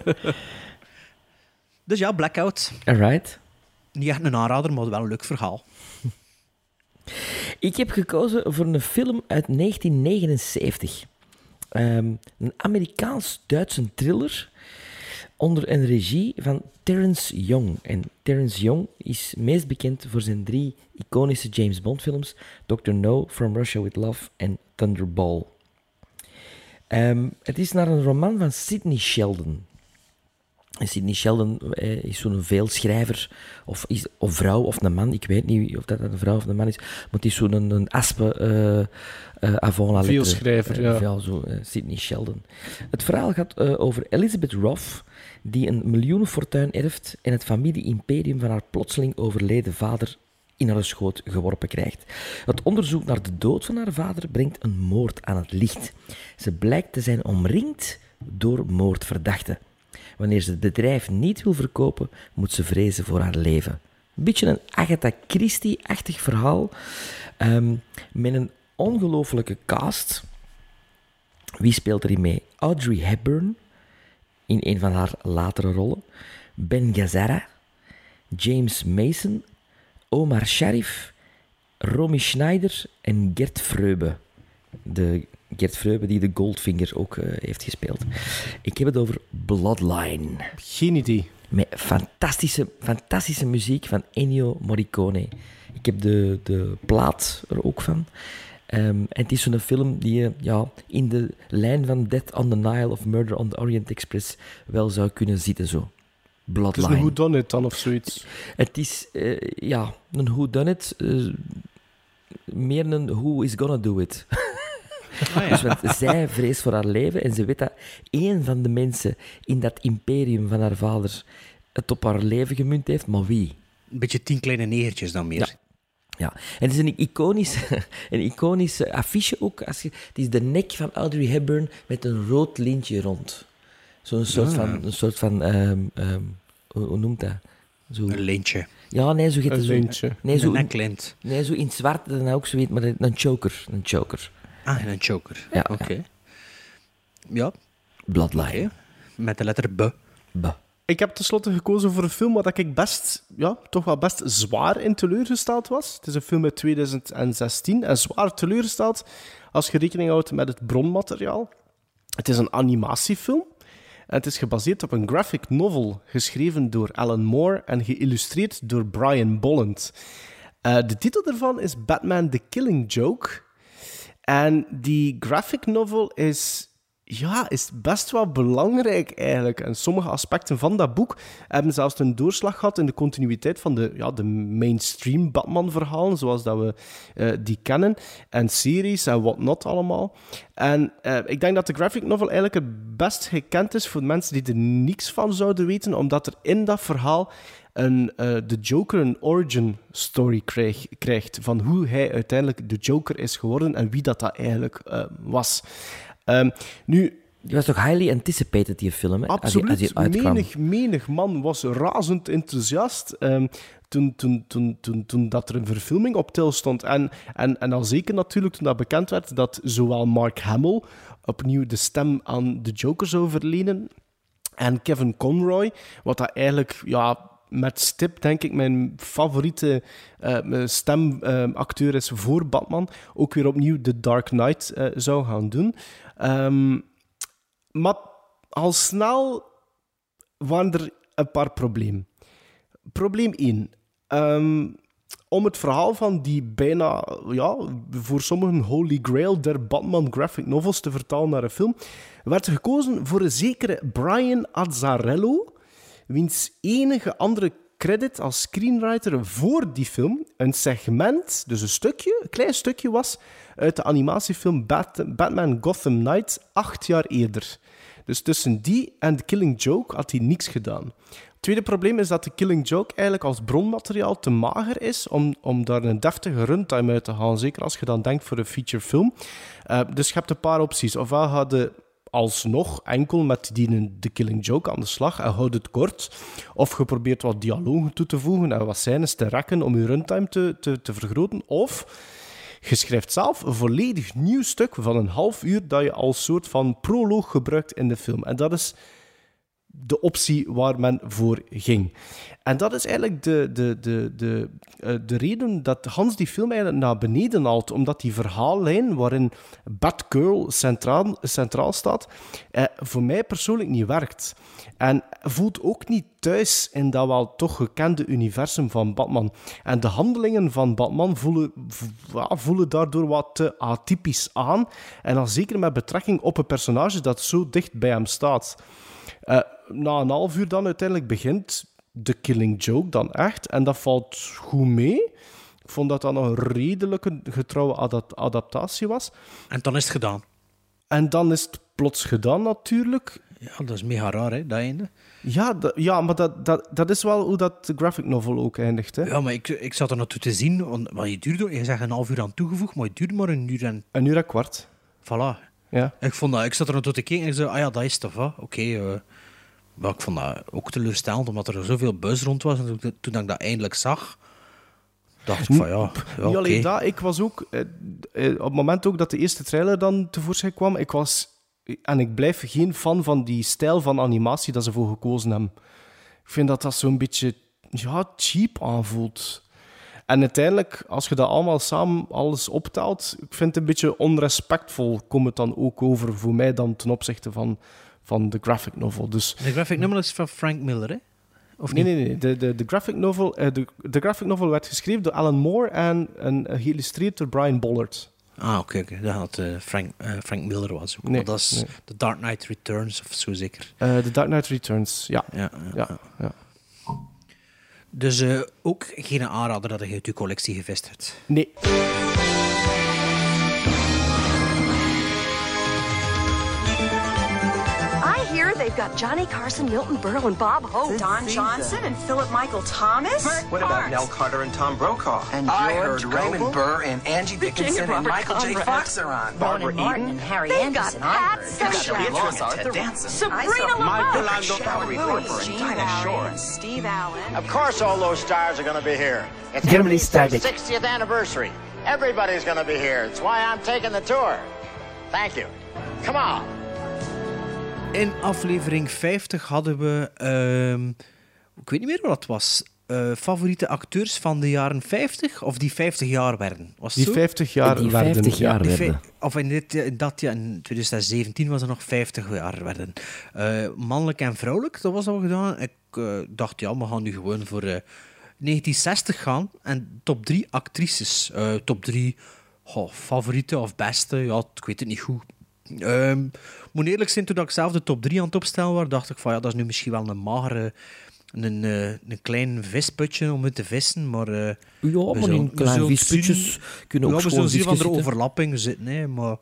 Dus ja, Blackout. Alright. Niet echt een aanrader, maar wel een leuk verhaal. Ik heb gekozen voor een film uit 1979. Ehm, een Amerikaans-Duitse thriller onder een regie van Terrence Young. En Terrence Young is meest bekend voor zijn drie iconische James Bond-films: Dr. No, From Russia with Love en Thunderball. Ehm, het is naar een roman van Sidney Sheldon. Sidney Sheldon eh, is zo'n veelschrijver, of, is, of vrouw of een man, ik weet niet of dat een vrouw of een man is, maar het is zo'n een, een aspe eh eh, avant la lettre. Veelschrijver, ja. zo, Sidney Sheldon. Het verhaal gaat over Elizabeth Roth, die een miljoenenfortuin erft en het familie-imperium van haar plotseling overleden vader in haar schoot geworpen krijgt. Het onderzoek naar de dood van haar vader brengt een moord aan het licht. Ze blijkt te zijn omringd door moordverdachten. Wanneer ze het bedrijf niet wil verkopen, moet ze vrezen voor haar leven. Een beetje een Agatha Christie-achtig verhaal. ehm, met een ongelofelijke cast. Wie speelt erin mee? Audrey Hepburn in een van haar latere rollen. Ben Gazzara, James Mason, Omar Sharif, Romy Schneider en Gert Freube. De Gert Freube die de Goldfinger ook eh, heeft gespeeld. Ik heb het over Bloodline. Geen idee. Met fantastische, fantastische muziek van Ennio Morricone. Ik heb de, de plaat er ook van. Ehm, en het is zo'n film die je ja, in de lijn van Death on the Nile of Murder on the Orient Express wel zou kunnen zitten zo. Het is Bloodline. een Who Done It dan of zoiets. Het is eh, ja, een who done it, eh, meer een who is gonna do it. [laughs] Ja. [laughs] Dus want zij vreest voor haar leven en ze weet dat één van de mensen in dat imperium van haar vader het op haar leven gemunt heeft, maar wie? Een beetje tien kleine negertjes dan meer. Ja. Ja, en het is een iconisch, [laughs] een iconische affiche ook. Als je, het is de nek van Audrey Hepburn met een rood lintje rond. Zo'n soort Ah. van, een soort van ehm, ehm, hoe, hoe noemt dat? Zo, Een lintje. ja, nee, zo gaat Een het zo. lintje. Nee, zo Een in- neklint. Nee, zo in het zwart, dan ook zoiets, maar een choker. Een choker. Ah, en een choker. Ja, Oké. Ja, Bloodline. Met de letter B. B. Ik heb tenslotte gekozen voor een film waar ik best, ja, toch wel best zwaar in teleurgesteld was. Het is een film uit 2016 en zwaar teleurgesteld als je rekening houdt met het bronmateriaal. Het is een animatiefilm. En het is gebaseerd op een graphic novel geschreven door Alan Moore en geïllustreerd door Brian Bolland. Eh, de titel daarvan is Batman The Killing Joke. En die graphic novel is, ja, is best wel belangrijk eigenlijk. En sommige aspecten van dat boek hebben zelfs een doorslag gehad in de continuïteit van de, ja, de mainstream Batman-verhalen, zoals dat we eh, die kennen. En series en whatnot allemaal. En eh, ik denk dat de graphic novel eigenlijk het best gekend is voor mensen die er niks van zouden weten, omdat er in dat verhaal een, eh, de Joker een origin story krijg- krijgt. Van hoe hij uiteindelijk de Joker is geworden en wie dat, dat eigenlijk eh, was. Ehm, nu, Die was toch highly anticipated, die film, hè? Als die, als Absoluut. die menig, menig man was razend enthousiast ehm, toen, toen, toen, toen, toen dat er een verfilming op til stond. En, en, en al zeker natuurlijk toen dat bekend werd dat zowel Mark Hamill opnieuw de stem aan de Joker zou verlenen en Kevin Conroy, wat dat eigenlijk ja, met stip, denk ik, mijn favoriete eh, stemacteur is voor Batman, ook weer opnieuw The Dark Knight eh, zou gaan doen. Ehm, maar al snel waren er een paar problemen. Probleem 1. Ehm, om het verhaal van die bijna, ja, voor sommigen holy grail der Batman graphic novels te vertalen naar een film, werd gekozen voor een zekere Brian Azzarello, wiens enige andere credit als screenwriter voor die film een segment, dus een stukje, een klein stukje was, uit de animatiefilm Bat- Batman Gotham Knights acht jaar eerder. Dus tussen die en The Killing Joke had hij niks gedaan. Het tweede probleem is dat The Killing Joke eigenlijk als bronmateriaal te mager is om, om daar een deftige runtime uit te halen. Zeker als je dan denkt voor een featurefilm. Uh, dus je hebt een paar opties. Ofwel je alsnog enkel met die The Killing Joke aan de slag en houd het kort. Of je probeert wat dialogen toe te voegen en wat scènes te rekken om je runtime te, te, te vergroten. Of je schrijft zelf een volledig nieuw stuk van een half uur dat je als soort van proloog gebruikt in de film. En dat is de optie waar men voor ging. En dat is eigenlijk de, de, de, de, uh, de reden dat Hans die film eigenlijk naar beneden haalt, omdat die verhaallijn waarin Batgirl centraal, centraal staat, eh, voor mij persoonlijk niet werkt. En voelt ook niet thuis in dat wel toch gekende universum van Batman. En de handelingen van Batman voelen, voelen daardoor wat te atypisch aan. En dan zeker met betrekking op een personage dat zo dicht bij hem staat. Uh, na een half uur dan uiteindelijk begint de Killing Joke dan echt. En dat valt goed mee. Ik vond dat dat nog een redelijke getrouwe adap adaptatie was. En dan is het gedaan. En dan is het plots gedaan natuurlijk. Ja, dat is mega raar, hè, dat einde. Ja, dat, ja maar dat, dat, dat is wel hoe dat graphic novel ook eindigt. Hè? Ja, maar ik, ik zat er naartoe te zien, want je duurde, je zegt een half uur aan toegevoegd, maar het duurde maar een uur en... Een uur en kwart. Voilà. Ja. Ik, vond dat, ik zat er naartoe te kijken en ik zei, ah ja, dat is tof, Oké, okay, uh, maar ik vond dat ook teleurstellend, omdat er zoveel buzz rond was. En toen, ik dat eindelijk zag, dacht ik van ja. ja Niet alleen okay. dat, ik was ook, eh, eh, op het moment ook dat de eerste trailer dan tevoorschijn kwam, ik was, en ik blijf geen fan van die stijl van animatie dat ze voor gekozen hebben. Ik vind dat dat zo'n beetje ja, cheap aanvoelt. En uiteindelijk, als je dat allemaal samen alles optelt, ik vind het een beetje onrespectvol, komt het dan ook over voor mij dan ten opzichte van, van de graphic novel. Dus, de graphic novel is van Frank Miller, hè? Of nee, niet? nee, nee. De, de, de, graphic novel, uh, de, de graphic novel werd geschreven door Alan Moore en, en uh, geïllustreerd door Brian Bollard. Ah, oké, okay, okay. dat had uh, Frank, Frank Miller was ook. Nee, dat is nee. The Dark Knight Returns of zo zeker. The Dark Knight Returns, ja. Ja, ja, ja. ja. Dus ook geen aanrader dat je uit je collectie gevestigd. Nee. They've got Johnny Carson, Milton Berle, and Bob Hope. Don Johnson and Philip Michael Thomas. Bert what about Nell Carter and Tom Brokaw? And I George heard Raymond Coble? Burr and Angie Dickinson and Michael J. Fox are on. Barbara Martin and Harry Anderson. Pat Beatrice and Ted Danson. Sabrina Michael LaMarche. Valerie Harper and Dinah Shore. and Steve Allen. Of course, all those stars are going to be here. It's Germany started. 60th anniversary. Everybody's going to be here. It's why I'm taking the tour. Thank you. Come on. In aflevering 50 hadden we, um, ik weet niet meer wat het was, eh, favoriete acteurs van de jaren 50 of die 50 jaar werden? Was Die zo? 50 jaar Die werden. 50 ja. jaar Die werden. Of in, dit, in dat jaar, in 2017 was er nog 50 jaar werden. Eh, mannelijk en vrouwelijk, dat was al gedaan. Ik eh, dacht, ja, we gaan nu gewoon voor eh, 1960 gaan. En top 3 actrices. Eh, top 3 favoriete of beste, ja, ik weet het niet goed. Ehm moet eerlijk zijn, toen ik zelf de top 3 aan het opstellen was, dacht ik van ja, dat is nu misschien wel een magere, een, eh, een klein visputje om uit te vissen, maar... eh, Ja, maar zullen- in we kleine zullen visputjes kunnen ook ja, gewoon zien van zitten. overlapping zitten, hè, maar...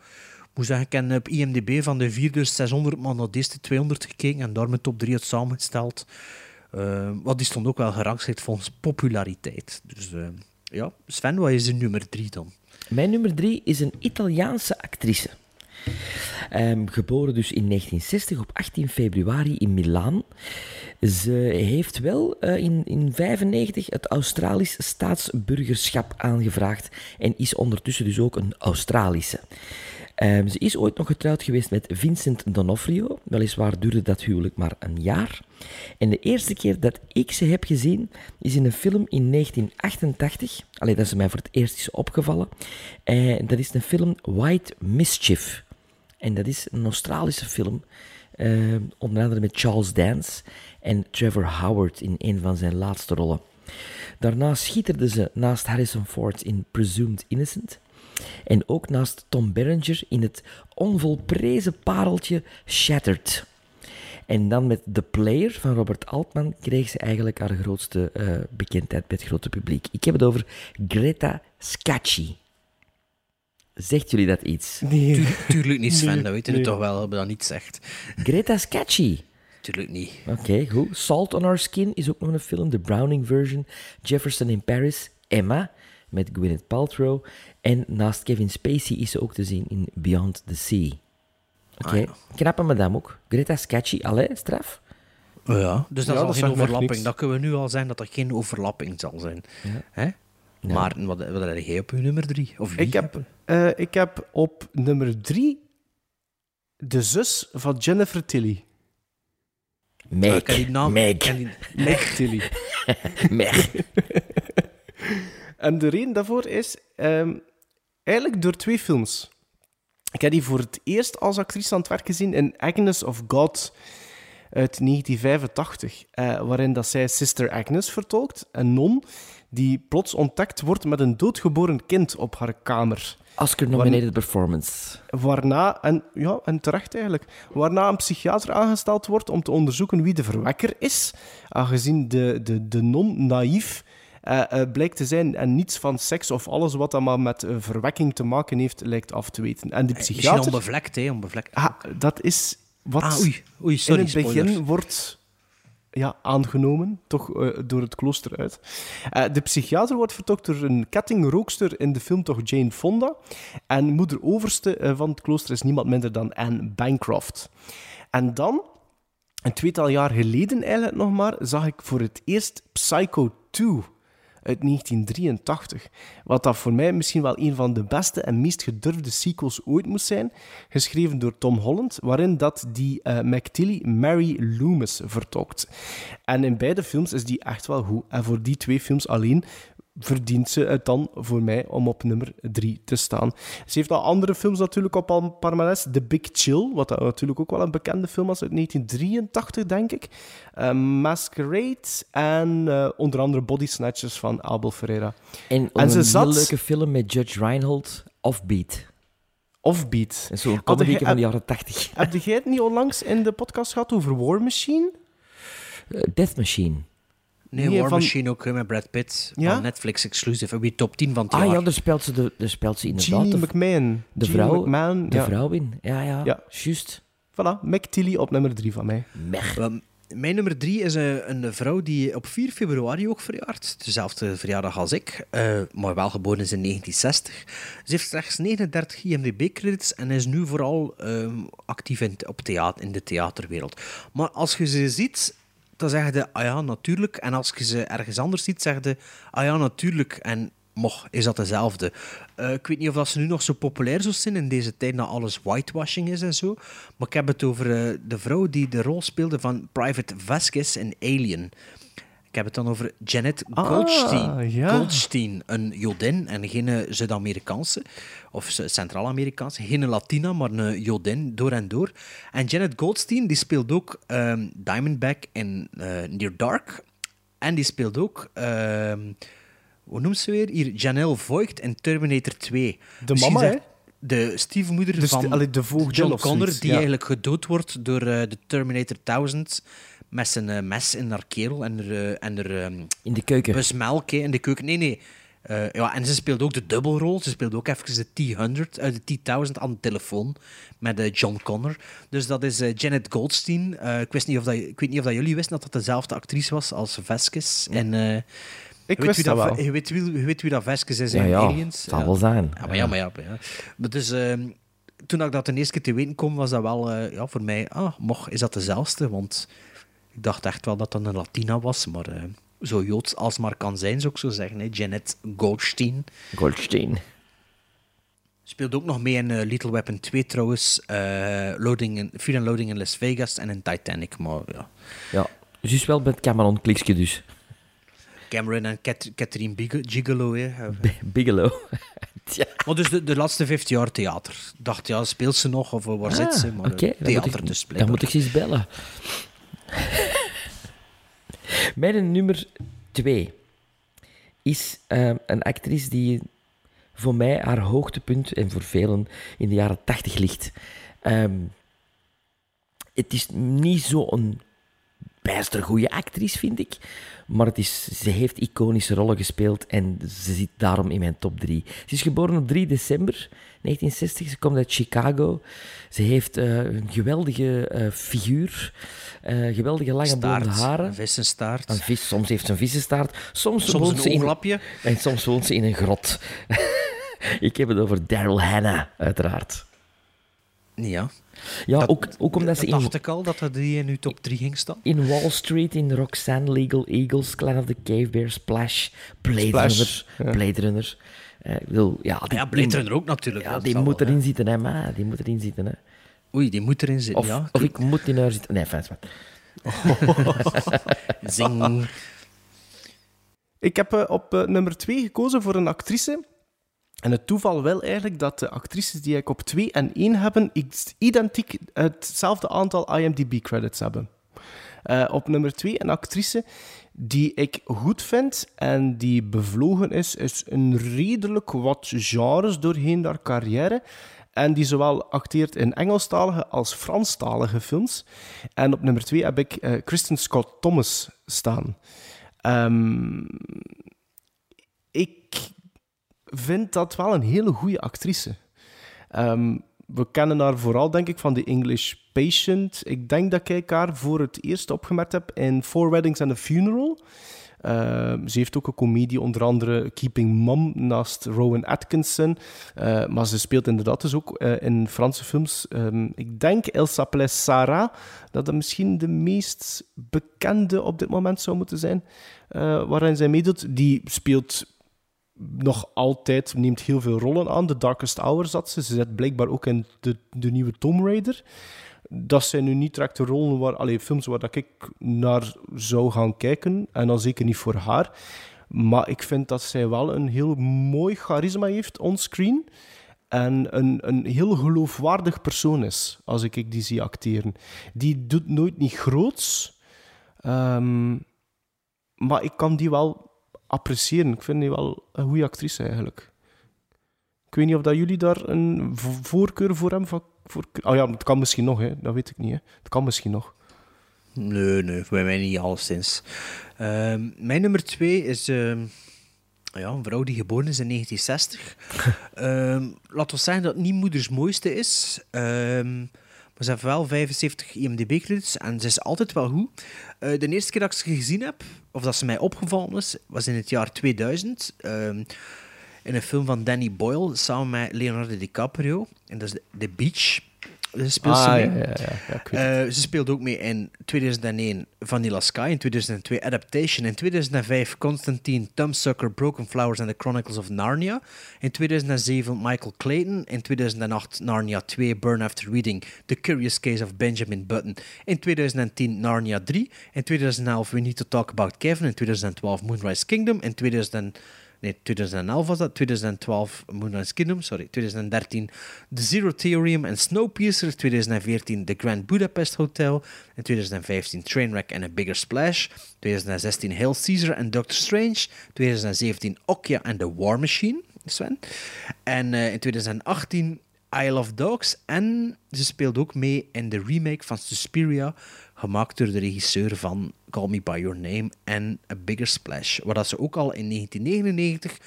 Ik moet zeggen, ik heb op IMDb van de 4600 maar naar deze 200 gekeken en daar mijn top 3 uit samengesteld. Eh, wat die stond ook wel gerangschikt volgens populariteit. Dus eh, ja, Sven, wat is de nummer 3 dan? Mijn nummer drie is een Italiaanse actrice. Ehm, geboren dus in 1960 op 18 februari in Milaan. Ze heeft wel eh, in 1995 het Australisch staatsburgerschap aangevraagd en is ondertussen dus ook een Australische. Ehm, ze is ooit nog getrouwd geweest met Vincent D'Onofrio. Weliswaar duurde dat huwelijk maar een jaar. En de eerste keer dat ik ze heb gezien, is in een film in 1988. Allee, dat is mij voor het eerst is opgevallen. En dat is een film White Mischief. En dat is een Australische film. eh, onder andere met Charles Dance en Trevor Howard in een van zijn laatste rollen. Daarna schitterde ze naast Harrison Ford in Presumed Innocent. En ook naast Tom Berenger in het onvolprezen pareltje Shattered. En dan met The Player van Robert Altman kreeg ze eigenlijk haar grootste eh, bekendheid bij het grote publiek. Ik heb het over Greta Scacchi. Zegt jullie dat iets? Nee. Tuur- tuurlijk niet, Sven, Nee, dat weten nee. we toch wel, hebben we dat niet zegt. Greta Scacchi. Tuurlijk niet. Oké, goed. Salt on Our Skin is ook nog een film, de Browning version. Jefferson in Paris, Emma, met Gwyneth Paltrow. En naast Kevin Spacey is ze ook te zien in Beyond the Sea. Oké, Ah, ja. knappe madame ook. Greta Scacchi, allee, straf. Ja, dus dat Ja, is al dat geen overlapping. Dat kunnen we nu al zijn dat er geen overlapping zal zijn. Ja. Hè? Maar wat, wat heb jij op je nummer drie? Of wie? Ik heb, eh, ik heb op nummer 3 de zus van Jennifer Tilly. Meg. Ik ken die naam. Meg. ik ken die- Meg Tilly. [laughs] Meg. [laughs] En de reden daarvoor is ehm, eigenlijk door twee films. Ik heb die voor het eerst als actrice aan het werk gezien in Agnes of God uit 1985, eh, waarin dat zij Sister Agnes vertolkt, een non die plots ontdekt wordt met een doodgeboren kind op haar kamer. Oscar-nominated performance. Waarna, en, ja, en terecht eigenlijk, waarna een psychiater aangesteld wordt om te onderzoeken wie de verwekker is, aangezien de, de, de non naïef eh, eh, blijkt te zijn en niets van seks of alles wat dat maar met eh, verwekking te maken heeft, lijkt af te weten. En de Misschien psychiater... onbevlekt, hè? Onbevlekt. Ah, dat is wat Ah, oei. Oei, sorry, in het begin spoilers. wordt ja, aangenomen, toch eh, door het klooster uit. Eh, de psychiater wordt vertolkt door een kettingrookster in de film toch Jane Fonda. En moeder overste eh, van het klooster is niemand minder dan Anne Bancroft. En dan, een tweetal jaar geleden eigenlijk nog maar, zag ik voor het eerst Psycho 2 uit 1983. Wat dat voor mij misschien wel een van de beste en meest gedurfde sequels ooit moest zijn. Geschreven door Tom Holland, waarin dat die eh McTilly Mary Loomis vertolkt. En in beide films is die echt wel goed. En voor die twee films alleen verdient ze het dan voor mij om op nummer 3 te staan. Ze heeft al andere films natuurlijk op al palmarès. The Big Chill, wat natuurlijk ook wel een bekende film was uit 1983, denk ik. Eh, Masquerade en eh, onder andere Body Snatchers van Abel Ferreira. En, En ze een zat- heel leuke film met Judge Reinhold, Offbeat. Offbeat. Zo'n comedy van de jaren 80. Heb jij het niet onlangs in de podcast gehad over War Machine? Eh, Death Machine. Nee, Nee, War van- Machine ook hè, met Brad Pitt. Ja? Van Netflix exclusive. Wie top 10 van het Ah jaar. ja, daar speelt ze, de, daar speelt ze inderdaad Jeannie de, McMahon. de vrouw, McMahon, de ja. vrouw in. Ja, ja, Ja. juist. Voilà, McTilly op nummer 3 van mij. Wel, Mijn nummer drie is eh, een vrouw die op 4 februari ook verjaart. Dezelfde verjaardag als ik, eh, maar wel geboren is in 1960. Ze heeft slechts 39 IMDb-credits en is nu vooral ehm, actief in, op theater, in de theaterwereld. Maar als je ze ziet, dan zeg je, ah ja, natuurlijk. En als je ze ergens anders ziet, zeg je, ah ja, natuurlijk. En moch, is dat dezelfde. Eh, ik weet niet of dat ze nu nog zo populair zou zijn in deze tijd, dat alles whitewashing is en zo. Maar ik heb het over eh, de vrouw die de rol speelde van Private Vasquez in Alien. Ik heb het dan over Janet Ah, Goldstein. ja. Goldstein, een Jodin en geen eh, Zuid-Amerikaanse of Centraal-Amerikaanse, geen Latina, maar een Jodin door en door. En Janet Goldstein die speelt ook ehm, Diamondback in eh, Near Dark en die speelt ook. ehm, hoe noemt ze weer? Hier, Janelle Voigt in Terminator 2. De Misschien mama, zegt- De stiefmoeder De sti- van allee, de John Connor, die ja. eigenlijk gedood wordt door eh, de Terminator 1000 met zijn eh, mes in haar kerel en er, eh, en er ehm, In de keuken. busmelk hè, in de keuken. Nee, nee. Eh, ja, en ze speelt ook de dubbelrol. Ze speelt ook even de T-100 uit de T-1000 aan de telefoon met eh, John Connor. Dus dat is eh, Janet Goldstein. Eh, ik, wist niet of dat, ik weet niet of dat jullie wisten dat dat dezelfde actrice was als Veskes. En, eh, Ik je wist wie dat dat, wel. Je weet, wie, je weet wie dat Veskes is Ja, in ja, Aliens. zal wel zijn. Ja, maar ja, maar ja. maar ja. Maar dus, ehm, toen ik dat de eerste keer te weten kwam, was dat wel eh, ja, voor mij... Ah, mocht, is dat dezelfde? Want ik dacht echt wel dat dat een Latina was, maar eh, zo Joods als maar kan zijn, zou ik zo zeggen. Hè. Janet Goldstein. Goldstein. Speelt ook nog mee in eh, Little Weapon 2 trouwens. eh, loading in, Fear and Loading in Las Vegas en in Titanic. Maar ja, Ja, dus wel met Cameron Kliksje dus. Cameron en Cat- Catherine Big- Gigolo. Hè. Bigelow. [laughs] ja. Maar dus de, de laatste 15 jaar theater. Dacht, ja, speelt ze nog of waar zit ze? Maar Ah, Oké, eh, dan, moet theater ik, dus dan blijkbaar. moet ik ze eens bellen. [laughs] Mijn nummer twee is eh, een actrice die voor mij haar hoogtepunt en voor velen in de jaren tachtig ligt. Ehm, het is niet zo'n bijster goede actrice, vind ik. Maar het is, ze heeft iconische rollen gespeeld en ze zit daarom in mijn top 3. Ze is geboren op 3 december 1960. Ze komt uit Chicago. Ze heeft eh, een geweldige eh, figuur. eh, geweldige lange blonde haren. een vissenstaart. Een vis, soms heeft ze een vissenstaart. Soms, Soms woont een ze in ooglapje. En soms woont ze in een grot. [laughs] ik heb het over Daryl Hannah, uiteraard. Ja. Ja, Dat- ook, ook omdat ze dat in, dacht ik al, dat dat die in uw top 3 ging staan. in Wall Street, in Roxanne, Legal Eagles, Clan of the Cave Bear, Splash, Blade Splash, Runner. ja. Blade Runner. Eh, ik bedoel, ja, die, Ja, Blade Runner ook natuurlijk. Ja, die moet wel, erin hè. zitten, hè, maar die moet erin zitten. Hè. Oei, die moet erin zitten, Of, ja. of ik moet in haar zitten. Nee, fijn, wat. [laughs] Zing. Ik heb eh, op eh, nummer 2 gekozen voor een actrice. En het toeval wil eigenlijk dat de actrices die ik op 2 en 1 hebben, identiek hetzelfde aantal IMDb-credits hebben. Eh, op nummer 2 een actrice die ik goed vind en die bevlogen is, is een redelijk wat genres doorheen haar carrière. En die zowel acteert in Engelstalige als Franstalige films. En op nummer 2 heb ik eh, Kristen Scott Thomas staan. Ik vind dat wel een hele goede actrice. Ehm, we kennen haar vooral, denk ik, van The English Patient. Ik denk dat ik haar voor het eerst opgemerkt heb in Four Weddings and a Funeral. Ehm, ze heeft ook een comedie, onder andere Keeping Mum, naast Rowan Atkinson. Eh, maar ze speelt inderdaad dus ook eh, in Franse films. Ehm, ik denk El s'appelait Sarah, dat dat misschien de meest bekende op dit moment zou moeten zijn, eh, waarin zij meedoet. Die speelt nog altijd, neemt heel veel rollen aan. The Darkest Hour zat ze. Ze zit blijkbaar ook in de, de nieuwe Tomb Raider. Dat zijn nu niet direct de rollen waar, allee, films waar dat ik naar zou gaan kijken. En dan zeker niet voor haar. Maar ik vind dat zij wel een heel mooi charisma heeft onscreen. En een, een heel geloofwaardig persoon is, als ik, ik die zie acteren. Die doet nooit niet groots. Ehm, maar ik kan die wel appreciëren. Ik vind die wel een goede actrice eigenlijk. Ik weet niet of dat jullie daar een vo- voorkeur voor hebben. Van, voor, oh ja, het kan misschien nog, hè. dat weet ik niet. Hè. Het kan misschien nog. Nee, nee, bij mij niet alleszins. Ehm mijn nummer twee is ehm, ja, een vrouw die geboren is in 1960. [laughs] Ehm laten we zeggen dat het niet moeders mooiste is. Ze heeft wel 75 IMDb-credits en ze is altijd wel goed. Eh, de eerste keer dat ik ze gezien heb, of dat ze mij opgevallen is, was in het jaar 2000. ehm, in een film van Danny Boyle samen met Leonardo DiCaprio. En dat is The Beach. Ze speelt Ah, ze mee. ja, Eh, ze speelt ook mee in 2001 Vanilla Sky, in 2002 Adaptation, in 2005 Constantine, Thumbsucker, Broken Flowers and the Chronicles of Narnia, in 2007 Michael Clayton, in 2008 Narnia 2 Burn After Reading, The Curious Case of Benjamin Button, in 2010 Narnia 3, in 2011 We Need to Talk About Kevin, in 2012 Moonrise Kingdom, in 2000 Nee, 2011 was dat. 2012 Moonrise Kingdom, sorry. 2013 The Zero Theorem en Snowpiercer. 2014 The Grand Budapest Hotel. In 2015 Trainwreck en A Bigger Splash. 2016 Hail Caesar en Doctor Strange. 2017 Okja en The War Machine, Sven. En eh, in 2018 Isle of Dogs. En ze speelt ook mee in de remake van Suspiria, gemaakt door de regisseur van Call Me By Your Name en A Bigger Splash, waar dat ze ook al in 1999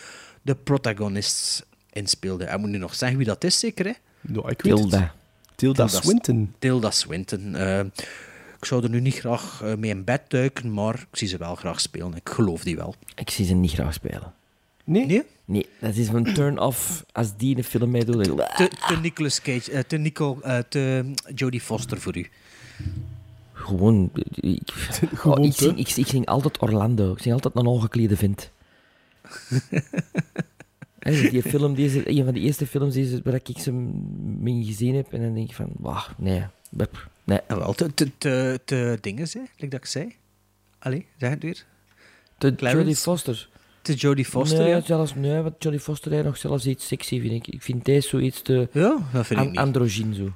de protagonists inspeelde. En moet nu nog zeggen wie dat is, zeker hè? Ja, ik weet het. Tilda. Tilda Swinton. Tilda Swinton. Eh, ik zou er nu niet graag eh, mee in bed duiken, maar ik zie ze wel graag spelen. Ik geloof die wel. Ik zie ze niet graag spelen. Nee? Nee? Nee, dat is een turn-off als die in een film meedoet. Te, te Nicolas Cage, eh, te, Nico, te Jodie Foster voor u. Gewoon, ik, [laughs] Gewoon oh, ik, te. zing, ik, ik zing altijd Orlando. Ik zing altijd een ongeklede vent. [laughs] Die film, die is een van de eerste films die, waar ik ze gezien heb. En dan denk ik van, wauw, nee. nee. En wel, te, te, te, te dingen, hè, like dat ik zei. Allee, zeg het weer. Clarence? Jodie Foster. Te Jodie Foster, nee, ja. zelfs, nee, want Jodie Foster heeft nog zelfs iets sexy, vind ik. Ik vind deze zoiets te Ja, dat vind ik niet. androgyn zo.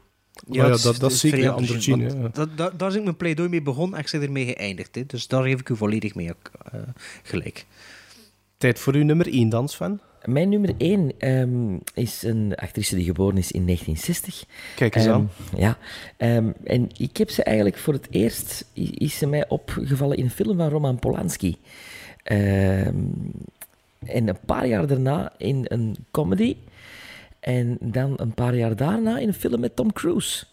Ja, het dat- dat is zeker androgyn, ja. dat- dat- Daar is ik mijn pleidooi mee begonnen en ik ben ermee geëindigd. Hè. Dus daar geef ik u volledig mee ook, eh, gelijk. Tijd voor uw nummer 1 dan, Sven. Mijn nummer 1 is een actrice die geboren is in 1960. Kijk eens Ehm, aan. Ja, Ehm, en ik heb ze eigenlijk voor het eerst, is ze mij opgevallen in een film van Roman Polanski. Ehm, en een paar jaar daarna in een comedy. En dan een paar jaar daarna in een film met Tom Cruise.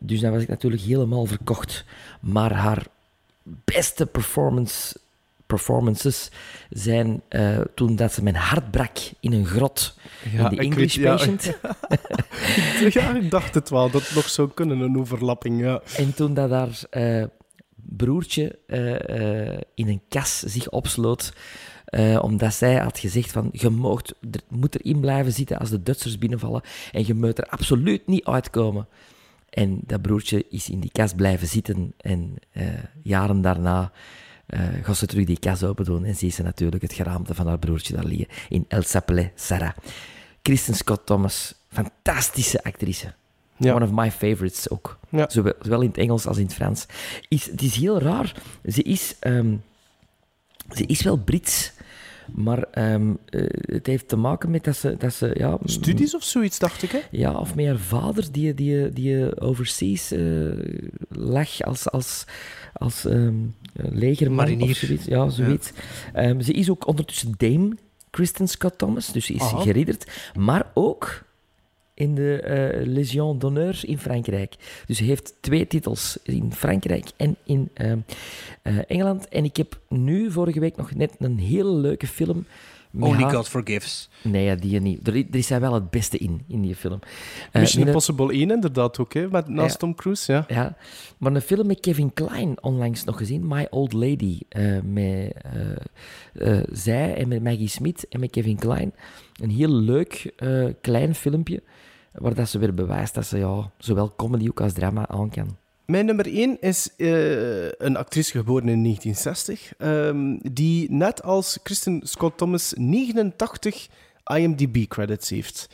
Dus dan was ik natuurlijk helemaal verkocht. Maar haar beste performance, performances zijn eh, toen dat ze mijn hart brak in een grot Ja, in The English weet- ja. Patient. [laughs] ja, ik dacht het wel, dat het nog zou kunnen, een overlapping. Ja. En toen dat haar eh, broertje eh, in een kas zich opsloot, eh, omdat zij had gezegd van, je moogt, er moet erin blijven zitten als de Duitsers binnenvallen en je moet er absoluut niet uitkomen. En dat broertje is in die kas blijven zitten en eh, jaren daarna eh gaat ze terug die kas open doen en ziet ze natuurlijk het geraamte van haar broertje daar liggen in El S'appelait Sarah. Kristen Scott Thomas, fantastische actrice. Ja. One of my favorites ook. Ja. Zowel, zowel in het Engels als in het Frans. Is, het is heel raar. Ze is, ehm, ze is wel Brits, maar ehm, eh, het heeft te maken met dat ze... Dat ze ja, Studies of zoiets, dacht ik, hè? ja, of met haar vader, die, die, die overseas eh, lag als, als, als ehm, legerman Marinier. of zoiets. Ja, zoiets. Ehm, ze is ook ondertussen dame Kristen Scott Thomas, dus ze is Aha. geridderd. Maar ook in de eh Légion d'honneur in Frankrijk. Dus ze heeft twee titels in Frankrijk en in ehm, eh, Engeland. En ik heb nu vorige week nog net een hele leuke film. Only haar- God Forgives. Nee, ja, die niet. Er, er is zij wel het beste in, in die film. Eh, Mission Impossible 1 inderdaad ook, hè? Met, naast Ja. Tom Cruise, ja. ja, maar een film met Kevin Klein onlangs nog gezien, My Old Lady. eh, met eh, eh, zij en met Maggie Smith en met Kevin Klein. Een heel leuk eh, klein filmpje, waar dat ze weer bewijst dat ze ja, zowel comedy ook als drama aan kan. Mijn nummer 1 is eh, een actrice geboren in 1960, ehm, die net als Kristen Scott Thomas 89 IMDb-credits heeft.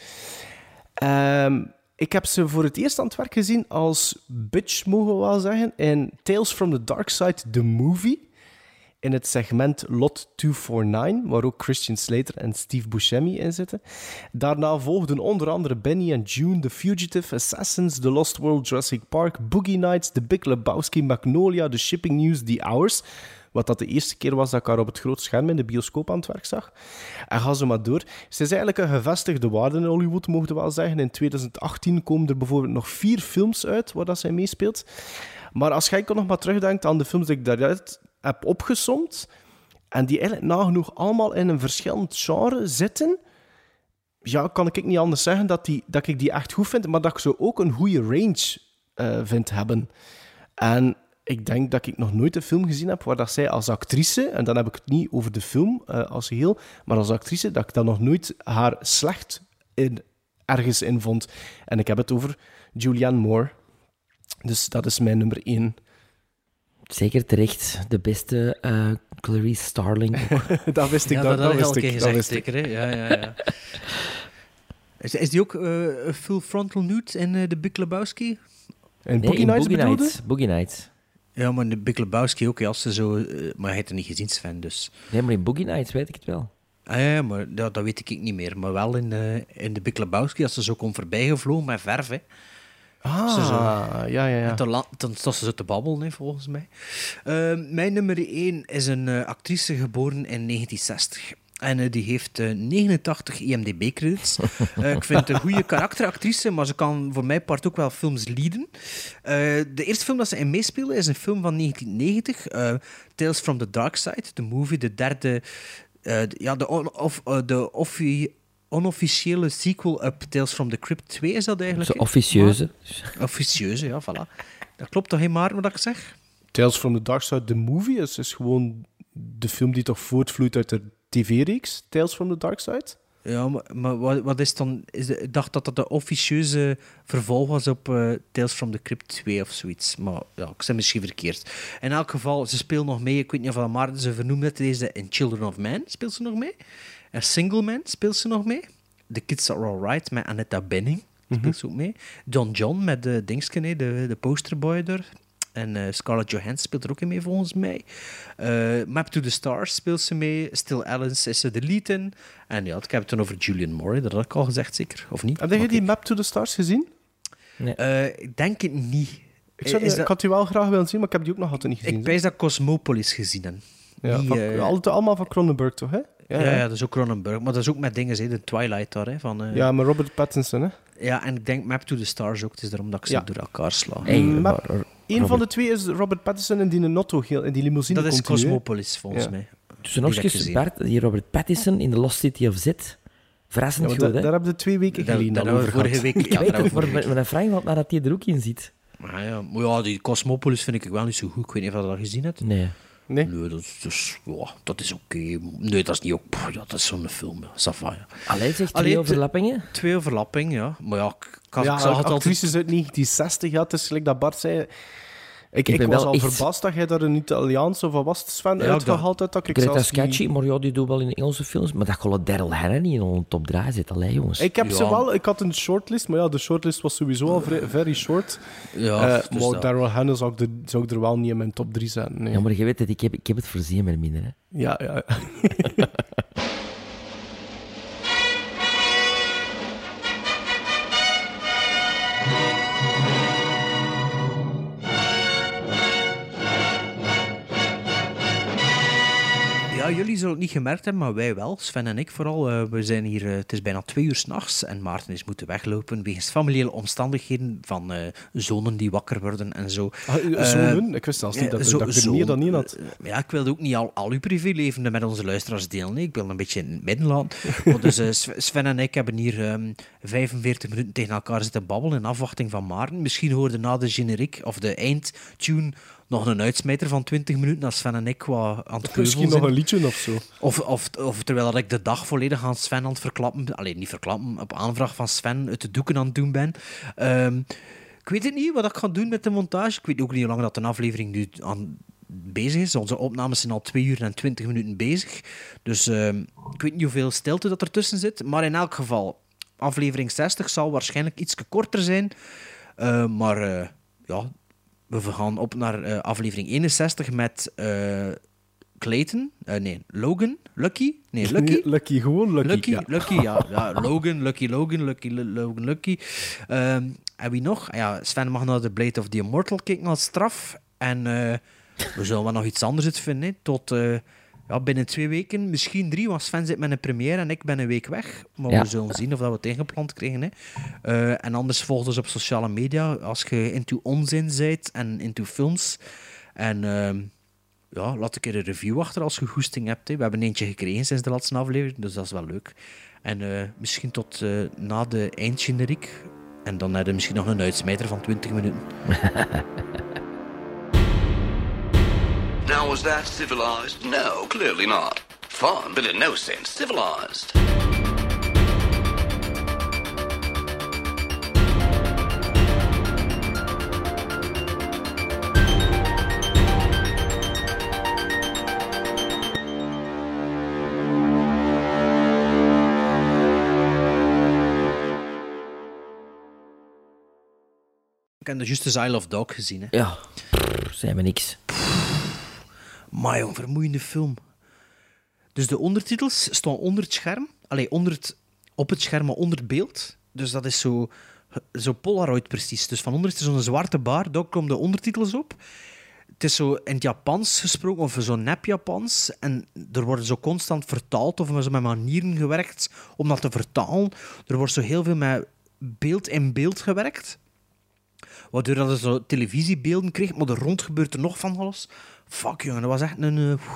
Ehm, ik heb ze voor het eerst aan het werk gezien als bitch, mogen we wel zeggen, in Tales from the Dark Side, the movie. In het segment Lot 249, waar ook Christian Slater en Steve Buscemi in zitten. Daarna volgden onder andere Benny en June, The Fugitive, Assassins, The Lost World, Jurassic Park, Boogie Nights, The Big Lebowski, Magnolia, The Shipping News, The Hours. Wat dat de eerste keer was dat ik haar op het grote scherm in de bioscoop aan het werk zag. En ga zo maar door. Ze is eigenlijk een gevestigde waarde in Hollywood, mogen we wel zeggen. In 2018 komen er bijvoorbeeld nog vier films uit waar dat zij meespeelt. Maar als jij nog maar terugdenkt aan de films die ik daaruit heb opgesomd, en die eigenlijk nagenoeg allemaal in een verschillend genre zitten, ja, kan ik niet anders zeggen dat, die, dat ik die echt goed vind, maar dat ik ze ook een goede range eh, vind hebben. En ik denk dat ik nog nooit een film gezien heb waar dat zij als actrice, en dan heb ik het niet over de film eh, als geheel, maar als actrice, dat ik dan nog nooit haar slecht in, ergens in vond. En ik heb het over Julianne Moore. Dus dat is mijn nummer één. Zeker terecht. De beste eh, Clarice Starling. [laughs] dat wist ik, ja, dat, dat, dat wist ik. Dat wist ik. zeker, hè? Ja, ja, ja. [laughs] is, is die ook eh, full frontal nude in eh, de Big Lebowski? En Nee, Boogie Nights Boogie? Nights. Boogie Nights. Ja, maar in de Big Lebowski ook, ja, als ze zo... maar hij heeft er niet gezien, Sven, dus... Nee, maar in Boogie Nights weet ik het wel. Ah, ja, maar dat weet ik niet meer. Maar wel in, eh, in de Big Lebowski, als ze zo komt voorbijgevlogen met verf, hè. Ah, zo- ja, ja, ja. La- toen stond ze te babbelen, hè, volgens mij. Eh, mijn nummer 1 is een eh, actrice geboren in 1960. En eh, die heeft eh, 89 IMDb-credits. [laughs] Eh, ik vind het een goede karakteractrice, maar ze kan voor mijn part ook wel films leaden. De eerste film dat ze in meespeelde is een film van 1990, eh, Tales from the Dark Side, de movie, de derde... de- ja, de, on- of, de offi- onofficiële sequel up Tales from the Crypt 2 is dat eigenlijk. Zo officieuze. Officieuze, ja, voilà. Dat klopt toch helemaal wat ik zeg? Tales from the Dark Side, the movie, is, is gewoon de film die toch voortvloeit uit de tv-reeks, Tales from the Dark Side. Ja, maar, maar wat, wat is dan... Is de- ik dacht dat dat de officieuze vervolg was op eh, Tales from the Crypt 2 of zoiets. Maar ja, ik zei misschien verkeerd. In elk geval, ze speelt nog mee. Ik weet niet of dat Maarten ze vernoemde het deze in Children of Man speelt ze nog mee. En Single Man speelt ze nog mee. The Kids Are Alright met Annetta Benning speelt ze ook mee. Don John met de Dingsken, hè, de, de posterboy er. En eh, Scarlett Johansson speelt er ook in mee, volgens mij. Eh, Map to the Stars speelt ze mee. Still Alice is ze de lead in. En ja, ik heb het dan over Julian Moore, dat had ik al gezegd, zeker? Of niet? Heb jij die Map to the Stars gezien? Eh, ik denk het niet. Ik, zou die- ik had die wel graag willen zien, maar ik heb die ook nog altijd niet gezien. ik wijs dat Cosmopolis gezien ja, Die, van- eh, altijd- allemaal van Cronenberg, toch? Hè? Ja, ja, dat is ook Cronenberg. Maar dat is ook met dingen, hè, de Twilight daar. Hè, van, eh, Ja, met Robert Pattinson, hè? ja, en ik denk Map to the Stars ook. Het is daarom dat ik ze Ja. door elkaar sla. Hey, Mm, maar maar- Eén van Robert- de twee is Robert Pattinson in die Notto, in die limousine dat is continu? Cosmopolis, volgens Ja. mij. Dus nog eens. Bart, die Robert Pattinson in The Lost City of Z. Ja, Verrassend maar goed, hè? daar hebben we twee weken geleden al over vorige week... Ik ja, weet het, maar een vraag want naar dat hij er ook in zit. week- Ah, ja, maar ja, die Cosmopolis vind ik wel niet zo goed. Ik weet niet of je dat gezien hebt. Nee. Nee? Nee, dat is, dus, ja, dat is oké. Nee, dat is niet ook... pff, Ja, dat is zo'n film, ja. Alleen twee Allee, overlappingen. Twee overlappingen, ja. Maar ja, ik, ik, Ja, ik zag het altijd... actrices uit 1960, ja, het is gelijk dat Bart zei. Ik, Ik ik, ben was wel al echt- verbaasd dat jij daar een Italiaans of was het, Sven, Ja, uitgehaald had. Dat ik Greta zelfs niet- maar ja, die doet wel in Engelse films. Maar dat gewoon Daryl Hannah niet in een top 3 zit. Allee, jongens. Ik heb ze wel, ik had een shortlist, maar ja, de shortlist was sowieso al very short. Ja, Eh, dus maar Daryl Hannah zou ik, er, zou ik er wel niet in mijn top 3 zetten. Nee. Ja, maar je weet het, ik heb, ik heb het voorzien met minder. Hè. Ja, ja. [laughs] jullie zullen het niet gemerkt hebben, maar wij wel. Sven en ik vooral. Eh, we zijn hier, eh, het is bijna twee uur s'nachts en Maarten is moeten weglopen wegens familiële omstandigheden van eh, zonen die wakker worden en zo. Ah, zonen? Ik wist zelfs niet dat, zo- dat ik er meer dan één had. Ja, ik wilde ook niet al, al uw privéleven met onze luisteraars delen. nee. Ik wil een beetje in het midden laten. [laughs] Maar dus Sv- Sven en ik hebben hier ehm 45 minuten tegen elkaar zitten babbelen in afwachting van Maarten. Misschien hoorde na de generiek of de eindtune nog een uitsmijter van 20 minuten als Sven en ik qua aan het misschien keuvelen nog zijn. een liedje of zo. Of, of, of terwijl dat ik de dag volledig aan Sven aan het verklappen, alleen niet verklappen, op aanvraag van Sven uit de doeken aan het doen ben. Ehm, ik weet het niet wat ik ga doen met de montage. Ik weet ook niet hoe lang dat een aflevering nu aan bezig is. Onze opnames zijn al 2 uur en 20 minuten bezig. Dus ehm, ik weet niet hoeveel stilte dat ertussen zit. Maar in elk geval, aflevering 60 zal waarschijnlijk iets korter zijn. Eh, maar eh, ja, we gaan op naar eh, aflevering 61 met eh, Clayton. Eh, nee, Logan. Lucky? Nee, [laughs] Lucky. Lucky, gewoon Lucky. Lucky, ja. Lucky, ja. ja. Logan, Lucky Logan, Lucky Lu- Logan, Lucky. Ehm, en wie nog? Ah Ja, Sven mag naar de Blade of the Immortal kijken als straf. En we zullen wel nog iets anders vinden. hè. Tot ja, binnen twee weken, misschien drie, want Sven zit met een première en ik ben een week weg. Maar Ja. we zullen zien of dat we het ingepland krijgen. Hè. Eh, en anders volg ons op sociale media als je into onzin bent en into films. En ehm, ja, laat een keer een review achter als je goesting hebt. Hè. We hebben eentje gekregen sinds de laatste aflevering, dus dat is wel leuk. En eh, misschien tot eh, na de eindgeneriek. En dan heb je misschien nog een uitsmijter van 20 minuten. [laughs] Now, was that civilized? No, clearly not. Fun, but in no sense civilized. Ik heb de juiste Isle of Dog gezien. Hè. Ja, Prrr, zei me niks. Maar jong, vermoeiende film. Dus de ondertitels staan onder het scherm. Allee, onder het, op het scherm, maar onder het beeld. Dus dat is zo, zo Polaroid precies. Dus van onder is er zo'n zwarte bar, daar komen de ondertitels op. Het is zo in het Japans gesproken, of zo'n nep-Japans. En er wordt zo constant vertaald, of zo met manieren gewerkt om dat te vertalen. Er wordt zo heel veel met beeld in beeld gewerkt. Waardoor dat je zo televisiebeelden kreeg, maar er rond gebeurt er nog van alles. Fuck, jongen, dat was echt een... eh,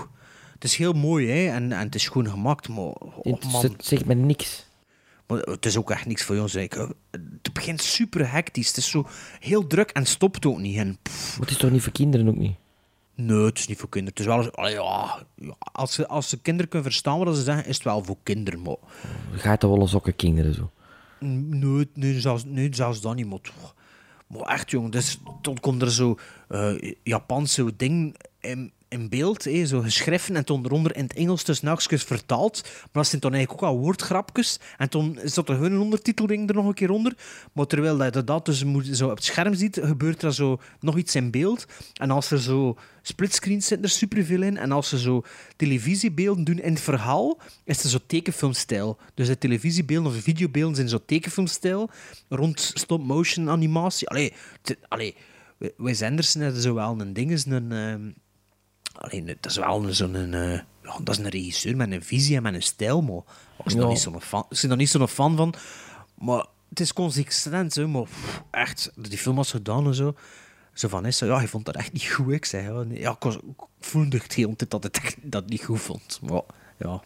het is heel mooi, hè. En, en het is goed gemaakt, maar... Oh, Het man. zegt- me niks. Maar het is ook echt niks voor ons. hè. Ik, Het begint super hectisch. Het is zo heel druk en stopt ook niet. En, Maar het is toch niet voor kinderen ook niet? nee, het is niet voor kinderen. Het is wel... eens- ja, als, ze, als ze kinderen kunnen verstaan wat ze zeggen, is het wel voor kinderen. Maar Gaat er wel eens ook kinderen zo? Nee, nee, zelfs, nee, zelfs dat niet. Maar, toch. Maar echt, jongen, dus, toen komt er zo eh Japanse ding in, in beeld, hè, zo geschreven en toen in het Engels dus nachtjes vertaald. Maar dat zijn dan eigenlijk ook al woordgrapjes. En toen dat er een ondertiteling er nog een keer onder. Maar terwijl dat dat dus zo op het scherm ziet, gebeurt er zo nog iets in beeld. En als er zo splitscreens zitten er superveel in. En als ze zo televisiebeelden doen in het verhaal, is er zo tekenfilmstijl. Dus de televisiebeelden of de videobeelden zijn zo tekenfilmstijl. Rond stop-motion animatie. Allee, allee, Wes Anderson had zo wel een ding, een... ehm, Alleen, dat is wel een- zo'n... eh, dat is een regisseur met een visie en met een stijl, maar ik ben Ja. niet zo'n fan, ik ben er niet zo'n fan van. Maar het is consistent, hè, maar pff, echt, die film was gedaan en zo. Zo van, is, ja, je vond dat echt niet goed. Ik zei, ja, ik, was, ik voelde het heel tijd dat het echt dat niet goed vond. Maar ja,